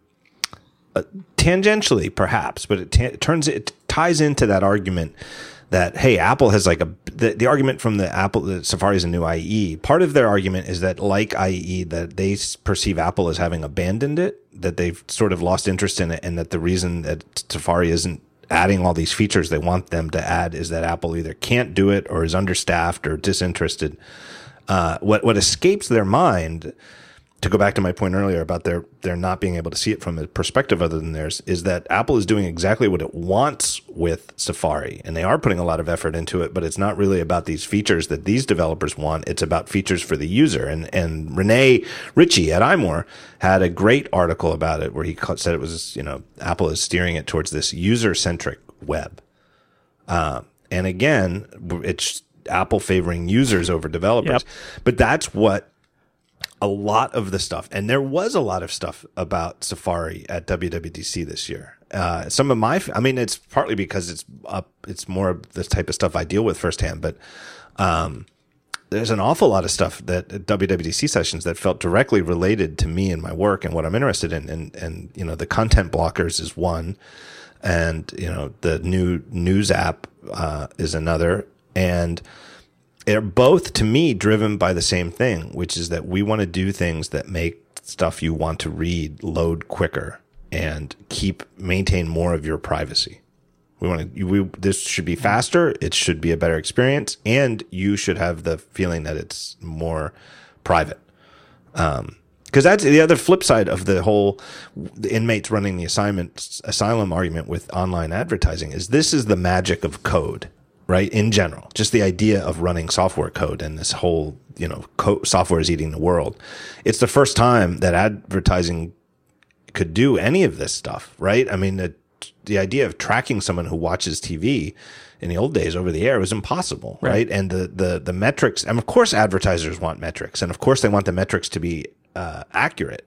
uh, tangentially perhaps but it, ta- it turns it ties into that argument that hey apple has like a the, the argument from the apple the safari is a new ie part of their argument is that like ie that they perceive apple as having abandoned it that they've sort of lost interest in it and that the reason that safari isn't adding all these features they want them to add is that apple either can't do it or is understaffed or disinterested. Uh, what what escapes their mind to go back to my point earlier about their their not being able to see it from a perspective other than theirs is that Apple is doing exactly what it wants with Safari and they are putting a lot of effort into it but it's not really about these features that these developers want. It's about features for the user. And and Rene Ritchie at iMore had a great article about it where he said it was you know Apple is steering it towards this user centric web. Uh, and again it's Apple favoring users over developers. Yep. but that's what a lot of the stuff, and there was a lot of stuff about Safari at WWDC this year. Uh, some of my, I mean, it's partly because it's up, it's more of this type of stuff I deal with firsthand, but um, there's an awful lot of stuff that at WWDC sessions that felt directly related to me and my work and what I'm interested in, and and you know the content blockers is one, and you know the new news app uh, is another, and they're both to me driven by the same thing, which is that we want to do things that make stuff you want to read load quicker and keep maintain more of your privacy. We want to. We this should be faster. It should be a better experience, and you should have the feeling that it's more private. Um, because that's the other flip side of the whole the inmates running the assignment asylum argument with online advertising is this is the magic of code right in general just the idea of running software code and this whole you know co- software is eating the world. It's the first time that advertising could do any of this stuff right? I mean the, the idea of tracking someone who watches tv in the old days over the air was impossible right, and the, the the metrics and of course advertisers want metrics and of course they want the metrics to be uh, accurate.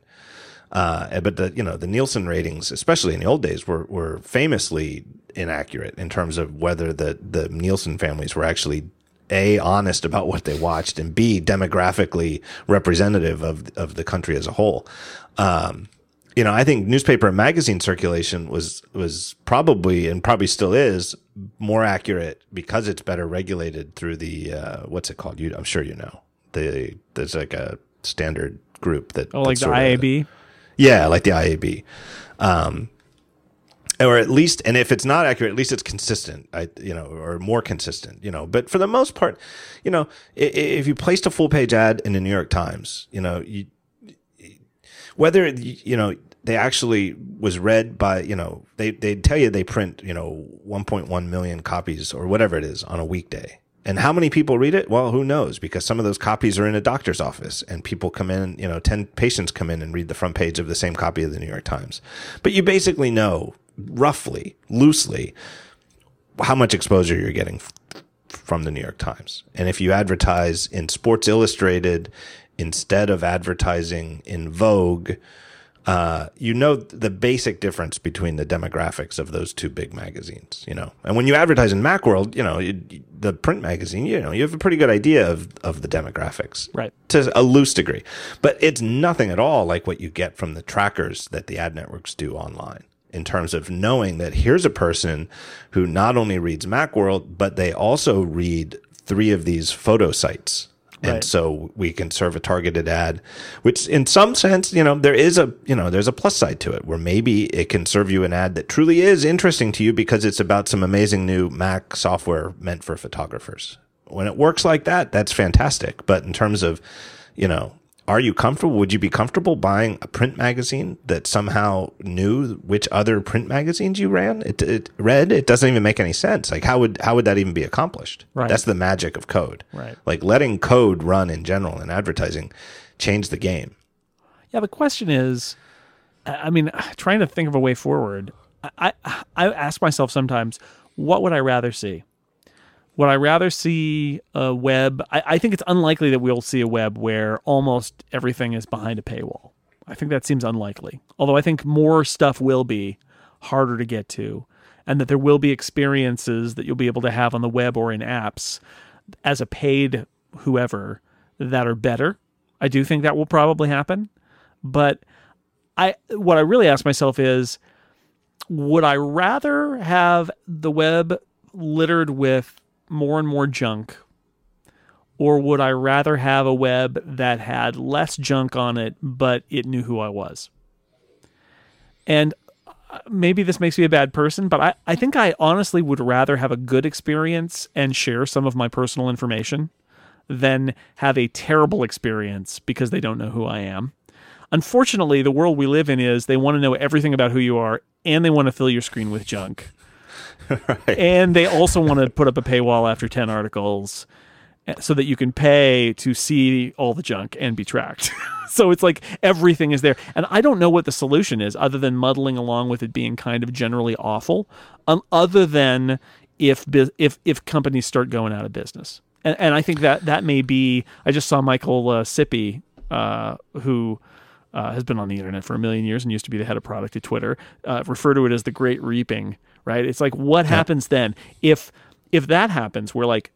Uh, but the you know the Nielsen ratings, especially in the old days, were were famously inaccurate in terms of whether the the Nielsen families were actually a honest about what they watched and b demographically representative of of the country as a whole. Um, you know, I think newspaper and magazine circulation was was probably and probably still is more accurate because it's better regulated through the uh, what's it called? You, I'm sure you know. The there's like a standard group that oh, like the sort of- IAB. yeah, like the IAB. Um, or at least, and if it's not accurate, at least it's consistent, I, you know, or more consistent, you know. But for the most part, you know, if you placed a full page ad in the New York Times, you know, you, whether, you know, they actually was read by, you know, they, they tell you they print, you know, 1.1 million copies or whatever it is on a weekday. And how many people read it? Well, who knows? Because some of those copies are in a doctor's office and people come in, you know, 10 patients come in and read the front page of the same copy of the New York Times. But you basically know roughly, loosely, how much exposure you're getting f- from the New York Times. And if you advertise in Sports Illustrated instead of advertising in Vogue, uh, you know the basic difference between the demographics of those two big magazines, you know. And when you advertise in Macworld, you know, you, the print magazine, you know, you have a pretty good idea of, of the demographics. Right. To a loose degree. But it's nothing at all like what you get from the trackers that the ad networks do online in terms of knowing that here's a person who not only reads Macworld, but they also read three of these photo sites. And so we can serve a targeted ad, which in some sense, you know, there is a, you know, there's a plus side to it where maybe it can serve you an ad that truly is interesting to you because it's about some amazing new Mac software meant for photographers. When it works like that, that's fantastic. But in terms of, you know, are you comfortable? Would you be comfortable buying a print magazine that somehow knew which other print magazines you ran? It, it read. It doesn't even make any sense. Like how would how would that even be accomplished? Right. That's the magic of code. Right. Like letting code run in general in advertising changed the game. Yeah, the question is, I I mean, trying to think of a way forward. I, I, I ask myself sometimes, what would I rather see? Would I rather see a web? I, I think it's unlikely that we'll see a web where almost everything is behind a paywall. I think that seems unlikely. Although I think more stuff will be harder to get to, and that there will be experiences that you'll be able to have on the web or in apps as a paid whoever that are better. I do think that will probably happen. But I what I really ask myself is would I rather have the web littered with more and more junk or would I rather have a web that had less junk on it but it knew who I was? And uh, maybe this makes me a bad person, but I, I think I honestly would rather have a good experience and share some of my personal information than have a terrible experience because they don't know who I am. Unfortunately, the world we live in is they want to know everything about who you are and they want to fill your screen with junk. And they also want to put up a paywall after 10 articles eh, so that you can pay to see all the junk and be tracked. so it's like everything is there. And I don't know what the solution is other than muddling along with it being kind of generally awful, um, other than if if if companies start going out of business. And, and I think that that may be. I just saw Michael uh, Sippey, uh, who uh, has been on the internet for a million years and used to be the head of product at Twitter, uh, refer to it as the Great Reaping. Right? It's like what happens then if if that happens, where like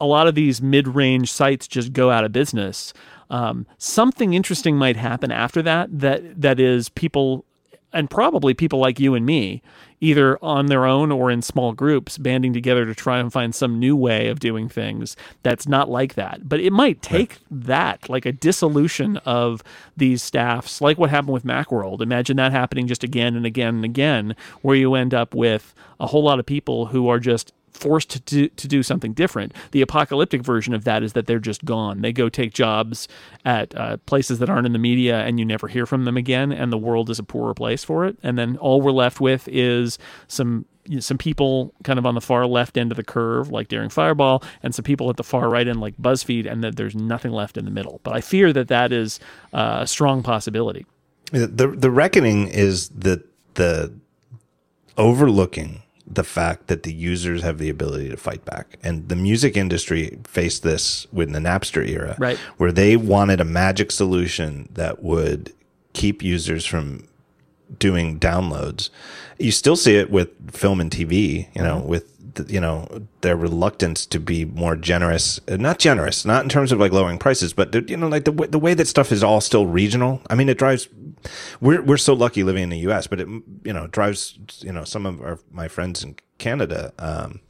a lot of these mid-range sites just go out of business. Um, something interesting might happen after that. That that is people, and probably people like you and me, either on their own or in small groups, banding together to try and find some new way of doing things that's not like that. But it might take that, like a dissolution of these staffs, like what happened with Macworld. Imagine that happening just again and again and again, where you end up with a whole lot of people who are just forced to do, to do something different. The apocalyptic version of that is that they're just gone. They go take jobs at uh, places that aren't in the media, and you never hear from them again. And the world is a poorer place for it. And then all we're left with is some some people kind of on the far left end of the curve, like Daring Fireball, and some people at the far right end, like BuzzFeed, and that there's nothing left in the middle. But I fear that that is uh, a strong possibility. The the reckoning is that the overlooking the fact that the users have the ability to fight back. And the music industry faced this with the Napster era, Right. where they wanted a magic solution that would keep users from doing downloads. You still see it with film and TV, you know, with the, you know their reluctance to be more generous, uh, not generous, not in terms of like lowering prices, but the- you know like the way, the way that stuff is all still regional. I mean, it drives. We're we're so lucky living in the U.S., but it you know drives you know some of our my friends in Canada. Um,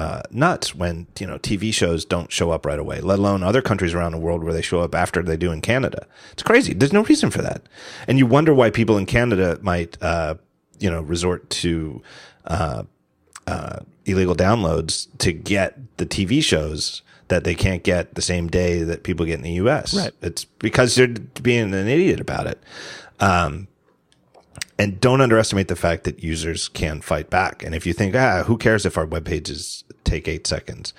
uh, nuts when you know TV shows don't show up right away, let alone other countries around the world where they show up after they do in Canada. It's crazy. There's no reason for that, and you wonder why people in Canada might, uh, you know, resort to uh, uh, illegal downloads to get the TV shows that they can't get the same day that people get in the U.S. Right. It's because they're being an idiot about it. Um, and don't underestimate the fact that users can fight back. And if you think, ah, who cares if our web pages take eight seconds?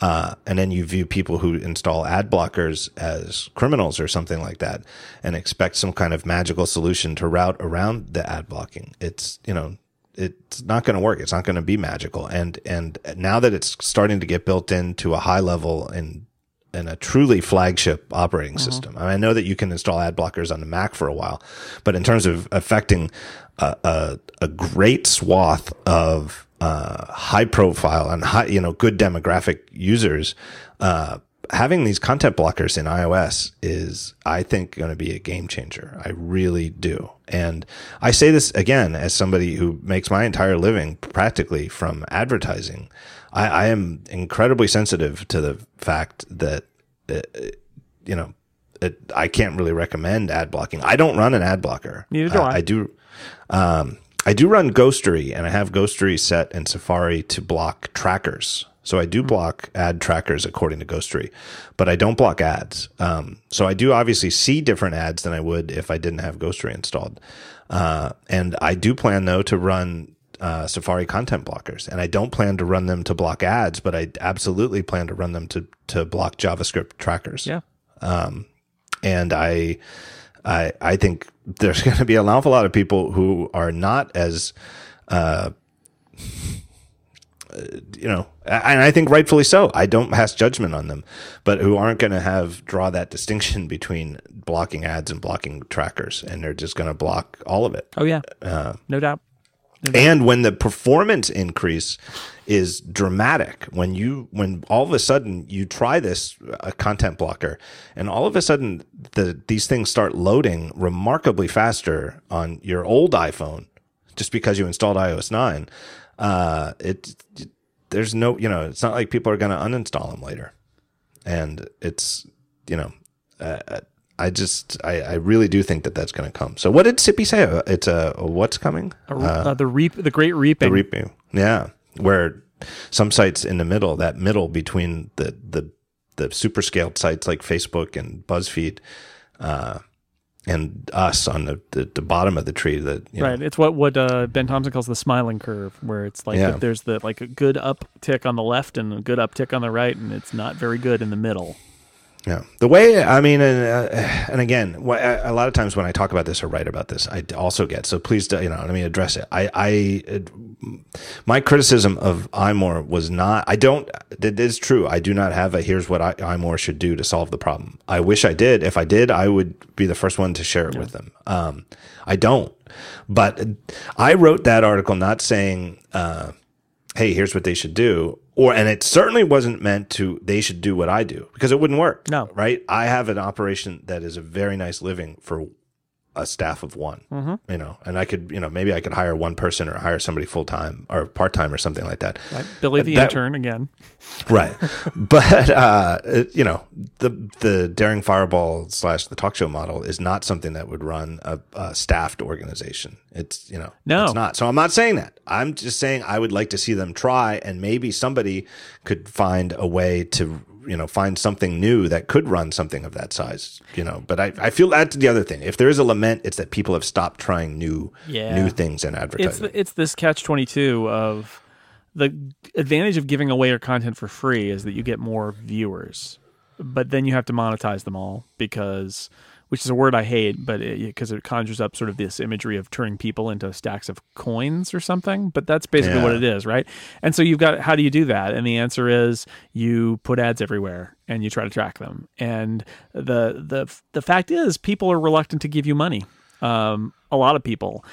Uh, and then you view people who install ad blockers as criminals or something like that and expect some kind of magical solution to route around the ad blocking. It's, you know, it's not going to work. It's not going to be magical. And, and now that it's starting to get built into a high level and and a truly flagship operating system. I, mean, I know that you can install ad blockers on the Mac for a while, but in terms of affecting a, a, a great swath of uh, high profile and high, you know, good demographic users, uh, having these content blockers in iOS is, I think, going to be a game changer. I really do. And I say this again as somebody who makes my entire living practically from advertising. I, I am incredibly sensitive to the fact that, uh, you know, it, I can't really recommend ad blocking. I don't run an ad blocker. Neither do I. I do. Um, I do run Ghostery, and I have Ghostery set in Safari to block trackers. So I Hmm. do block ad trackers according to Ghostery, but I don't block ads. Um, so I do obviously see different ads than I would if I didn't have Ghostery installed. Uh, and I do plan though to run uh, Safari content blockers, and I don't plan to run them to block ads, but I absolutely plan to run them to to block JavaScript trackers Yeah. and I I I think there's going to be an awful lot of people who are not as, uh, you know, and I think rightfully so. I don't pass judgment on them, but who aren't going to have draw that distinction between blocking ads and blocking trackers, and they're just going to block all of it. Oh yeah, Uh, no doubt. and when the performance increase is dramatic when you when all of a sudden you try this a content blocker and all of a sudden the these things start loading remarkably faster on your old iphone just because you installed ios 9 uh it, there's no you know it's not like people are going to uninstall them later and it's you know uh, I just, I, I really do think that that's going to come. So, what did Sippey say? Uh, It's a, what's coming? Uh, the reap, the great reaping. the reaping. Yeah, where some sites in the middle, that middle between the the the super scaled sites like Facebook and BuzzFeed, uh, and us on the, the, the bottom of the tree. That you know, Right. It's what what uh, Ben Thompson calls the smiling curve, where it's like Yeah. there's the like a good uptick on the left and a good uptick on the right, and it's not very good in the middle. Yeah, the way I mean, and, uh, and again, a lot of times when I talk about this or write about this, I also get so. Please, do- you know, let me address it. I, I, my criticism of iMore was not. I don't. It is true. I do not have a here's what I, iMore should do to solve the problem. I wish I did. If I did, I would be the first one to share it with them. Um, I don't. But I wrote that article not saying. Uh, hey, here's what they should do. Or, and it certainly wasn't meant to, they should do what I do because it wouldn't work. No. Right. I have an operation that is a very nice living for a staff of one, you know, and I could, you know, maybe I could hire one person or hire somebody full time or part time or something like that. Right? Billy the That- intern again. Right. but, uh, you know, the, the daring fireball slash the talk show model is not something that would run a, a staffed organization. It's, you know, No. it's not. So I'm not saying that. I'm just saying I would like to see them try and maybe somebody could find a way to, you know, find something new that could run something of that size, you know, but I, I feel that's the other thing. If there is a lament, it's that people have stopped trying new, Yeah. new things in advertising. the, it's this catch twenty two of the advantage of giving away your content for free is that you get more viewers, but then you have to monetize them all because. Which is a word I hate, but because it, conjures up sort of this imagery of turning people into stacks of coins or something. But that's basically Yeah. what it is, right? And so you've got how do you do that? And the answer is you put ads everywhere and you try to track them. And the the the fact is, people are reluctant to give you money. Um, a lot of people.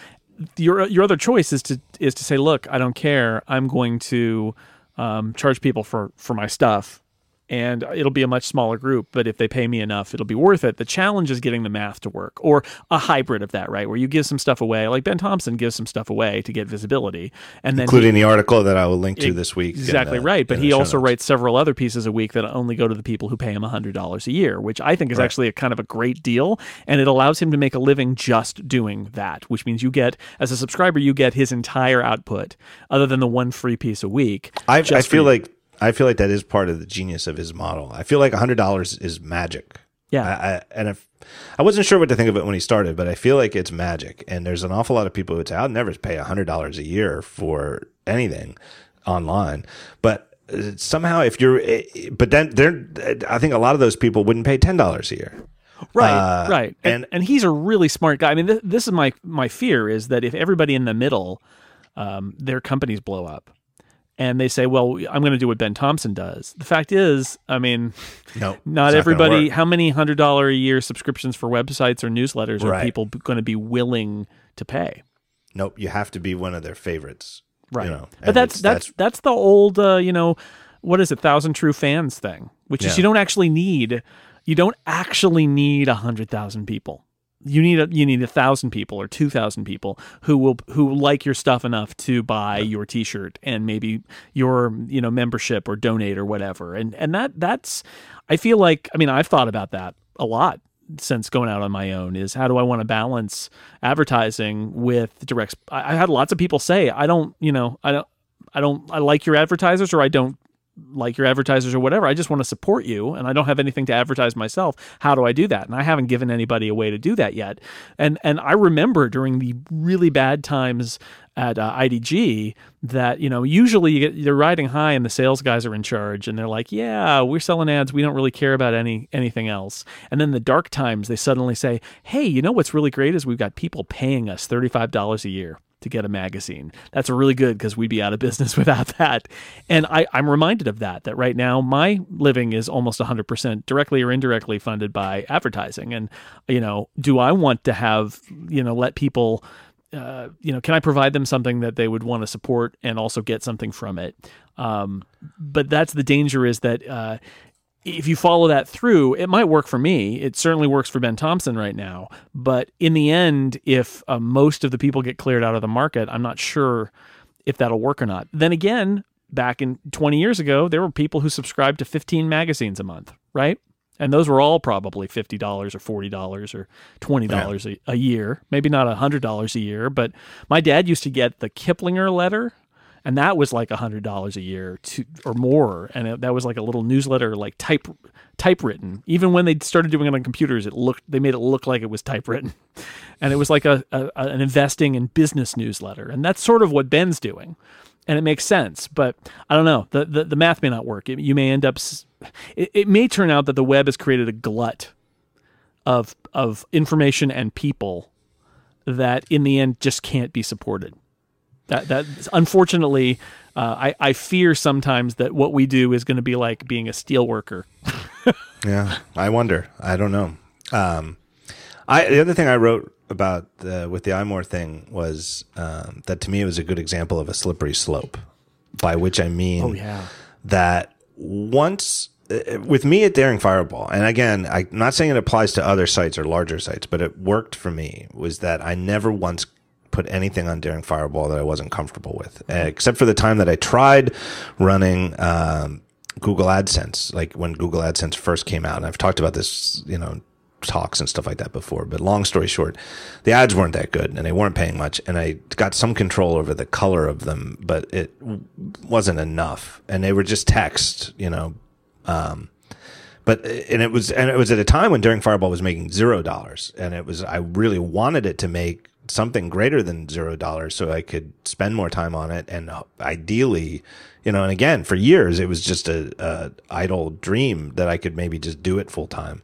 Your your other choice is to is to say, look, I don't care. I'm going to um, charge people for for my stuff, and it'll be a much smaller group. But if they pay me enough, it'll be worth it. The challenge is getting the math to work, or a hybrid of that, right? Where you give some stuff away, like Ben Thompson gives some stuff away to get visibility, and then he- including the article that I will link to this week. Exactly the- right. But he also notes. writes several other pieces a week that only go to the people who pay him $100 a year, which I think is actually a kind of a great deal. And it allows him to make a living just doing that, which means you get, as a subscriber, you get his entire output other than the one free piece a week. I, I feel you. like I feel like that is part of the genius of his model. I feel like hundred dollars is magic. Yeah. I, I, and if I wasn't sure what to think of it when he started, but I feel like it's magic. And there's an awful lot of people who would say, "I'll never pay hundred dollars a year for anything online." But uh, somehow, if you're, eh, but then there, I think a lot of those people wouldn't pay ten dollars a year. Right, Uh, right, and, and- and he's a really smart guy. I mean, th- this is my my fear is that if everybody in the middle, um, their companies blow up, and they say, "Well, I'm going to do what Ben Thompson does." The fact is, I mean, No, not everybody. work. How many hundred dollar a year subscriptions for websites or newsletters are people going to be willing to pay? Nope, you have to be one of their favorites. Right. You know, but and that's, that's that's the old uh, you know what is it thousand true fans thing, which is you don't actually need you don't actually need a hundred thousand people. You need a you need a thousand people or two thousand people who will who like your stuff enough to buy your T-shirt and maybe your you know membership or donate or whatever. And and that that's I feel like I mean I've thought about that a lot since going out on my own is how do I want to balance advertising with direct I, I had lots of people say I don't you know I don't I don't I like your advertisers or I don't like your advertisers or whatever. I just want to support you and I don't have anything to advertise myself. How do I do that? And I haven't given anybody a way to do that yet. And and I remember during the really bad times at uh, IDG that you know usually you get you're riding high and the sales guys are in charge and they're like, yeah, we're selling ads, we don't really care about any anything else. And then the dark times they suddenly say, hey, you know what's really great is we've got people paying us thirty five dollars a year to get a magazine. That's really good because we'd be out of business without that. And I, I'm reminded of that, that right now my living is almost 100% directly or indirectly funded by advertising. And, you know, do I want to have, you know, let people, uh, you know, can I provide them something that they would want to support and also get something from it? Um, but that's the danger is that, uh, if you follow that through, it might work for me. It certainly works for Ben Thompson right now. But in the end, if uh, most of the people get cleared out of the market, I'm not sure if that'll work or not. Then again, back in 20 years ago, there were people who subscribed to 15 magazines a month, right? And those were all probably $50 or $40 or $20 yeah. a, a year. Maybe not $100 a year, but my dad used to get the Kiplinger letter and that was like hundred dollars a year to, or more. And it, that was like a little newsletter like type typewritten. Even when they started doing it on computers it looked they made it look like it was typewritten. And it was like a, a, an investing and business newsletter. And that's sort of what ben's doing. And it makes sense. But i don't know. The the, the math may not work. It, you may end up it, it may turn out that the web has created a glut of of information and people that in the end just can't be supported that that unfortunately, uh, I I fear sometimes that what we do is going to be like being a steel worker. yeah, I wonder. I don't know. Um, I the other thing I wrote about the, with the iMore thing was um, that to me it was a good example of a slippery slope. By which I mean, oh yeah, that once uh, with me at Daring Fireball, and again, I'm not saying it applies to other sites or larger sites, but it worked for me. Was that I never once put anything on Daring Fireball that I wasn't comfortable with, uh, except for the time that I tried running um, Google AdSense, like when Google AdSense first came out. And I've talked about this, you know, talks and stuff like that before. But long story short, the ads weren't that good and they weren't paying much. And I got some control over the color of them, but it wasn't enough. And they were just text, you know. Um, but and it was and it was at a time when Daring Fireball was making zero dollars, and it was I really wanted it to make something greater than zero dollars so I could spend more time on it. And ideally, you know, and again, for years, it was just a, a idle dream that I could maybe just do it full time.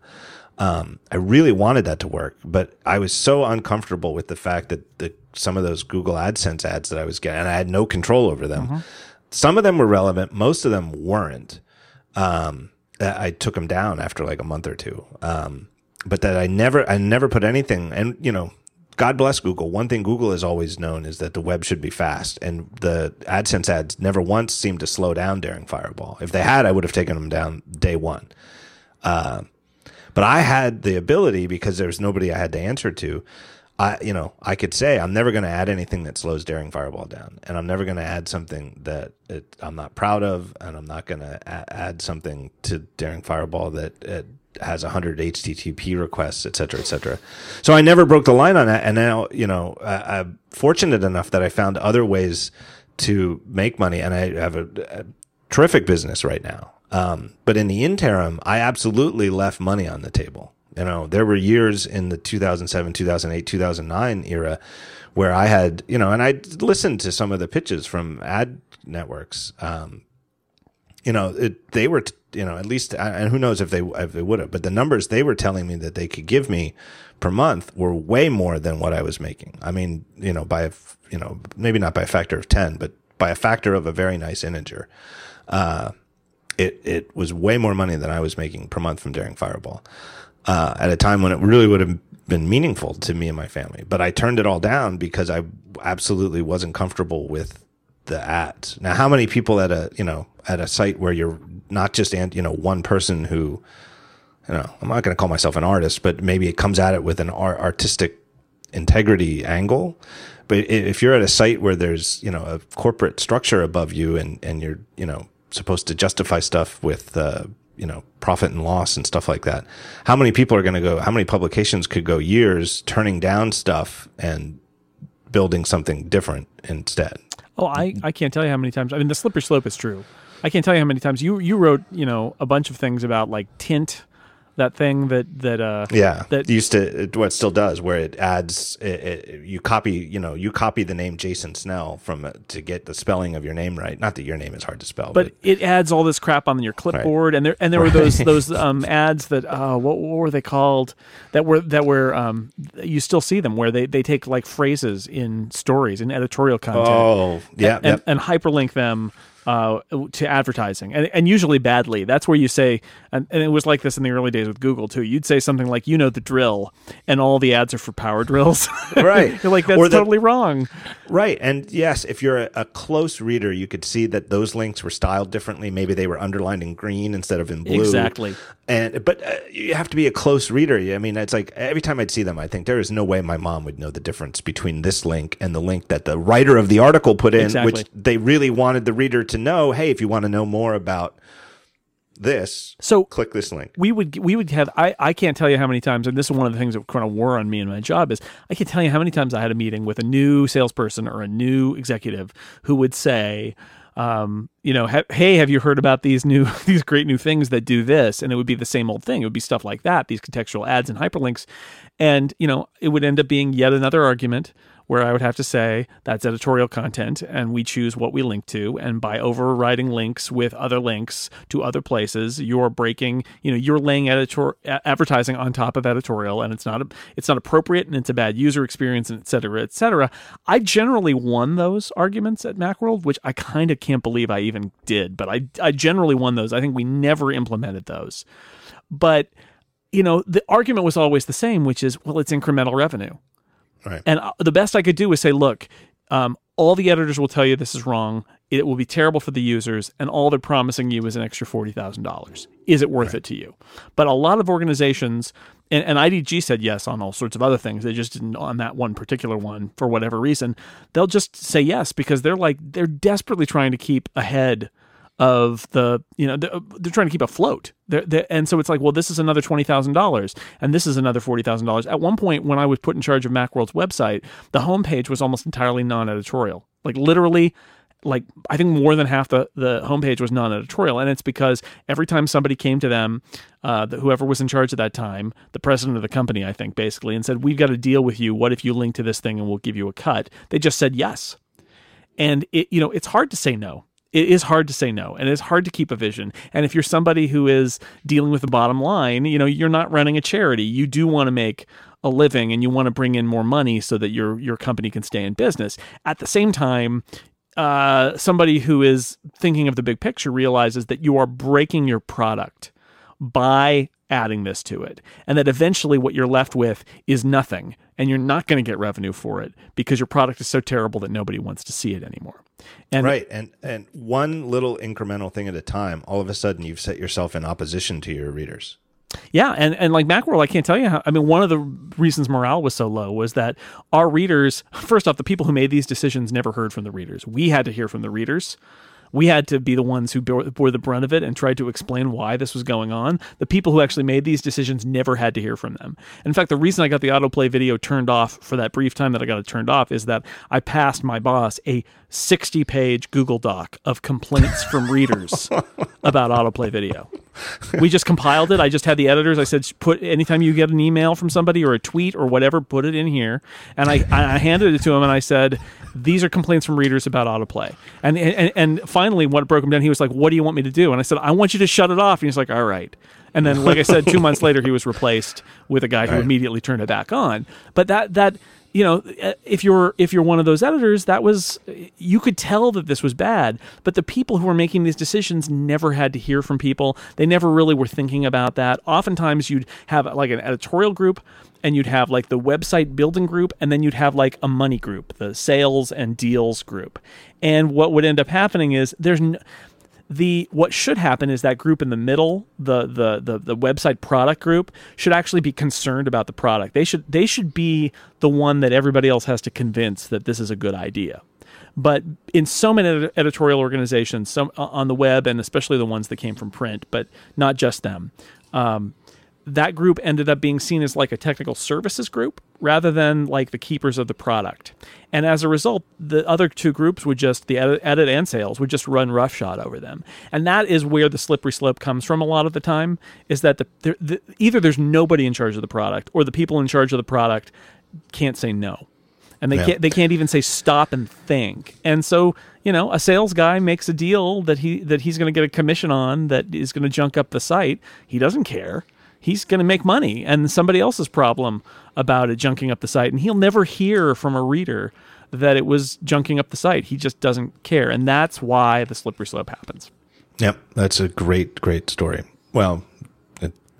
Um, I really wanted that to work, but I was so uncomfortable with the fact that the, some of those Google AdSense ads that I was getting, and I had no control over them. Mm-hmm. Some of them were relevant. Most of them weren't. Um, I took them down after like a month or two. Um, but that I never, I never put anything, and you know, God bless Google. One thing Google has always known is that the web should be fast, and the AdSense ads never once seemed to slow down Daring Fireball. If they had, I would have taken them down day one. Uh, but I had the ability because there was nobody I had to answer to. I, you know, I could say I'm never going to add anything that slows Daring Fireball down, and I'm never going to add something that it, I'm not proud of, and I'm not going to add something to Daring Fireball that it, has 100 HTTP requests, et cetera, et cetera. So I never broke the line on that. And now, you know, I, am fortunate enough that I found other ways to make money and I have a, a terrific business right now. Um, but in the interim, I absolutely left money on the table. You know, there were years in the 2007, 2008, 2009 era where I had, you know, and I listened to some of the pitches from ad networks. Um, you know, it, they were, you know, at least, and who knows if they if they would have, but the numbers they were telling me that they could give me per month were way more than what I was making. I mean, you know, by a, you know, maybe not by a factor of ten, but by a factor of a very nice integer. Uh, it it was way more money than I was making per month from Daring Fireball. Uh, at a time when it really would have been meaningful to me and my family, but I turned it all down because I absolutely wasn't comfortable with the ads. Now, how many people at a you know at a site where you're not just and you know one person who you know I'm not going to call myself an artist, but maybe it comes at it with an art- artistic integrity angle. But if you're at a site where there's you know a corporate structure above you and and you're you know supposed to justify stuff with uh, you know profit and loss and stuff like that, how many people are going to go? How many publications could go years turning down stuff and building something different instead? Oh, I, I can't tell you how many times. I mean, the slippery slope is true. I can't tell you how many times. You you wrote you know a bunch of things about like tint that thing that that uh Yeah, that used to what still does, where it adds it, it, you copy you know you copy the name Jason Snell from to get the spelling of your name right. Not that your name is hard to spell, but it adds all this crap on your clipboard and there and there were those those um ads that uh what, what were they called? That were that were um you still see them where they they take like phrases in stories in editorial content oh yeah, and, yep. and hyperlink them uh, to advertising, and, and usually badly. That's where you say, and, and it was like this in the early days with Google too. You'd say something like, "You know the drill," and all the ads are for power drills. Right. You're like, that's the- totally wrong. Right. And yes, if you're a, a close reader, you could see that those links were styled differently. Maybe they were underlined in green instead of in blue. Exactly. And but uh, you have to be a close reader. I mean, it's like every time I'd see them, I think there is no way my mom would know the difference between this link and the link that the writer of the article put in, Exactly. which they really wanted the reader to know. Hey, if you want to know more about this, So click this link. we would we would have I, I can't tell you how many times and this is one of the things that kind of wore on me in my job is I can tell you how many times I had a meeting with a new salesperson or a new executive who would say um, you know, ha- hey, have you heard about these new these great new things that do this? And it would be the same old thing. It would be stuff like that, these contextual ads and hyperlinks, and you know, it would end up being yet another argument where I would have to say that's editorial content and we choose what we link to. And by overriding links with other links to other places, you're breaking, you know, you're laying editor advertising on top of editorial and it's not, it's not appropriate and it's a bad user experience and et cetera, et cetera. I generally won those arguments at Macworld, which I kind of can't believe I even did, but I, I generally won those. I think we never implemented those. But, you know, the argument was always the same, which is, well, it's incremental revenue. Right. And uh, the best I could do was say, look, um, all the editors will tell you this is wrong. It will be terrible for the users, and all they're promising you is an extra forty thousand dollars. Is it worth it to you? But a lot of organizations, and, and IDG said yes on all sorts of other things. They just didn't on that one particular one for whatever reason. They'll just say yes because they're like they're desperately trying to keep ahead of the you know they're, they're trying to keep afloat. They're, they're, and so it's like well this is another $20000 and this is another $40000 at one point when i was put in charge of macworld's website the homepage was almost entirely non-editorial. Like literally like i think more than half the, the homepage was non-editorial and it's because every time somebody came to them uh, the, whoever was in charge at that time the president of the company i think basically and said we've got to deal with you. What if you link to this thing and we'll give you a cut? They just said yes. And it you know it's hard to say no it is hard to say no and it's hard to keep a vision. And if you're somebody who is dealing with the bottom line you know you're not running a charity. You do want to make a living and you want to bring in more money so that your your company can stay in business. At the same time uh, somebody who is thinking of the big picture realizes that you are breaking your product by adding this to it and that eventually what you're left with is nothing and you're not going to get revenue for it because your product is so terrible that nobody wants to see it anymore and right and and one little incremental thing at a time all of a sudden you've set yourself in opposition to your readers Yeah, and, and like Macworld, I can't tell you how. I mean, one of the reasons morale was so low was that our readers, first off, the people who made these decisions never heard from the readers. We had to hear from the readers. We had to be the ones who bore, bore the brunt of it and tried to explain why this was going on. The people who actually made these decisions never had to hear from them. In fact, the reason I got the autoplay video turned off for that brief time that I got it turned off is that I passed my boss a 60 page Google Doc of complaints from readers about autoplay video. We just compiled it. I just had the editors. I said, put anytime you get an email from somebody or a tweet or whatever, put it in here. And I, I handed it to him and I said, these are complaints from readers about autoplay. And, and and finally, what broke him down, he was like, what do you want me to do? And I said, I want you to shut it off. And he's like, all right. And then, like I said, two months later, he was replaced with a guy who immediately turned it back on. But that that you know, uh, if you're if you're one of those editors, that was you could tell that this was bad. But the people who were making these decisions never had to hear from people. They never really were thinking about that. Oftentimes, you'd have like an editorial group. And you'd have like the website building group, and then you'd have like a money group, the sales and deals group. And what would end up happening is there's the what should happen is that group in the middle the, the the the website product group should actually be concerned about the product. They should they should be the one that everybody else has to convince that this is a good idea. But in so many ed- editorial organizations some on the web and especially the ones that came from print but not just them um, that group ended up being seen as like a technical services group rather than like the keepers of the product. And as a result, the other two groups would just, the edit, edit and sales would just run roughshod over them. And that is where the slippery slope comes from a lot of the time is that the, the, the, either there's nobody in charge of the product or the people in charge of the product can't say no. And they Yeah. can't they can't even say stop and think. And so, you know, a sales guy makes a deal that he that he's going to get a commission on that is going to junk up the site. He doesn't care. He's going to make money and somebody else's problem about it junking up the site and he'll never hear from a reader that it was junking up the site. He just doesn't care. And that's why the slippery slope happens. Yep, that's a great, great story. Well,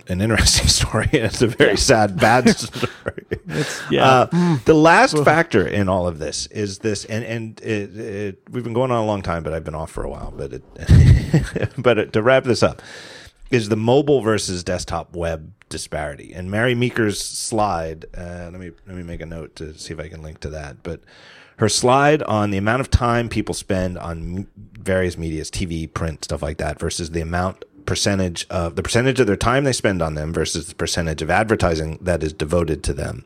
an interesting story. It's a very sad, bad story. yeah. Uh, the last factor in all of this is this, and and it, it, we've been going on a long time, but I've been off for a while. But it, but to wrap this up, is the mobile versus desktop web disparity. And Mary Meeker's slide. Uh, let me let me make a note to see if I can link to that. But her slide on the amount of time people spend on various medias, TV, print, stuff like that, versus the amount percentage of the percentage of their time they spend on them versus the percentage of advertising that is devoted to them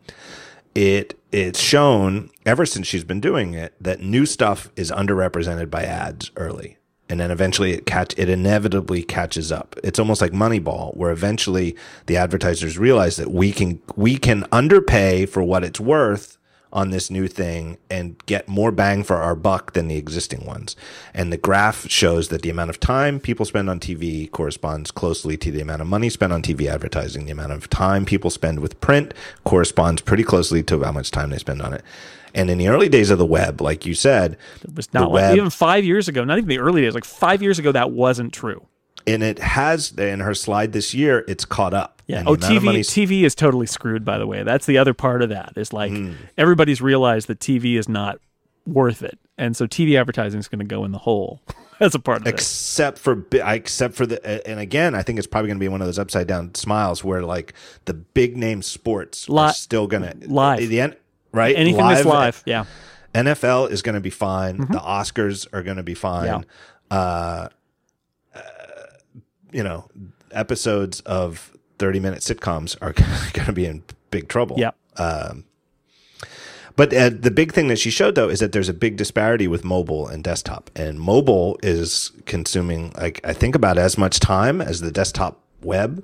it it's shown ever since she's been doing it that new stuff is underrepresented by ads early and then eventually it catch it inevitably catches up it's almost like moneyball where eventually the advertisers realize that we can we can underpay for what it's worth on this new thing and get more bang for our buck than the existing ones. And the graph shows that the amount of time people spend on TV corresponds closely to the amount of money spent on TV advertising. The amount of time people spend with print corresponds pretty closely to how much time they spend on it. And in the early days of the web, like you said, it was not like, web- even 5 years ago, not even the early days, like 5 years ago that wasn't true. and it has in her slide this year, it's caught up. Yeah. And Oh, TV TV is totally screwed. By the way, that's the other part of that. Is like Hmm. everybody's realized that TV is not worth it, and so TV advertising is going to go in the hole as a part of it. except for except for the and again I think it's probably going to be one of those upside down smiles where like the big name sports Li- are still going to live. the end right? Anything that's live, yeah. NFL is going to be fine. The Oscars are going to be fine. Yeah. uh, uh, you know episodes of 30 minute sitcoms are going to be in big trouble. Yeah. but uh, the big thing that she showed though is that there's a big disparity with mobile and desktop, and mobile is consuming like I think about as much time as the desktop web,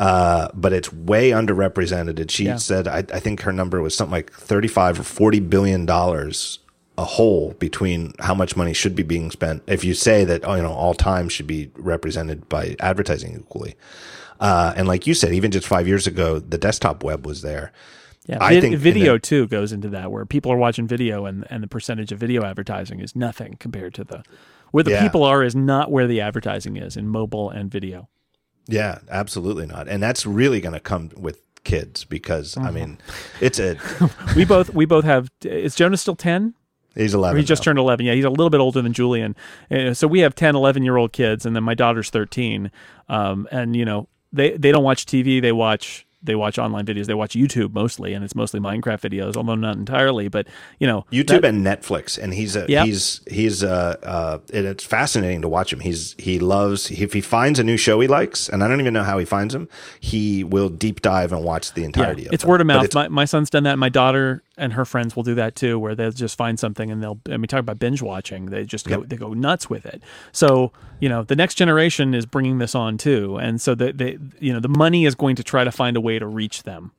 uh, but it's way underrepresented. And she Yeah. said I, I think her number was something like thirty-five or forty billion dollars a hole between how much money should be being spent. If you say that you know all time should be represented by advertising equally. Uh, and like you said, even just five years ago, the desktop web was there. Yeah, I vid- think video the- too goes into that, where people are watching video, and and the percentage of video advertising is nothing compared to the where the Yeah. people are is not where the advertising is in mobile and video. Yeah, absolutely not. And that's really going to come with kids because I mean, it's a We both we both have. Is Jonas still ten? he's 11. he just now. turned 11. Yeah, he's a little bit older than Julian. Uh, so we have 10, 11 year old kids, and then my daughter's 13. Um, and, you know, they, they don't watch TV. They watch they watch online videos. They watch YouTube mostly, and it's mostly Minecraft videos, although not entirely. But, you know, YouTube that- and Netflix, and he's a, Yep. he's he's uh, uh and it's fascinating to watch him. He's he loves if he finds a new show he likes, and I don't even know how he finds them. He will deep dive and watch the yeah, entirety of it's them. word of mouth. it's- My, my son's done that. My daughter and her friends will do that too, where they'll just find something and they'll. I mean, talk about binge watching. They just go they go nuts with it. So you know, the next generation is bringing this on too, and so the they you know the money is going to try to find a way to reach them.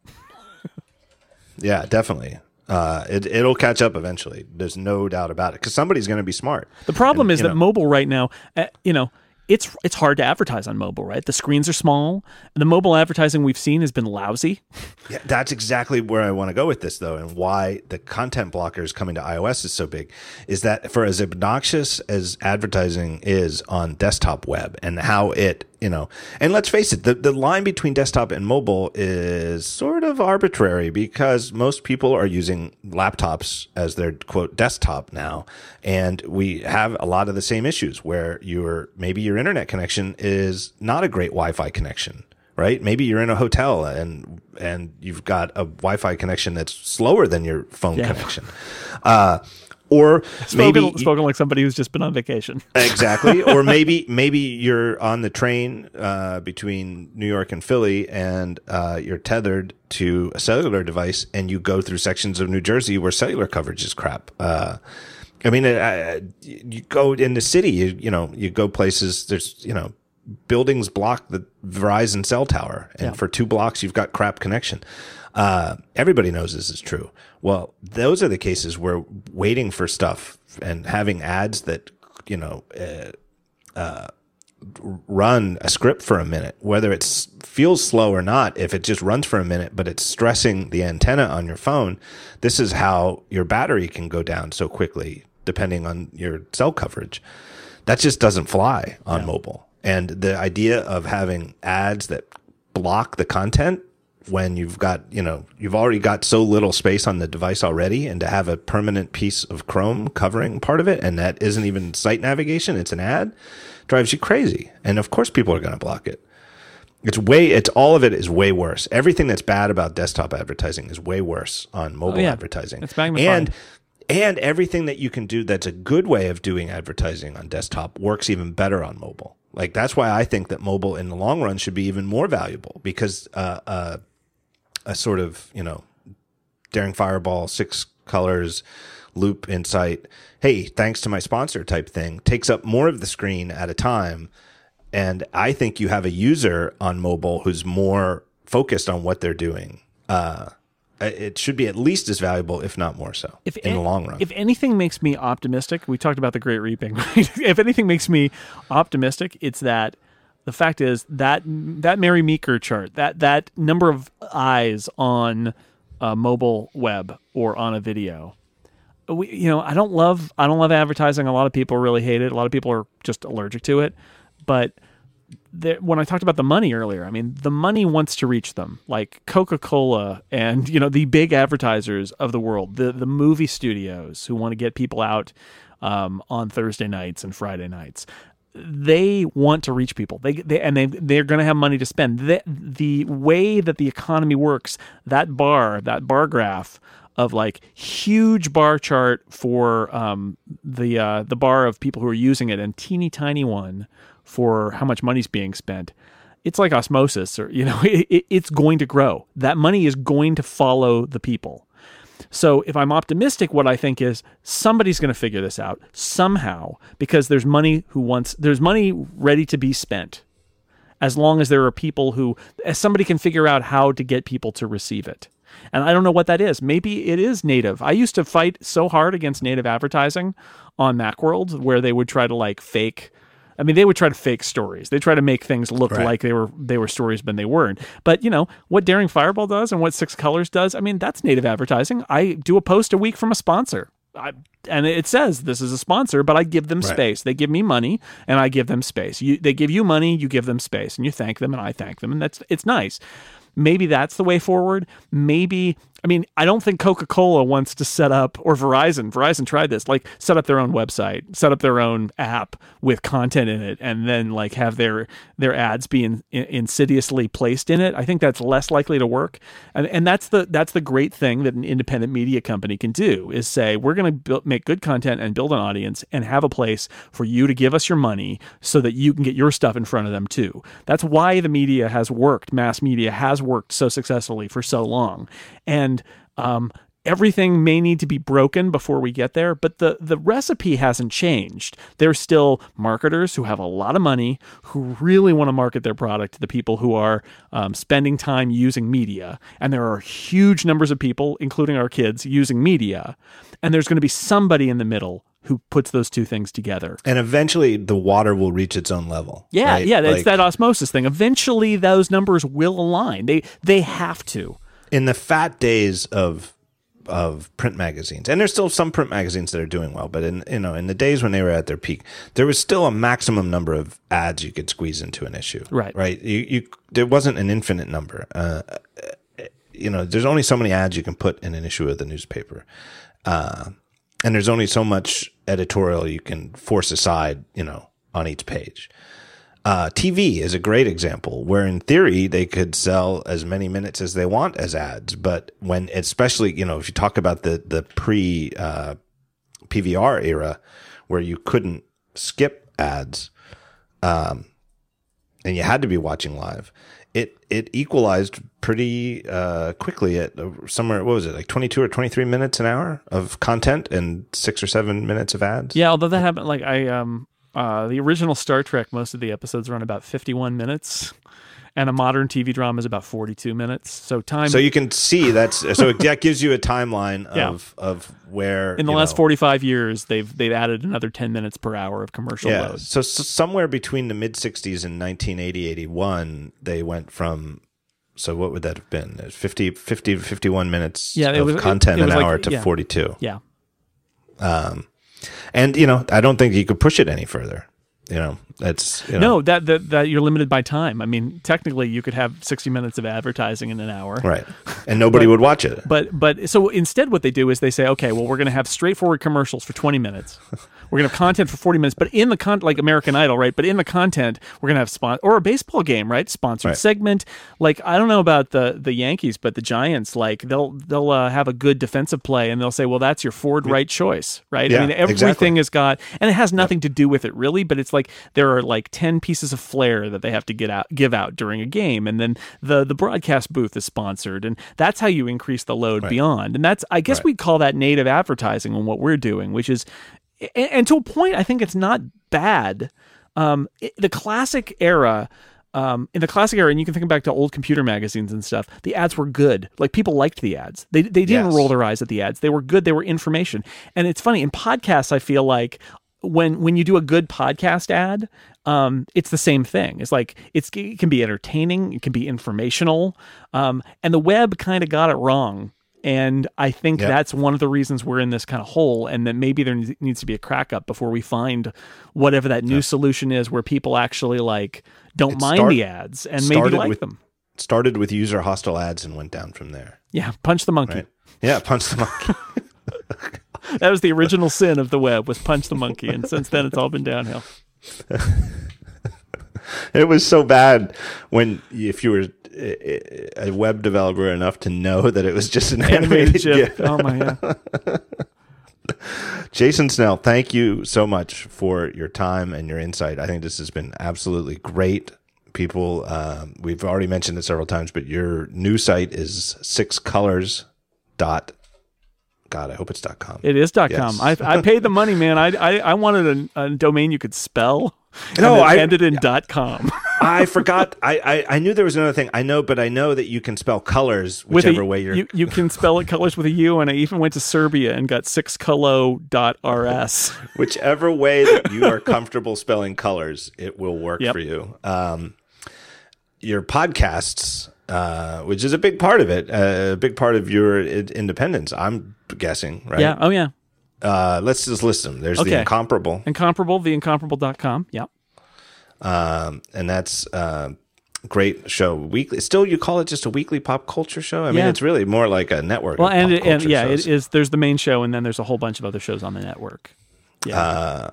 yeah, definitely. Uh, it it'll catch up eventually. There's no doubt about it because somebody's going to be smart. The problem And, is that know- mobile right now, uh, you know, it's it's hard to advertise on mobile, right? The screens are small. The mobile advertising we've seen has been lousy. Yeah, that's exactly where I want to go with this, though, and why the content blockers coming to iOS is so big. Is that for as obnoxious as advertising is on desktop web and how it, you know, and let's face it, the, the line between desktop and mobile is sort of arbitrary because most people are using laptops as their quote desktop now. And we have a lot of the same issues where your maybe your internet connection is not a great Wi Fi connection right? Maybe you're in a hotel and and you've got a Wi-Fi connection that's slower than your phone Yeah. connection, uh, or Spoken, maybe spoken like somebody who's just been on vacation. exactly or maybe maybe you're on the train uh, between new york and philly and uh, you're tethered to a cellular device and you go through sections of new jersey where cellular coverage is crap uh, i mean uh, you go in the city you, you know you go places there's you know buildings block the verizon cell tower and Yeah. for two blocks you've got crap connection uh, everybody knows this is true. Well, those are the cases where waiting for stuff and having ads that, you know, uh, uh, run a script for a minute, whether it feels slow or not, if it just runs for a minute, but it's stressing the antenna on your phone, this is how your battery can go down so quickly, depending on your cell coverage. That just doesn't fly on mobile. And the idea of having ads that block the content when you've got, you know, you've already got so little space on the device already and to have a permanent piece of Chrome covering part of it and that isn't even site navigation, it's an ad, drives you crazy. And of course people are going to block it. It's way it's all of it is way worse. Everything that's bad about desktop advertising is way worse on mobile Oh, yeah. advertising. It's magnified. and and everything that you can do that's a good way of doing advertising on desktop works even better on mobile. Like that's why I think that mobile in the long run should be even more valuable because uh, uh, a sort of you know daring fireball six colors loop insight hey thanks to my sponsor type thing takes up more of the screen at a time and i think you have a user on mobile who's more focused on what they're doing uh, it should be at least as valuable if not more so in an- the long run If anything makes me optimistic, we talked about the Great Reaping. Right? if anything makes me optimistic, it's that the fact is that that Mary Meeker chart, that that number of eyes on a mobile web or on a video. We, you know, I don't love I don't love advertising. A lot of people really hate it. A lot of people are just allergic to it. But there, when I talked about the money earlier, I mean, the money wants to reach them, like Coca Cola and you know the big advertisers of the world, the the movie studios who want to get people out um, on Thursday nights and Friday nights. They want to reach people. They, they and they they're going to have money to spend. The, the way that the economy works, that bar, that bar graph of like huge bar chart for um, the uh, the bar of people who are using it, and teeny tiny one for how much money's being spent. It's like osmosis, or you know, it, it, it's going to grow. That money is going to follow the people. So if I'm optimistic, what I think is somebody's going to figure this out somehow because there's money who wants there's money ready to be spent. As long as there are people who as somebody can figure out how to get people to receive it. And I don't know what that is. Maybe it is native. I used to fight so hard against native advertising on Macworld where they would try to like fake I mean, they would try to fake stories. They try to make things look Right. like they were they were stories, but they weren't. But you know what Daring Fireball does and what Six Colors does. I mean, that's native advertising. I do a post a week from a sponsor, I, and it says this is a sponsor, but I give them space. They give me money, and I give them space. You, they give you money, you give them space, and you thank them, and I thank them, and that's it's nice. Maybe that's the way forward. Maybe I mean, I don't think Coca Cola wants to set up, or Verizon, Verizon tried this, like set up their own website, set up their own app with content in it, and then like have their their ads be in, in, insidiously placed in it. I think that's less likely to work, and and that's the that's the great thing that an independent media company can do is say we're going to make good content and build an audience and have a place for you to give us your money so that you can get your stuff in front of them too. That's why the media has worked, mass media has worked so successfully for so long, and um, everything may need to be broken before we get there, but the the recipe hasn't changed. There's still marketers who have a lot of money who really want to market their product to the people who are um, spending time using media, and there are huge numbers of people, including our kids, using media, and there's going to be somebody in the middle who puts those two things together. and eventually the water will reach its own level Yeah, right? yeah, it's Like- that osmosis thing. Eventually, those numbers will align. They they have to. In the fat days of of print magazines, and there's still some print magazines that are doing well, but in you know in the days when they were at their peak, there was still a maximum number of ads you could squeeze into an issue. Right. right. You you there wasn't an infinite number. Uh, you know, there's only so many ads you can put in an issue of the newspaper, uh, and there's only so much editorial you can force aside. You know, on each page. Uh, TV is a great example where in theory they could sell as many minutes as they want as ads. But when, especially, you know, if you talk about the, the pre, uh, PVR era where you couldn't skip ads, um, and you had to be watching live. It it equalized pretty uh, quickly at uh, somewhere. What was it like twenty two or twenty three minutes an hour of content and six or seven minutes of ads? Yeah, although that happened, like I um uh the original Star Trek, most of the episodes run about fifty one minutes, and a modern TV drama is about forty two minutes. So time So you can see that's so that gives you a timeline Yeah. of of where in the last know, forty five years, they've they've added another ten minutes per hour of commercial Yeah. load. So, so somewhere between the mid 60s and 1980, 81, they went from, so what would that have been? 50, 50 51 minutes Yeah, it of was- content it an was like- hour to yeah. 42. Yeah, And, you know, I don't think you could push it any further. You know, that's, you know, no, that, that that you're limited by time. I mean, technically, you could have sixty minutes of advertising in an hour. right. And nobody would watch it. But but so instead, what they do is they say, okay, well, we're going to have straightforward commercials for 20 minutes. We're going to have content for 40 minutes, but in the con like American Idol, right? But in the content, we're going to have spon or a baseball game, right? Sponsored Right. segment. Like I don't know about the the Yankees, but the Giants, like they'll they'll uh, have a good defensive play, and they'll say, well, that's your Ford right choice, right? Yeah, I mean, everything exactly. has got, and it has nothing to do with it really, but it's like there are like 10 pieces of flair that they have to get out give out during a game, and then the the broadcast booth is sponsored, and that's how you increase the load beyond. And that's I guess Right. we'd call that native advertising on what we're doing, which is and, and to a point, I think it's not bad. Um, it- the classic era, um, in the classic era, and you can think back to old computer magazines and stuff. The ads were good. Like people liked the ads. They they didn't Yes. roll their eyes at the ads. They were good. They were information. And it's funny in podcasts. I feel like when when you do a good podcast ad, um, it's the same thing. It's like it's it can be entertaining. It can be informational. Um, and the web kind of got it wrong. And I think Yep. that's one of the reasons we're in this kind of hole, and that maybe there needs- to be a crack up before we find whatever that new solution is, where people actually like don't It mind start- the ads and maybe like with- them. Started with user hostile ads and went down from there. Yeah, punch the monkey. Right. Yeah. Punch the monkey. That was the original sin of the web was punch the monkey, and since then it's all been downhill. It was so bad when if you were a web developer enough to know that it was just an Animated animated GIF. Oh my god. Jason Snell, thank you so much for your time and your insight. I think this has been absolutely great. People, um, we've already mentioned it several times, but your new site is six colors dot. God, I hope it's dot com. It is dot Yes. com. I, I paid the money, man. I I, I wanted a, a domain you could spell. And No, I- ended in dot com. I forgot. I, I I knew there was another thing. I know, but I know that you can spell colors with whichever a, way you're. you you can spell it colors with a U, and I even went to Serbia and got six dot rs. whichever way that you are comfortable spelling colors, it will work Yep. for you. Um, your podcasts, uh, which is a big part of it, uh, a big part of your independence. I'm guessing, right? Yeah. Oh yeah. Uh, let's just list them. There's the Okay. incomparable, Incomparable. The incomparable.com. Yeah. um, and that's uh, great show. Weekly. Still, you call it just a weekly pop culture show? I mean, Yeah. it's really more like a network. Well, of and pop and culture yeah, shows. it is. There's the main show, and then there's a whole bunch of other shows on the network. Yeah. right,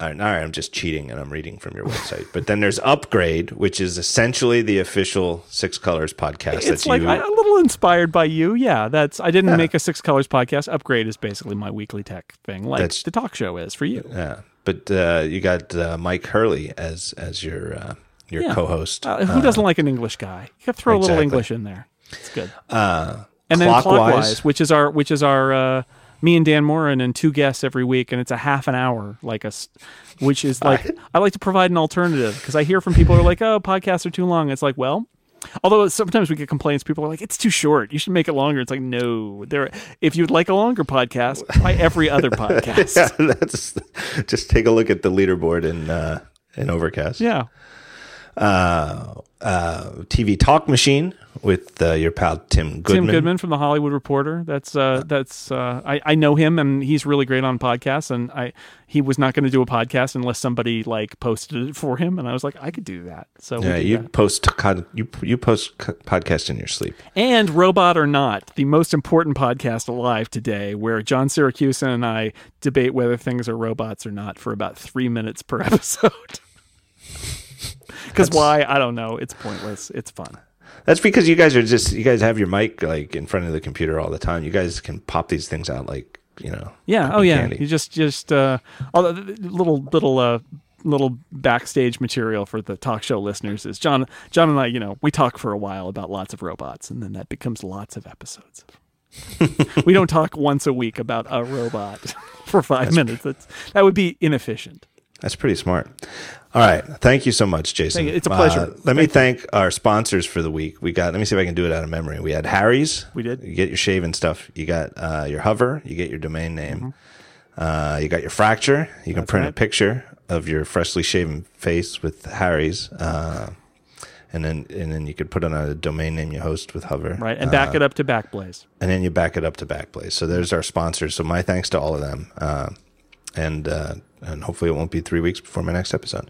all right, I'm just cheating and I'm reading from your website. But then there's Upgrade, which is essentially the official Six Colors podcast. it's that's like you. A little inspired by you. Yeah, that's. I didn't make a Six Colors podcast. Upgrade is basically my weekly tech thing, like That's- the talk show is for you. yeah, but uh, you got uh, Mike Hurley as as your uh, your Yeah. co-host. Uh, who doesn't like an English guy? You got to throw a little. English in there. It's good. Uh, and then Clockwise. clockwise, which is our which is our uh, me and Dan Moren and two guests every week, and it's a half an hour, like a, s- which is like I like to provide an alternative because I hear from people who are like, oh, podcasts are too long. It's like, well. Although sometimes we get complaints, people are like, "It's too short. You should make it longer." It's like, no, there. If you'd like a longer podcast, try every other podcast. yeah, that's just take a look at the leaderboard in uh, in Overcast. yeah. Uh, uh, TV Talk Machine with uh, your pal Tim Goodman. Tim Goodman from the Hollywood Reporter. That's uh, that's uh, I, I know him and he's really great on podcasts. And I he was not going to do a podcast unless somebody like posted it for him. And I was like, I could do that. So Yeah, you that. post con- you you post co- podcast in your sleep. and robot or not, the most important podcast alive today, where John Siracusa and I debate whether things are robots or not for about three minutes per episode. Because why? I don't know. It's pointless. It's fun. That's because you guys are just you guys have your mic like in front of the computer all the time. You guys can pop these things out like you know. Yeah. Oh yeah. candy. You just just uh, all the the little little uh, little backstage material for the talk show listeners is John John and I. You know, we talk for a while about lots of robots, and then that becomes lots of episodes. we don't talk once a week about a robot for five minutes. That's that would be inefficient. That's pretty smart. All right. Thank you so much, Jason. It's a pleasure. Uh, let me thank our sponsors for the week. We got, let me see if I can do it out of memory. We had Harry's. We did. You get your shaving stuff. You got uh, your hover. You get your domain name. Uh, you got your fracture. You can print a picture of your freshly shaven face with Harry's. Uh, and then, and then you could put on a domain name you host with hover. Right, and back it up to Backblaze. and then you back it up to Backblaze. So there's our sponsors. So my thanks to all of them. Uh, and, uh, and hopefully it won't be three weeks before my next episode.